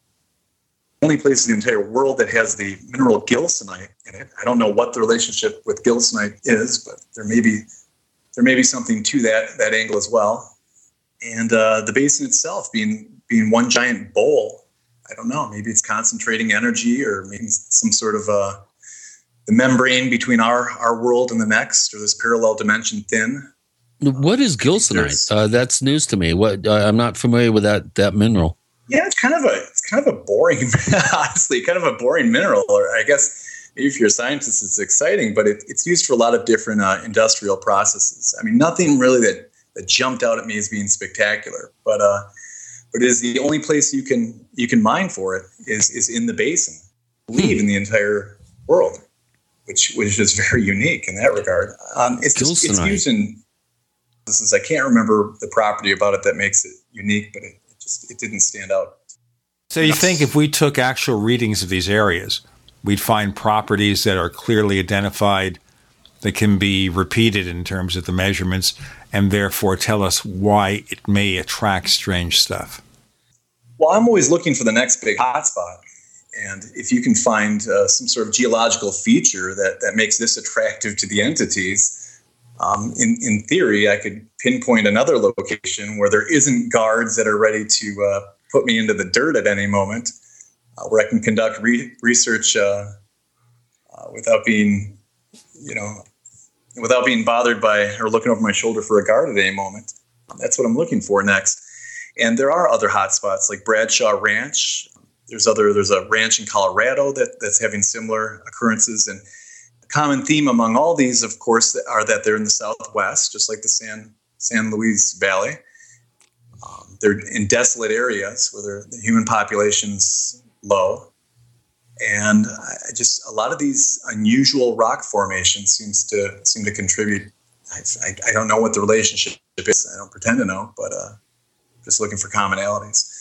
only place in the entire world that has the mineral gilsonite in it. I don't know what the relationship with gilsonite is, but there may be there may be something to that that angle as well. And uh, the basin itself being being one giant bowl, I don't know. Maybe it's concentrating energy, or maybe some sort of uh, the membrane between our our world and the next, or this parallel dimension thin. What is gilsonite? Uh, that's news to me. What uh, I'm not familiar with that that mineral. Yeah, it's kind of a it's kind of a boring, [LAUGHS] honestly, kind of a boring mineral. Or I guess maybe if you're a scientist, it's exciting, but it, it's used for a lot of different uh, industrial processes. I mean, nothing really that that jumped out at me as being spectacular, but uh, but it is the only place you can you can mine for it is is in the basin. I believe in the entire world, which which is very unique in that regard. Um, it's just, it's used in this is I can't remember the property about it that makes it unique, but it, it just it didn't stand out. So you think if we took actual readings of these areas, we'd find properties that are clearly identified that can be repeated in terms of the measurements and therefore tell us why it may attract strange stuff? Well, I'm always looking for the next big hotspot. And if you can find uh, some sort of geological feature that, that makes this attractive to the entities, um, in, in theory, I could pinpoint another location where there isn't guards that are ready to uh, put me into the dirt at any moment, uh, where I can conduct re- research uh, uh, without being, you know, without being bothered by or looking over my shoulder for a guard at any moment. That's what I'm looking for next. And there are other hotspots like Bradshaw Ranch. There's other. There's a ranch in Colorado that, that's having similar occurrences. And the common theme among all these, of course, are that they're in the Southwest, just like the San San Luis Valley. Um, they're in desolate areas where the human population's low, and I just a lot of these unusual rock formations seems to seem to contribute. I, I, I don't know what the relationship is. I don't pretend to know, but uh, just looking for commonalities.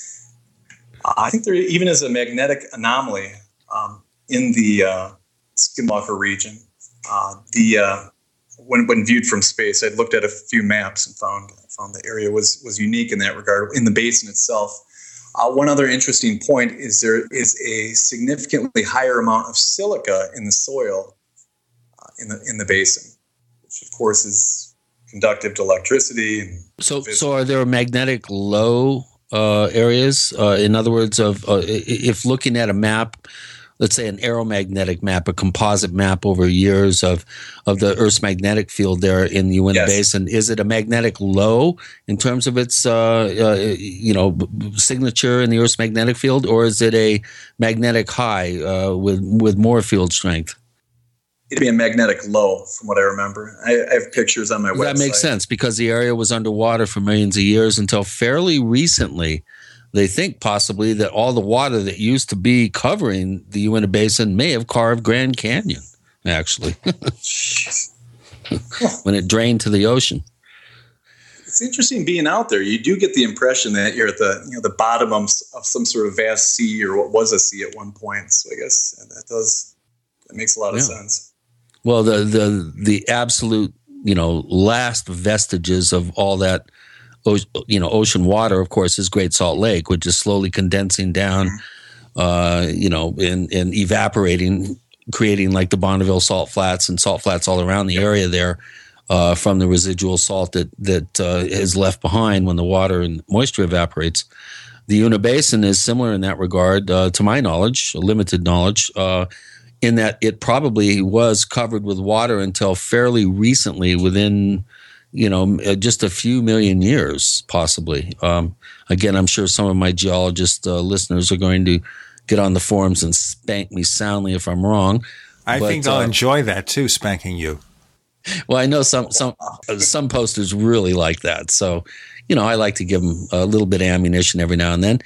I think there even is a magnetic anomaly um, in the uh, Skinwalker region. Uh, the uh, when, when viewed from space, I looked at a few maps and found found the area was was unique in that regard. In the basin itself, uh, one other interesting point is there is a significantly higher amount of silica in the soil uh, in the in the basin, which of course is conductive to electricity. so, so are there magnetic low uh, areas? Uh, in other words, of uh, if looking at a map let's say an aeromagnetic map, a composite map over years of of the Earth's magnetic field there in the Uinta yes. Basin. Is it a magnetic low in terms of its uh, uh, you know signature in the Earth's magnetic field, or is it a magnetic high uh, with with more field strength? It'd be a magnetic low, from what I remember. I, I have pictures on my that website. That makes sense because the area was underwater for millions of years until fairly recently they think possibly that all the water that used to be covering the Uinta Basin may have carved Grand Canyon, actually, [LAUGHS] when it drained to the ocean. It's interesting being out there. You do get the impression that you're at the you know the bottom of, of some sort of vast sea or what was a sea at one point. So I guess that does that makes a lot of yeah. sense. Well, the the the absolute you know last vestiges of all that you know, ocean water, of course, is Great Salt Lake, which is slowly condensing down, uh, you know, and, and evaporating, creating like the Bonneville salt flats and salt flats all around the area there uh, from the residual salt that that uh, is left behind when the water and moisture evaporates. The Uinta Basin is similar in that regard, uh, to my knowledge, limited knowledge, uh, in that it probably was covered with water until fairly recently, within you know, uh, just a few million years, possibly. Um, again, I'm sure some of my geologist uh, listeners are going to get on the forums and spank me soundly if I'm wrong. I but, think they'll uh, enjoy that too, spanking you. Well, I know some some some posters really like that, so you know I like to give them a little bit of ammunition every now and then.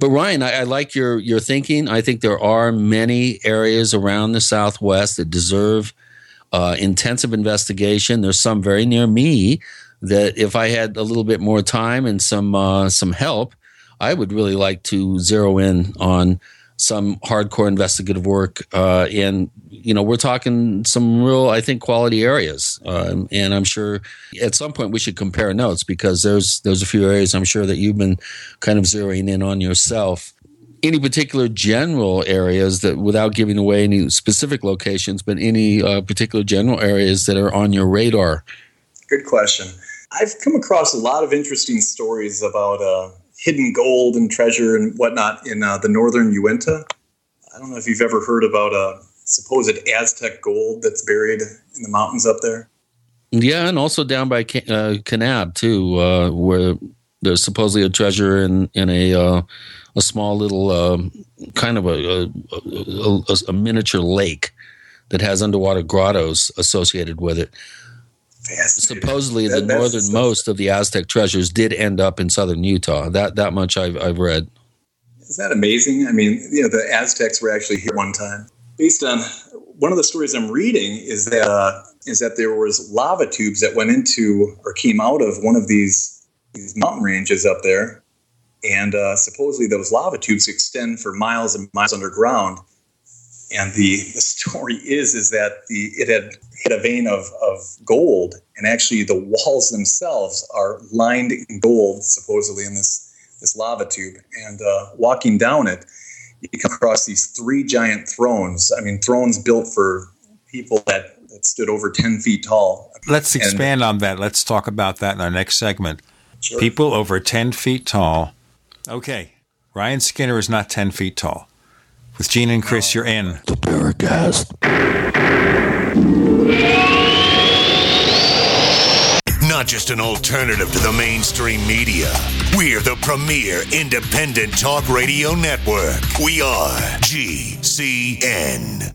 But Ryan, I, I like your your thinking. I think there are many areas around the Southwest that deserve uh, intensive investigation. There's some very near me that if I had a little bit more time and some uh, some help, I would really like to zero in on some hardcore investigative work, uh, and you know we're talking some real, I think, quality areas. Um, and I'm sure at some point we should compare notes because there's there's a few areas I'm sure that you've been kind of zeroing in on yourself. Any particular general areas that, without giving away any specific locations, but any uh, particular general areas that are on your radar? Good question. I've come across a lot of interesting stories about uh, hidden gold and treasure and whatnot in uh, the northern Uinta. I don't know if you've ever heard about a supposed Aztec gold that's buried in the mountains up there. Yeah, and also down by uh, Kanab too, uh, where there's supposedly a treasure in in a uh, a small little um, kind of a a, a a, miniature lake that has underwater grottos associated with it. Supposedly, that, the northernmost of the Aztec treasures did end up in southern Utah. That that much I've, I've read. Isn't that amazing? I mean, you know, the Aztecs were actually here one time. Based on one of the stories I'm reading, is that uh, is that there was lava tubes that went into or came out of one of these these mountain ranges up there, and uh, supposedly those lava tubes extend for miles and miles underground. And the, the story is is that the it had hit a vein of, of gold, and actually the walls themselves are lined in gold, supposedly in this this lava tube. And uh, walking down it, you come across these three giant thrones. I mean, thrones built for people that, that stood over ten feet tall. Let's expand and, on that. Let's talk about that in our next segment. Sure. People over ten feet tall. Okay, Ryan Skinner is not ten feet tall. With Gene and Chris, you're in the Paracast. Not just an alternative to the mainstream media. We're the premier independent talk radio network. We are GCN.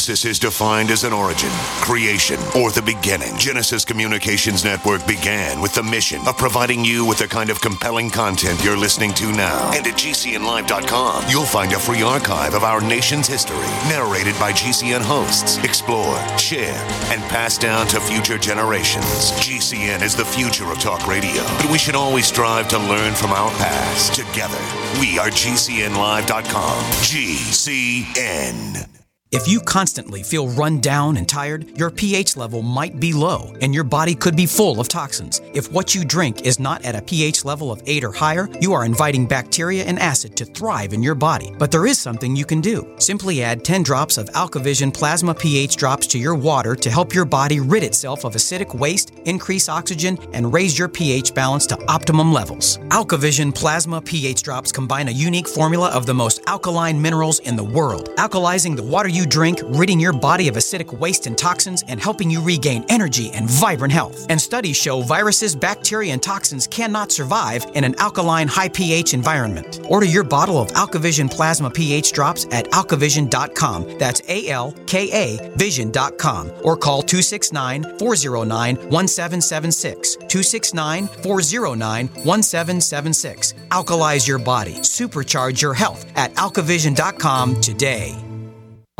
Genesis is defined as an origin, creation, or the beginning. Genesis Communications Network began with the mission of providing you with the kind of compelling content you're listening to now. And at GCNlive.com, you'll find a free archive of our nation's history, narrated by GCN hosts, explored, shared, and passed down to future generations. GCN is the future of talk radio, but we should always strive to learn from our past. Together, we are GCNlive.com. GCN. If you constantly feel run down and tired, your pH level might be low and your body could be full of toxins. If what you drink is not at a pH level of 8 or higher, you are inviting bacteria and acid to thrive in your body. But there is something you can do. Simply add 10 drops of AlkaVision plasma pH drops to your water to help your body rid itself of acidic waste, increase oxygen, and raise your pH balance to optimum levels. AlkaVision plasma pH drops combine a unique formula of the most alkaline minerals in the world, alkalizing the water you you drink, ridding your body of acidic waste and toxins, and helping you regain energy and vibrant health. And studies show viruses, bacteria, and toxins cannot survive in an alkaline, high pH environment. Order your bottle of AlkaVision Plasma pH drops at alkavision.com. That's A L K A vision.com. Or call 269 409 1776. 269 409 1776. Alkalize your body. Supercharge your health at alkavision.com today.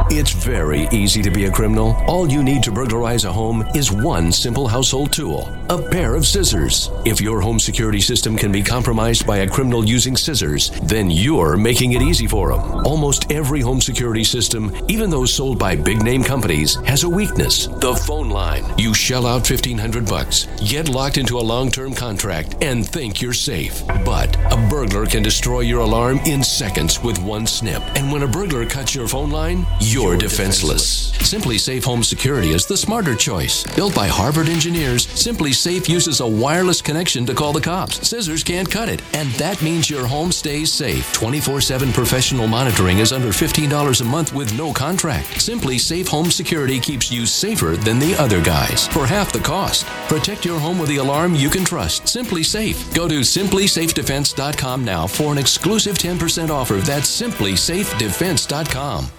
It's very easy to be a criminal. All you need to burglarize a home is one simple household tool a pair of scissors. If your home security system can be compromised by a criminal using scissors, then you're making it easy for them. Almost every home security system, even those sold by big name companies, has a weakness the phone line. You shell out 1500 bucks, get locked into a long term contract, and think you're safe. But a burglar can destroy your alarm in seconds with one snip. And when a burglar cuts your phone line, you're defenseless. SimpliSafe Home Security is the smarter choice. Built by Harvard engineers, SimpliSafe uses a wireless connection to call the cops. Scissors can't cut it, and that means your home stays safe. 24 7 professional monitoring is under $15 a month with no contract. SimpliSafe Home Security keeps you safer than the other guys for half the cost. Protect your home with the alarm you can trust. SimpliSafe. Go to simplysafedefense.com now for an exclusive 10% offer. That's simplysafedefense.com.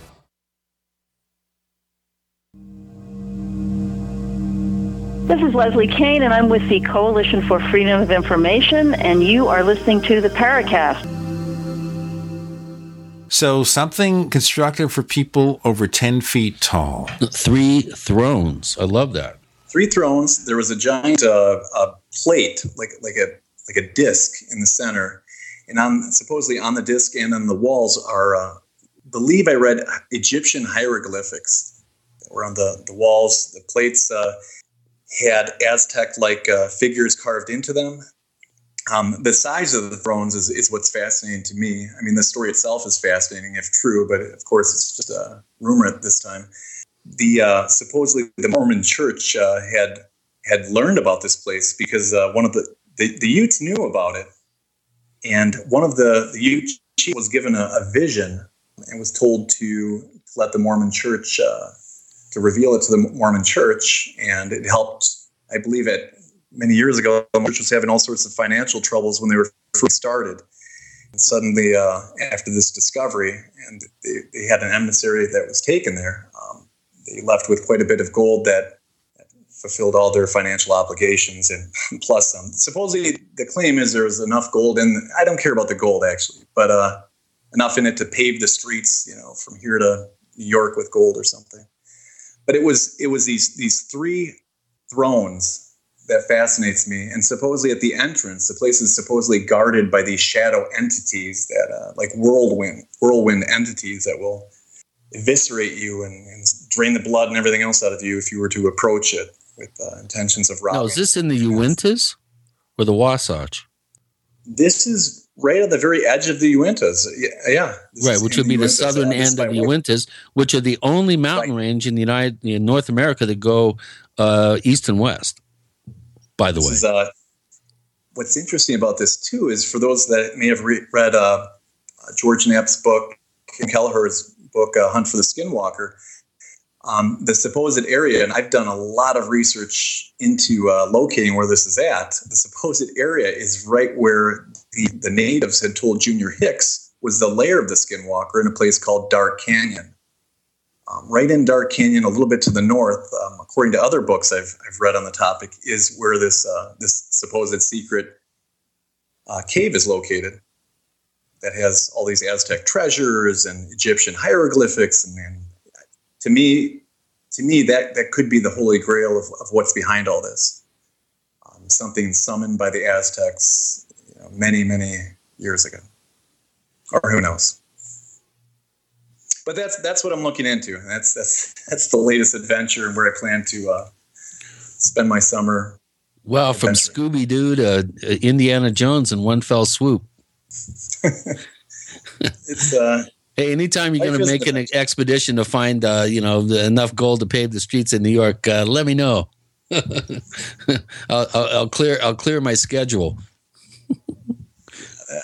This is Leslie Kean, and I'm with the Coalition for Freedom of Information, and you are listening to the Paracast. So something constructed for people over 10 feet tall. Three thrones. I love that. Three thrones. There was a giant uh, uh, plate, like like a like a disc in the center, and on supposedly on the disc and on the walls are, uh, believe I read Egyptian hieroglyphics that were on the the walls. The plates uh, had Aztec-like uh, figures carved into them. Um, the size of the thrones is, is what's fascinating to me. I mean, the story itself is fascinating if true, but of course it's just a rumor at this time. The uh, supposedly the Mormon Church uh, had had learned about this place because uh, one of the, the the Utes knew about it, and one of the the Ute was given a, a vision and was told to let the Mormon Church uh, to reveal it to the Mormon Church, and it helped. I believe it many years ago. The church was having all sorts of financial troubles when they were first started. And suddenly, uh, after this discovery, and they, they, had an emissary that was taken there, um, they left with quite a bit of gold that fulfilled all their financial obligations and [LAUGHS] plus some. Supposedly, the claim is there was enough gold in. I don't care about the gold actually, but uh, enough in it to pave the streets, you know, from here to New York with gold or something. But it was it was these these three thrones that fascinates me. And supposedly at the entrance, the place is supposedly guarded by these shadow entities that, uh, like whirlwind, whirlwind entities that will eviscerate you and, and, drain the blood and everything else out of you if you were to approach it with uh, intentions of robbing. Now, is this in the Uintas or the Wasatch? This is right on the very edge of the Uintas. Yeah, right, which would be the, the southern end of the Uintas, which are the only mountain right. range in the United in North America that go uh, east and west by the way. Is, uh, what's interesting about this too is for those that may have re- read uh, George Knapp's book, Colm Kelleher's book, uh, Hunt for the Skinwalker, um, the supposed area, and I've done a lot of research into uh, locating where this is at. The supposed area is right where the, the natives had told Junior Hicks was the lair of the Skinwalker in a place called Dark Canyon um, right in Dark Canyon, a little bit to the north, um, according to other books I've, I've read on the topic, is where this uh, this supposed secret uh, cave is located. That has all these Aztec treasures and Egyptian hieroglyphics, and, and to me, to me that that could be the holy grail of, of what's behind all this. Um, something summoned by the Aztecs you know, many many years ago, or who knows but that's that's what I'm looking into. That's that's [LAUGHS] that's the latest adventure and where I plan to uh, spend my summer. Well, from Scooby Doo to uh, Indiana Jones in one fell swoop. [LAUGHS] it's uh, anytime you're going to make an expedition to find uh, you know enough gold to pave the streets in New York, uh, let me know. [LAUGHS] I'll, I'll, I'll clear I'll clear my schedule.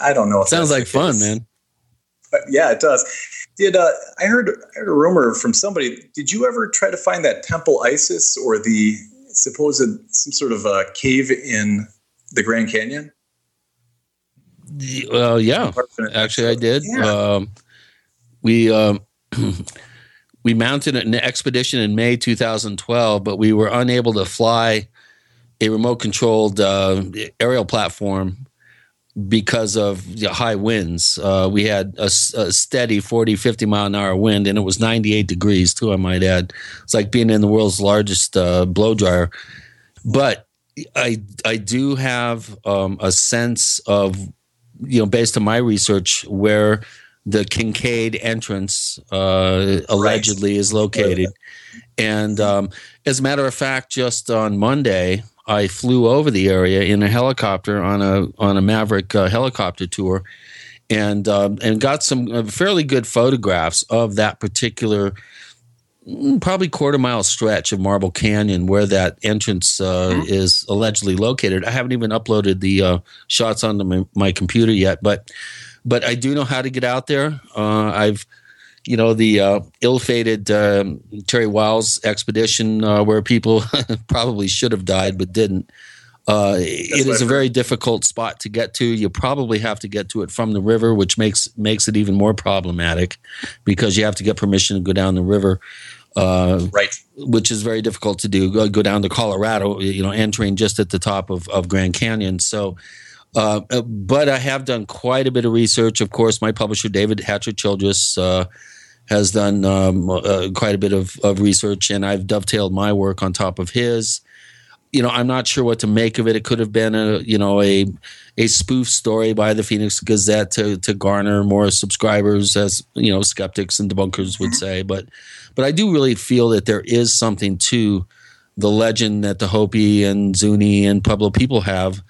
I don't know. Sounds like fun, man yeah, it does. Did uh, I heard, I heard a rumor from somebody? Did you ever try to find that Temple Isis or the supposed some sort of a cave in the Grand Canyon? Well, yeah, actually, I did. Um, we um, [CLEARS THROAT] we mounted an expedition in May 2012, but we were unable to fly a remote controlled uh, aerial platform because of high winds. Uh, we had a, a, steady 40, 50 mile an hour wind, and it was 98 degrees, too, I might add. It's like being in the world's largest uh, blow dryer. But I, I do have um, a sense of, you know, based on my research, where the Kincaid entrance uh, allegedly right. is located. And um, as a matter of fact, just on Monday, I flew over the area in a helicopter on a on a Maverick uh, helicopter tour, and um, and got some uh, fairly good photographs of that particular mm, probably quarter mile stretch of Marble Canyon where that entrance uh, mm-hmm. is allegedly located. I haven't even uploaded the uh, shots onto my, my, computer yet, but but I do know how to get out there. Uh, I've you know the uh, ill-fated um, Terry Wiles expedition uh, where people [LAUGHS] probably should have died but didn't. Uh, it is a very difficult spot to get to. You probably have to get to it from the river, which makes makes it even more problematic because you have to get permission to go down the river. Uh, right, which is very difficult to do. Go, go down to Colorado, you know, entering just at the top of, of Grand Canyon. So, uh, but I have done quite a bit of research. Of course, my publisher David Hatcher Childress uh, has done um, uh, quite a bit of, of research, and I've dovetailed my work on top of his. You know, I'm not sure what to make of it. It could have been a you know a a spoof story by the Phoenix Gazette to to garner more subscribers, as you know, skeptics and debunkers would mm-hmm. say. But but I do really feel that there is something to the legend that the Hopi and Zuni and Pueblo people have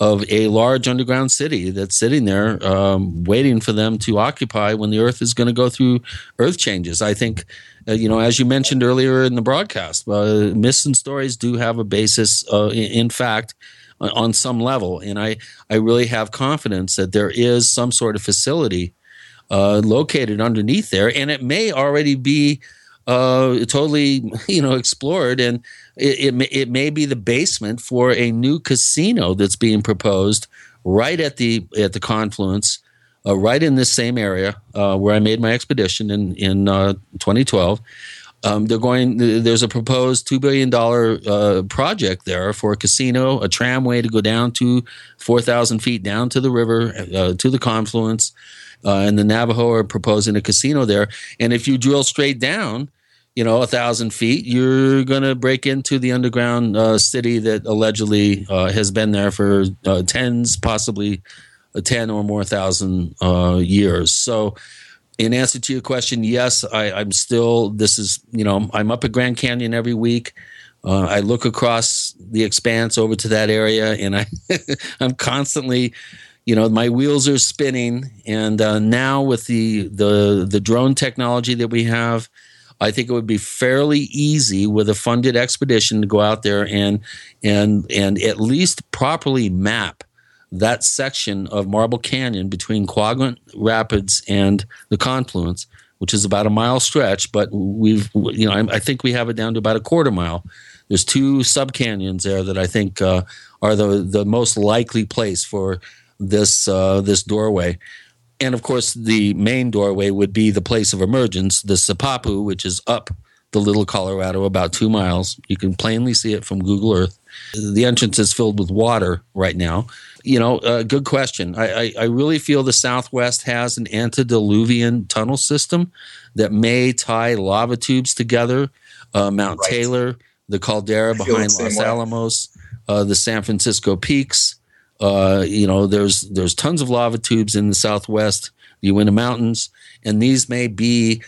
of a large underground city that's sitting there um, waiting for them to occupy when the earth is going to go through earth changes. I think, uh, you know, as you mentioned earlier in the broadcast, uh, myths and stories do have a basis, uh, in, in, fact, on some level. And I, I really have confidence that there is some sort of facility uh, located underneath there, and it may already be uh, totally, [LAUGHS] you know, explored and it, it, it may be the basement for a new casino that's being proposed right at the at the confluence, uh, right in this same area uh, where I made my expedition in in uh, 2012. Um, they're going. There's a proposed two billion dollar uh, project there for a casino, a tramway to go down to four thousand feet down to the river uh, to the confluence, uh, and the Navajo are proposing a casino there. And if you drill straight down, you know, a thousand feet, you're going to break into the underground uh, city that allegedly uh, has been there for uh, tens, possibly uh, 10 or more thousand uh, years. So, in answer to your question, yes, I, am still, this is, you know, I'm up at Grand Canyon every week. Uh, I look across the expanse over to that area and I, [LAUGHS] I'm constantly, you know, my wheels are spinning. And now with the, the, the drone technology that we have, I think it would be fairly easy with a funded expedition to go out there and and and at least properly map that section of Marble Canyon between Quadrant Rapids and the confluence, which is about a mile stretch, but we've you know I, I think we have it down to about a quarter mile. There's two sub canyons there that I think uh, are the the most likely place for this uh, this doorway and of course, the main doorway would be the place of emergence, the Sipapu, which is up the Little Colorado about two miles. You can plainly see it from Google Earth. The entrance is filled with water right now. You know, uh, good question. I, I, I, really feel the Southwest has an antediluvian tunnel system that may tie lava tubes together. Uh, Mount right. Taylor, the caldera behind Los Alamos, uh, the San Francisco Peaks, uh, you know, there's there's tons of lava tubes in the southwest, the Uinta Mountains, and these may be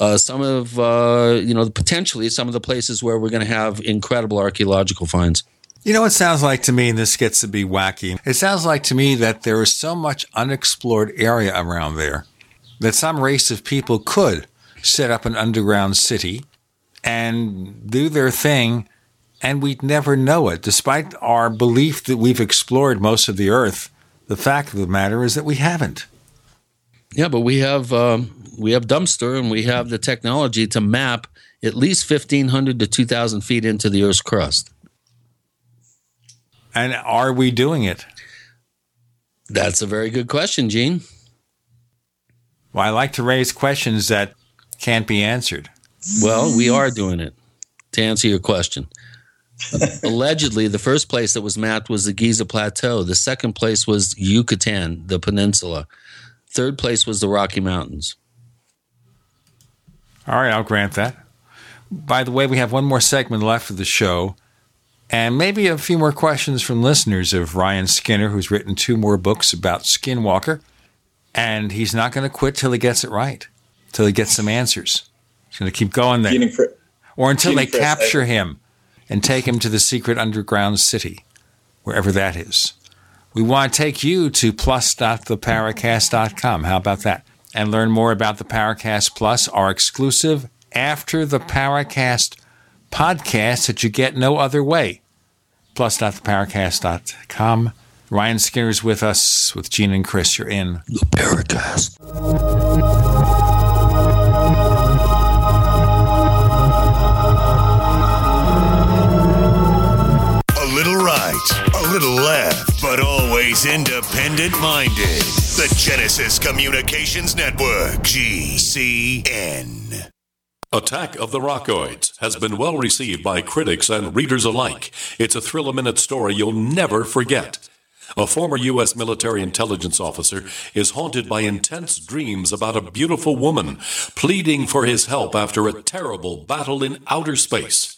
uh, some of uh, you know potentially some of the places where we're going to have incredible archaeological finds. You know, it sounds like to me, and this gets to be wacky. It sounds like to me that there is so much unexplored area around there that some race of people could set up an underground city and do their thing and we'd never know it. Despite our belief that we've explored most of the earth, the fact of the matter is that we haven't. Yeah, but we have um, we have dumpster and we have the technology to map at least fifteen hundred to two thousand feet into the Earth's crust. And are we doing it? That's a very good question, Gene. Well, I like to raise questions that can't be answered. Well, we are doing it. To answer your question, allegedly, the first place that was mapped was the Giza Plateau. The second place was Yucatan, the peninsula. Third place was the Rocky Mountains. All right, I'll grant that. By the way, we have one more segment left of the show, and maybe a few more questions from listeners of Ryan Skinner, who's written two more books about Skinwalker, and he's not going to quit till he gets it right, till he gets some answers. He's going to keep going there, or until they capture him and take him to the secret underground city, wherever that is. We want to take you to plus.theparacast.com. How about that? And learn more about the Paracast Plus, our exclusive after the Paracast podcast that you get no other way. Plus.theparacast.com. Ryan Skinner's with us with Gene and Chris. You're in the Paracast. Genesis Communications Network, GCN. Attack of the Rockoids has been well received by critics and readers alike. It's a thrill a minute story you'll never forget. A former U.S. military intelligence officer is haunted by intense dreams about a beautiful woman pleading for his help after a terrible battle in outer space.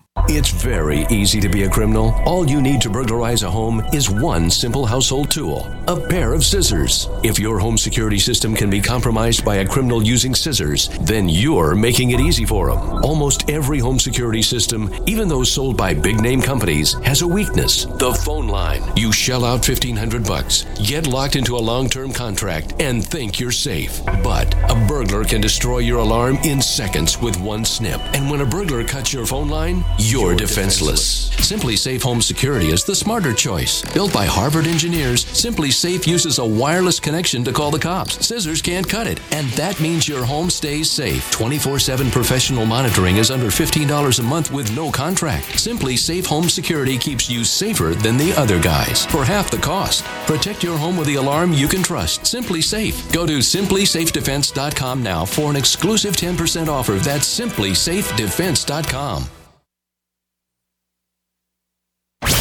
It's very easy to be a criminal. All you need to burglarize a home is one simple household tool a pair of scissors. If your home security system can be compromised by a criminal using scissors, then you're making it easy for them. Almost every home security system, even those sold by big name companies, has a weakness the phone line. You shell out 1500 bucks, get locked into a long term contract, and think you're safe. But a burglar can destroy your alarm in seconds with one snip. And when a burglar cuts your phone line, you're defenseless. SimpliSafe Home Security is the smarter choice. Built by Harvard engineers, SimpliSafe uses a wireless connection to call the cops. Scissors can't cut it, and that means your home stays safe. 24 7 professional monitoring is under $15 a month with no contract. SimpliSafe Home Security keeps you safer than the other guys for half the cost. Protect your home with the alarm you can trust. SimpliSafe. Go to simplysafedefense.com now for an exclusive 10% offer. That's simplysafedefense.com.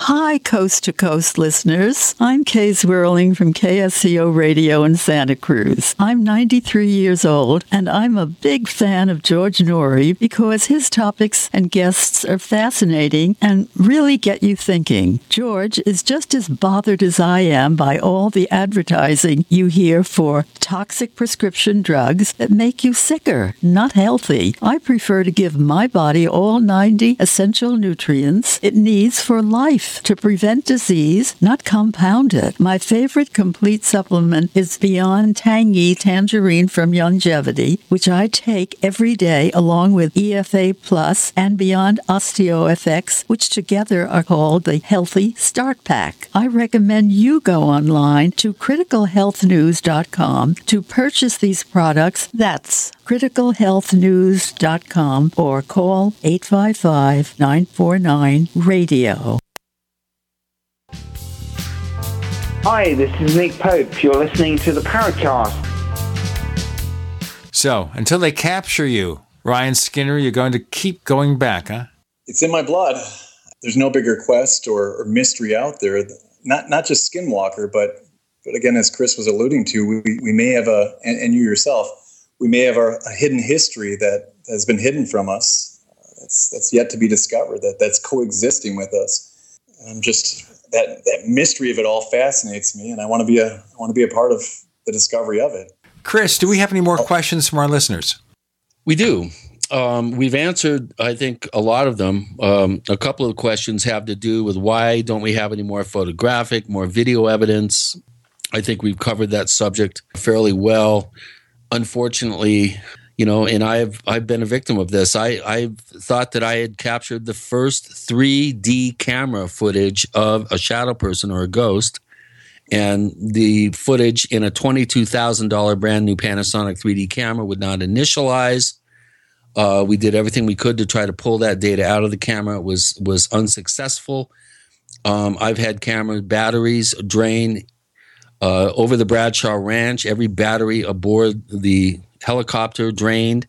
Hi, Coast to Coast listeners. I'm Kay Zwerling from KSCO Radio in Santa Cruz. I'm 93 years old, and I'm a big fan of George Noory because his topics and guests are fascinating and really get you thinking. George is just as bothered as I am by all the advertising you hear for toxic prescription drugs that make you sicker, not healthy. I prefer to give my body all 90 essential nutrients it needs for life to prevent disease, not compound it. My favorite complete supplement is Beyond Tangy Tangerine from Youngevity, which I take every day along with EFA Plus and Beyond OsteoFX, which together are called the Healthy Start Pack. I recommend you go online to criticalhealthnews.com to purchase these products. That's criticalhealthnews.com or call 855 949 radio. Hi, this is Nick Pope. You're listening to the Paracast. So, until they capture you, Ryan Skinner, you're going to keep going back, huh? It's in my blood. There's no bigger quest or, or mystery out there. Not not just Skinwalker, but but again, as Chris was alluding to, we, we may have a, and, and you yourself, we may have a, a, hidden history that has been hidden from us. That's that's yet to be discovered. That that's coexisting with us. I'm just that that mystery of it all fascinates me, and I want to be a I want to be a part of the discovery of it. Chris, do we have any more questions from our listeners? We do. Um, we've answered, I think, a lot of them. Um, a couple of questions have to do with why don't we have any more photographic, more video evidence. I think we've covered that subject fairly well. Unfortunately, you know, and I've I've been a victim of this. I I thought that I had captured the first 3D camera footage of a shadow person or a ghost, and the footage in a twenty-two thousand dollar brand new Panasonic 3D camera would not initialize. Uh, we did everything we could to try to pull that data out of the camera. It was was unsuccessful. Um, I've had camera batteries drain uh, over the Bradshaw Ranch. Every battery aboard the helicopter drained.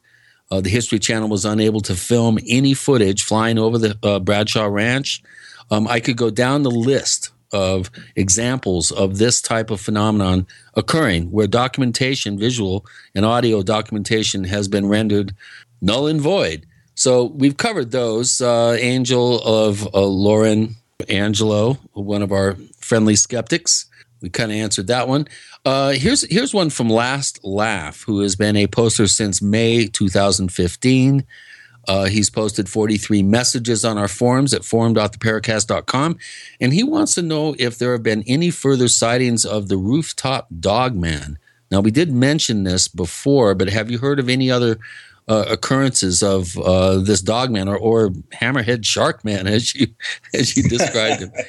Uh, the History Channel was unable to film any footage flying over the uh, Bradshaw Ranch. Um, I could go down the list of examples of this type of phenomenon occurring where documentation, visual and audio documentation, has been rendered null and void. So we've covered those. Uh, Angel of uh, Lauren Angelo, one of our friendly skeptics. We kind of answered that one. Uh, here's here's one from Last Laugh, who has been a poster since May 2015. Uh, he's posted 43 messages on our forums at forum.theparacast.com, and he wants to know if there have been any further sightings of the rooftop dog man. Now, we did mention this before, but have you heard of any other uh, occurrences of uh, this dog man or, or hammerhead shark man, [LAUGHS] as you as you described him? [LAUGHS]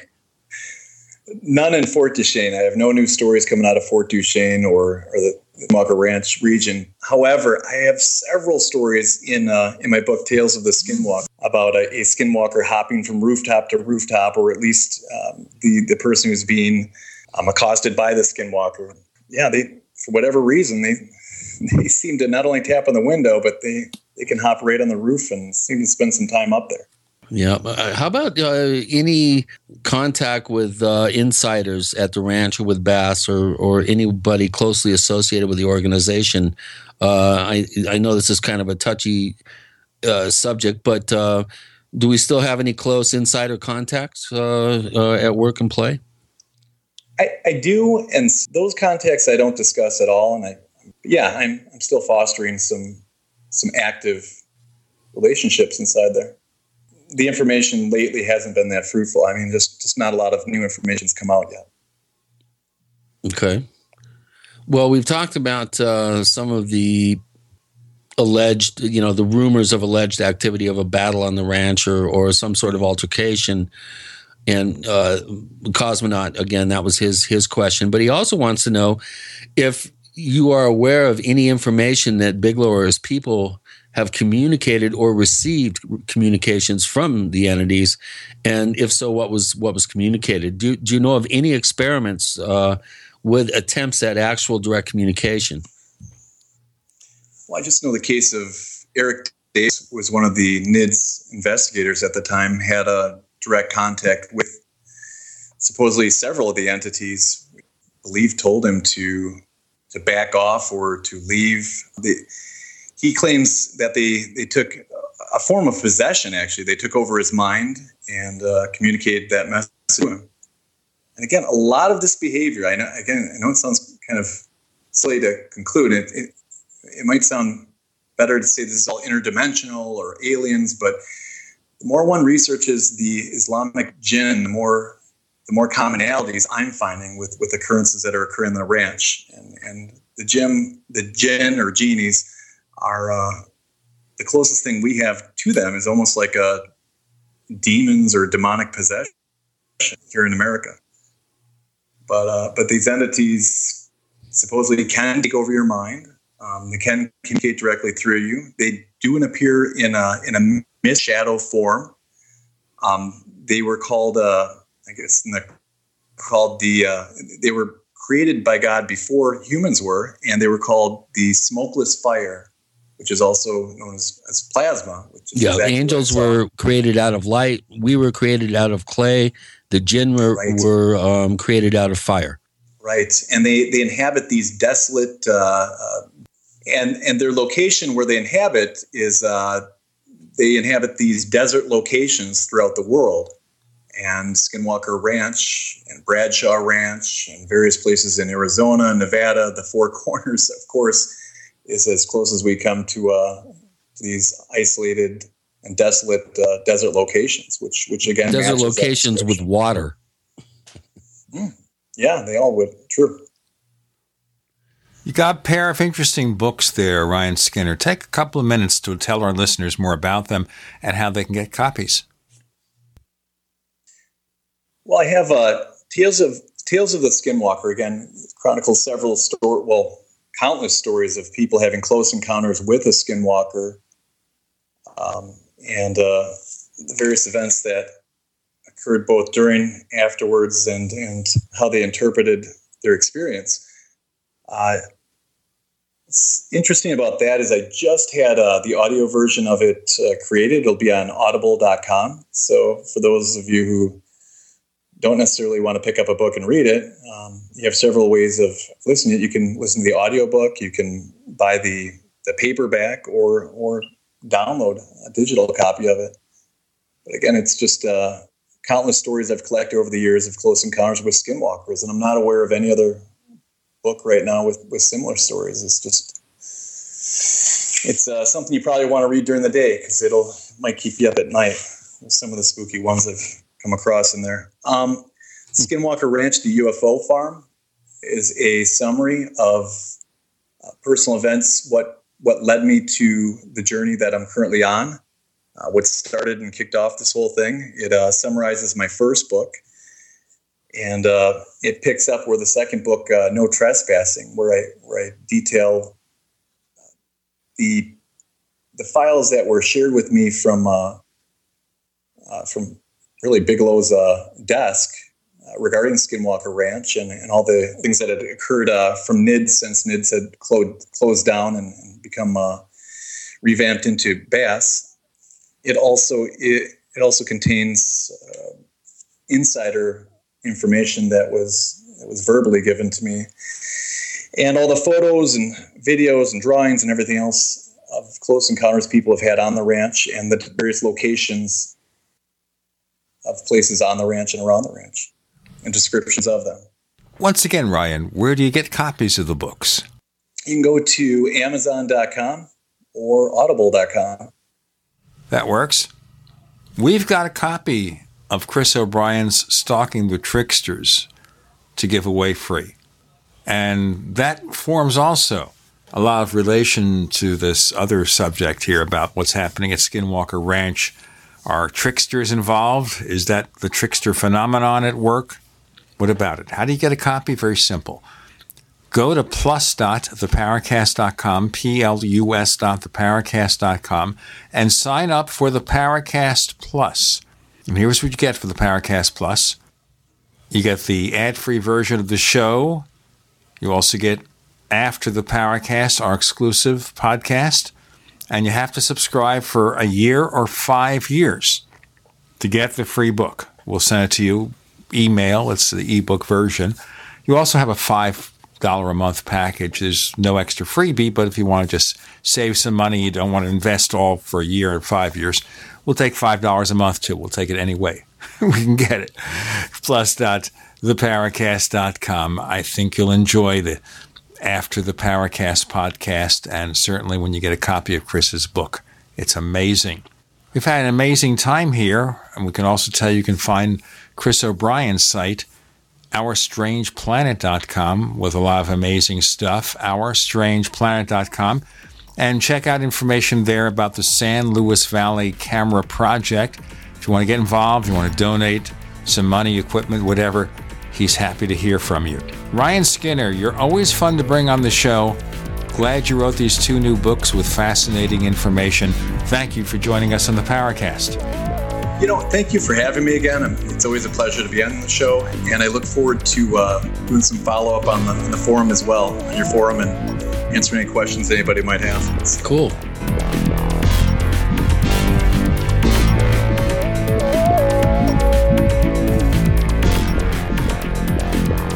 none in Fort Duchesne. I have no new stories coming out of Fort Duchesne or, or the Skinwalker Ranch region. However, I have several stories in uh, in my book Tales of the Skinwalker about a, a, skinwalker hopping from rooftop to rooftop, or at least um, the the person who's being um, accosted by the skinwalker. Yeah, they for whatever reason they [LAUGHS] they seem to not only tap on the window, but they they can hop right on the roof and seem to spend some time up there. Yeah. Uh, how about uh, any contact with uh, insiders at the ranch or with BAASS or, or anybody closely associated with the organization? Uh, I, I know this is kind of a touchy uh, subject, but uh, do we still have any close insider contacts at work and play? I, I do, and those contacts I don't discuss at all. And I, yeah, I'm, I'm still fostering some some active relationships inside there the information lately hasn't been that fruitful. I mean, just just not a lot of new information's come out yet. Okay. Well, we've talked about uh, some of the alleged, you know, the rumors of alleged activity of a battle on the ranch or, or some sort of altercation. And uh, Cosmonaut, again, that was his his question. But he also wants to know if you are aware of any information that Bigelow or his people have communicated or received communications from the entities, and if so, what was what was communicated? Do, do you know of any experiments uh, with attempts at actual direct communication? Well, I just know the case of Eric Davis was one of the NIDS investigators at the time, had a direct contact with supposedly several of the entities believe told him to to back off or to leave. The, he claims that they they took a form of possession. Actually, they took over his mind and uh, communicated that message to him. And again, a lot of this behavior. I know. Again, I know it sounds kind of silly to conclude. It it, it might sound better to say this is all interdimensional or aliens, but the more one researches the Islamic jinn, the more the more commonalities I'm finding with with occurrences that are occurring in the ranch. And and the jinn, the jinn or genies are uh, the closest thing we have to them is almost like a demons or demonic possession here in America. But uh, but these entities supposedly can take over your mind. Um, they can communicate directly through you. They do appear in a in a mist shadow form. Um, they were called, uh, I guess, the, called the. Uh, they were created by God before humans were, and they were called the smokeless fire, which is also known as, as plasma. Which is yeah, exactly angels were created out of light. We were created out of clay. The jinn were, were um, created out of fire. Right, and they they inhabit these desolate, uh, uh, and and their location where they inhabit is uh, they inhabit these desert locations throughout the world, and Skinwalker Ranch and Bradshaw Ranch and various places in Arizona, Nevada, the Four [LAUGHS] Corners, of course, is as close as we come to uh, these isolated and desolate uh, desert locations, which which again Desert locations with water. Yeah, they all would. True. You got a pair of interesting books there, Ryan Skinner. Take a couple of minutes to tell our listeners more about them and how they can get copies. Well, I have uh, Tales of Tales of the Skinwalker again chronicles several story, well, countless stories of people having close encounters with a skinwalker, um, and uh, the various events that occurred both during, afterwards, and and how they interpreted their experience. Uh, interesting about that is I just had uh, the audio version of it uh, created. It'll be on audible.com. So for those of you who don't necessarily want to pick up a book and read it, um, you have several ways of listening. You can listen to the audiobook, you can buy the, the paperback or, or download a digital copy of it. But again, it's just uh, countless stories I've collected over the years of close encounters with skinwalkers, and I'm not aware of any other book right now with, with similar stories. It's just it's uh, something you probably want to read during the day because it'll might keep you up at night. Some of the spooky ones I've come across in there. Um, Skinwalker Ranch, the UFO farm, is a summary of uh, personal events. What what led me to the journey that I'm currently on. Uh, what started and kicked off this whole thing. It uh, summarizes my first book, and uh, it picks up where the second book, uh, No Trespassing, where I where I detail the the files that were shared with me from uh, uh, from really Bigelow's uh, desk uh, regarding Skinwalker Ranch and, and all the things that had occurred uh, from NIDS since NIDS had clo- closed down and, and become uh, revamped into BAASS. It also it, it also contains uh, insider information that was that was verbally given to me, and all the photos and videos and drawings and everything else of close encounters people have had on the ranch and the various locations of places on the ranch and around the ranch and descriptions of them. Once again, Ryan, where do you get copies of the books? You can go to Amazon.com or Audible.com. That works. We've got a copy of Chris O'Brien's Stalking the Tricksters to give away free. And that forms also a lot of relation to this other subject here about what's happening at Skinwalker Ranch. Are tricksters involved? Is that the trickster phenomenon at work? What about it? How do you get a copy? Very simple. Go to plus.theparacast.com, P-L-U-S dot theparacast.com, and sign up for the Paracast Plus. And here's what you get for the Paracast Plus. You get the ad-free version of the show. You also get After the Paracast, our exclusive podcast. And you have to subscribe for a year or five years to get the free book. We'll send it to you email. It's the ebook version. You also have a five dollar a month package. There's no extra freebie, but if you want to just save some money, you don't want to invest all for a year or five years, we'll take five dollars a month too. We'll take it anyway. [LAUGHS] we can get it. Plus dot. I think you'll enjoy the after the Paracast podcast, and certainly when you get a copy of Chris's book. It's amazing. We've had an amazing time here, and we can also tell you, can find Chris O'Brien's site, OurStrangePlanet.com, with a lot of amazing stuff. OurStrangePlanet.com. And check out information there about the San Luis Valley Camera Project. If you want to get involved, you want to donate some money, equipment, whatever, he's happy to hear from you. Ryan Skinner, you're always fun to bring on the show. Glad you wrote these two new books with fascinating information. Thank you for joining us on the Paracast. You know, thank you for having me again. It's always a pleasure to be on the show, and I look forward to uh, doing some follow up on the, on the forum as well, on your forum, and answering any questions anybody might have. Cool.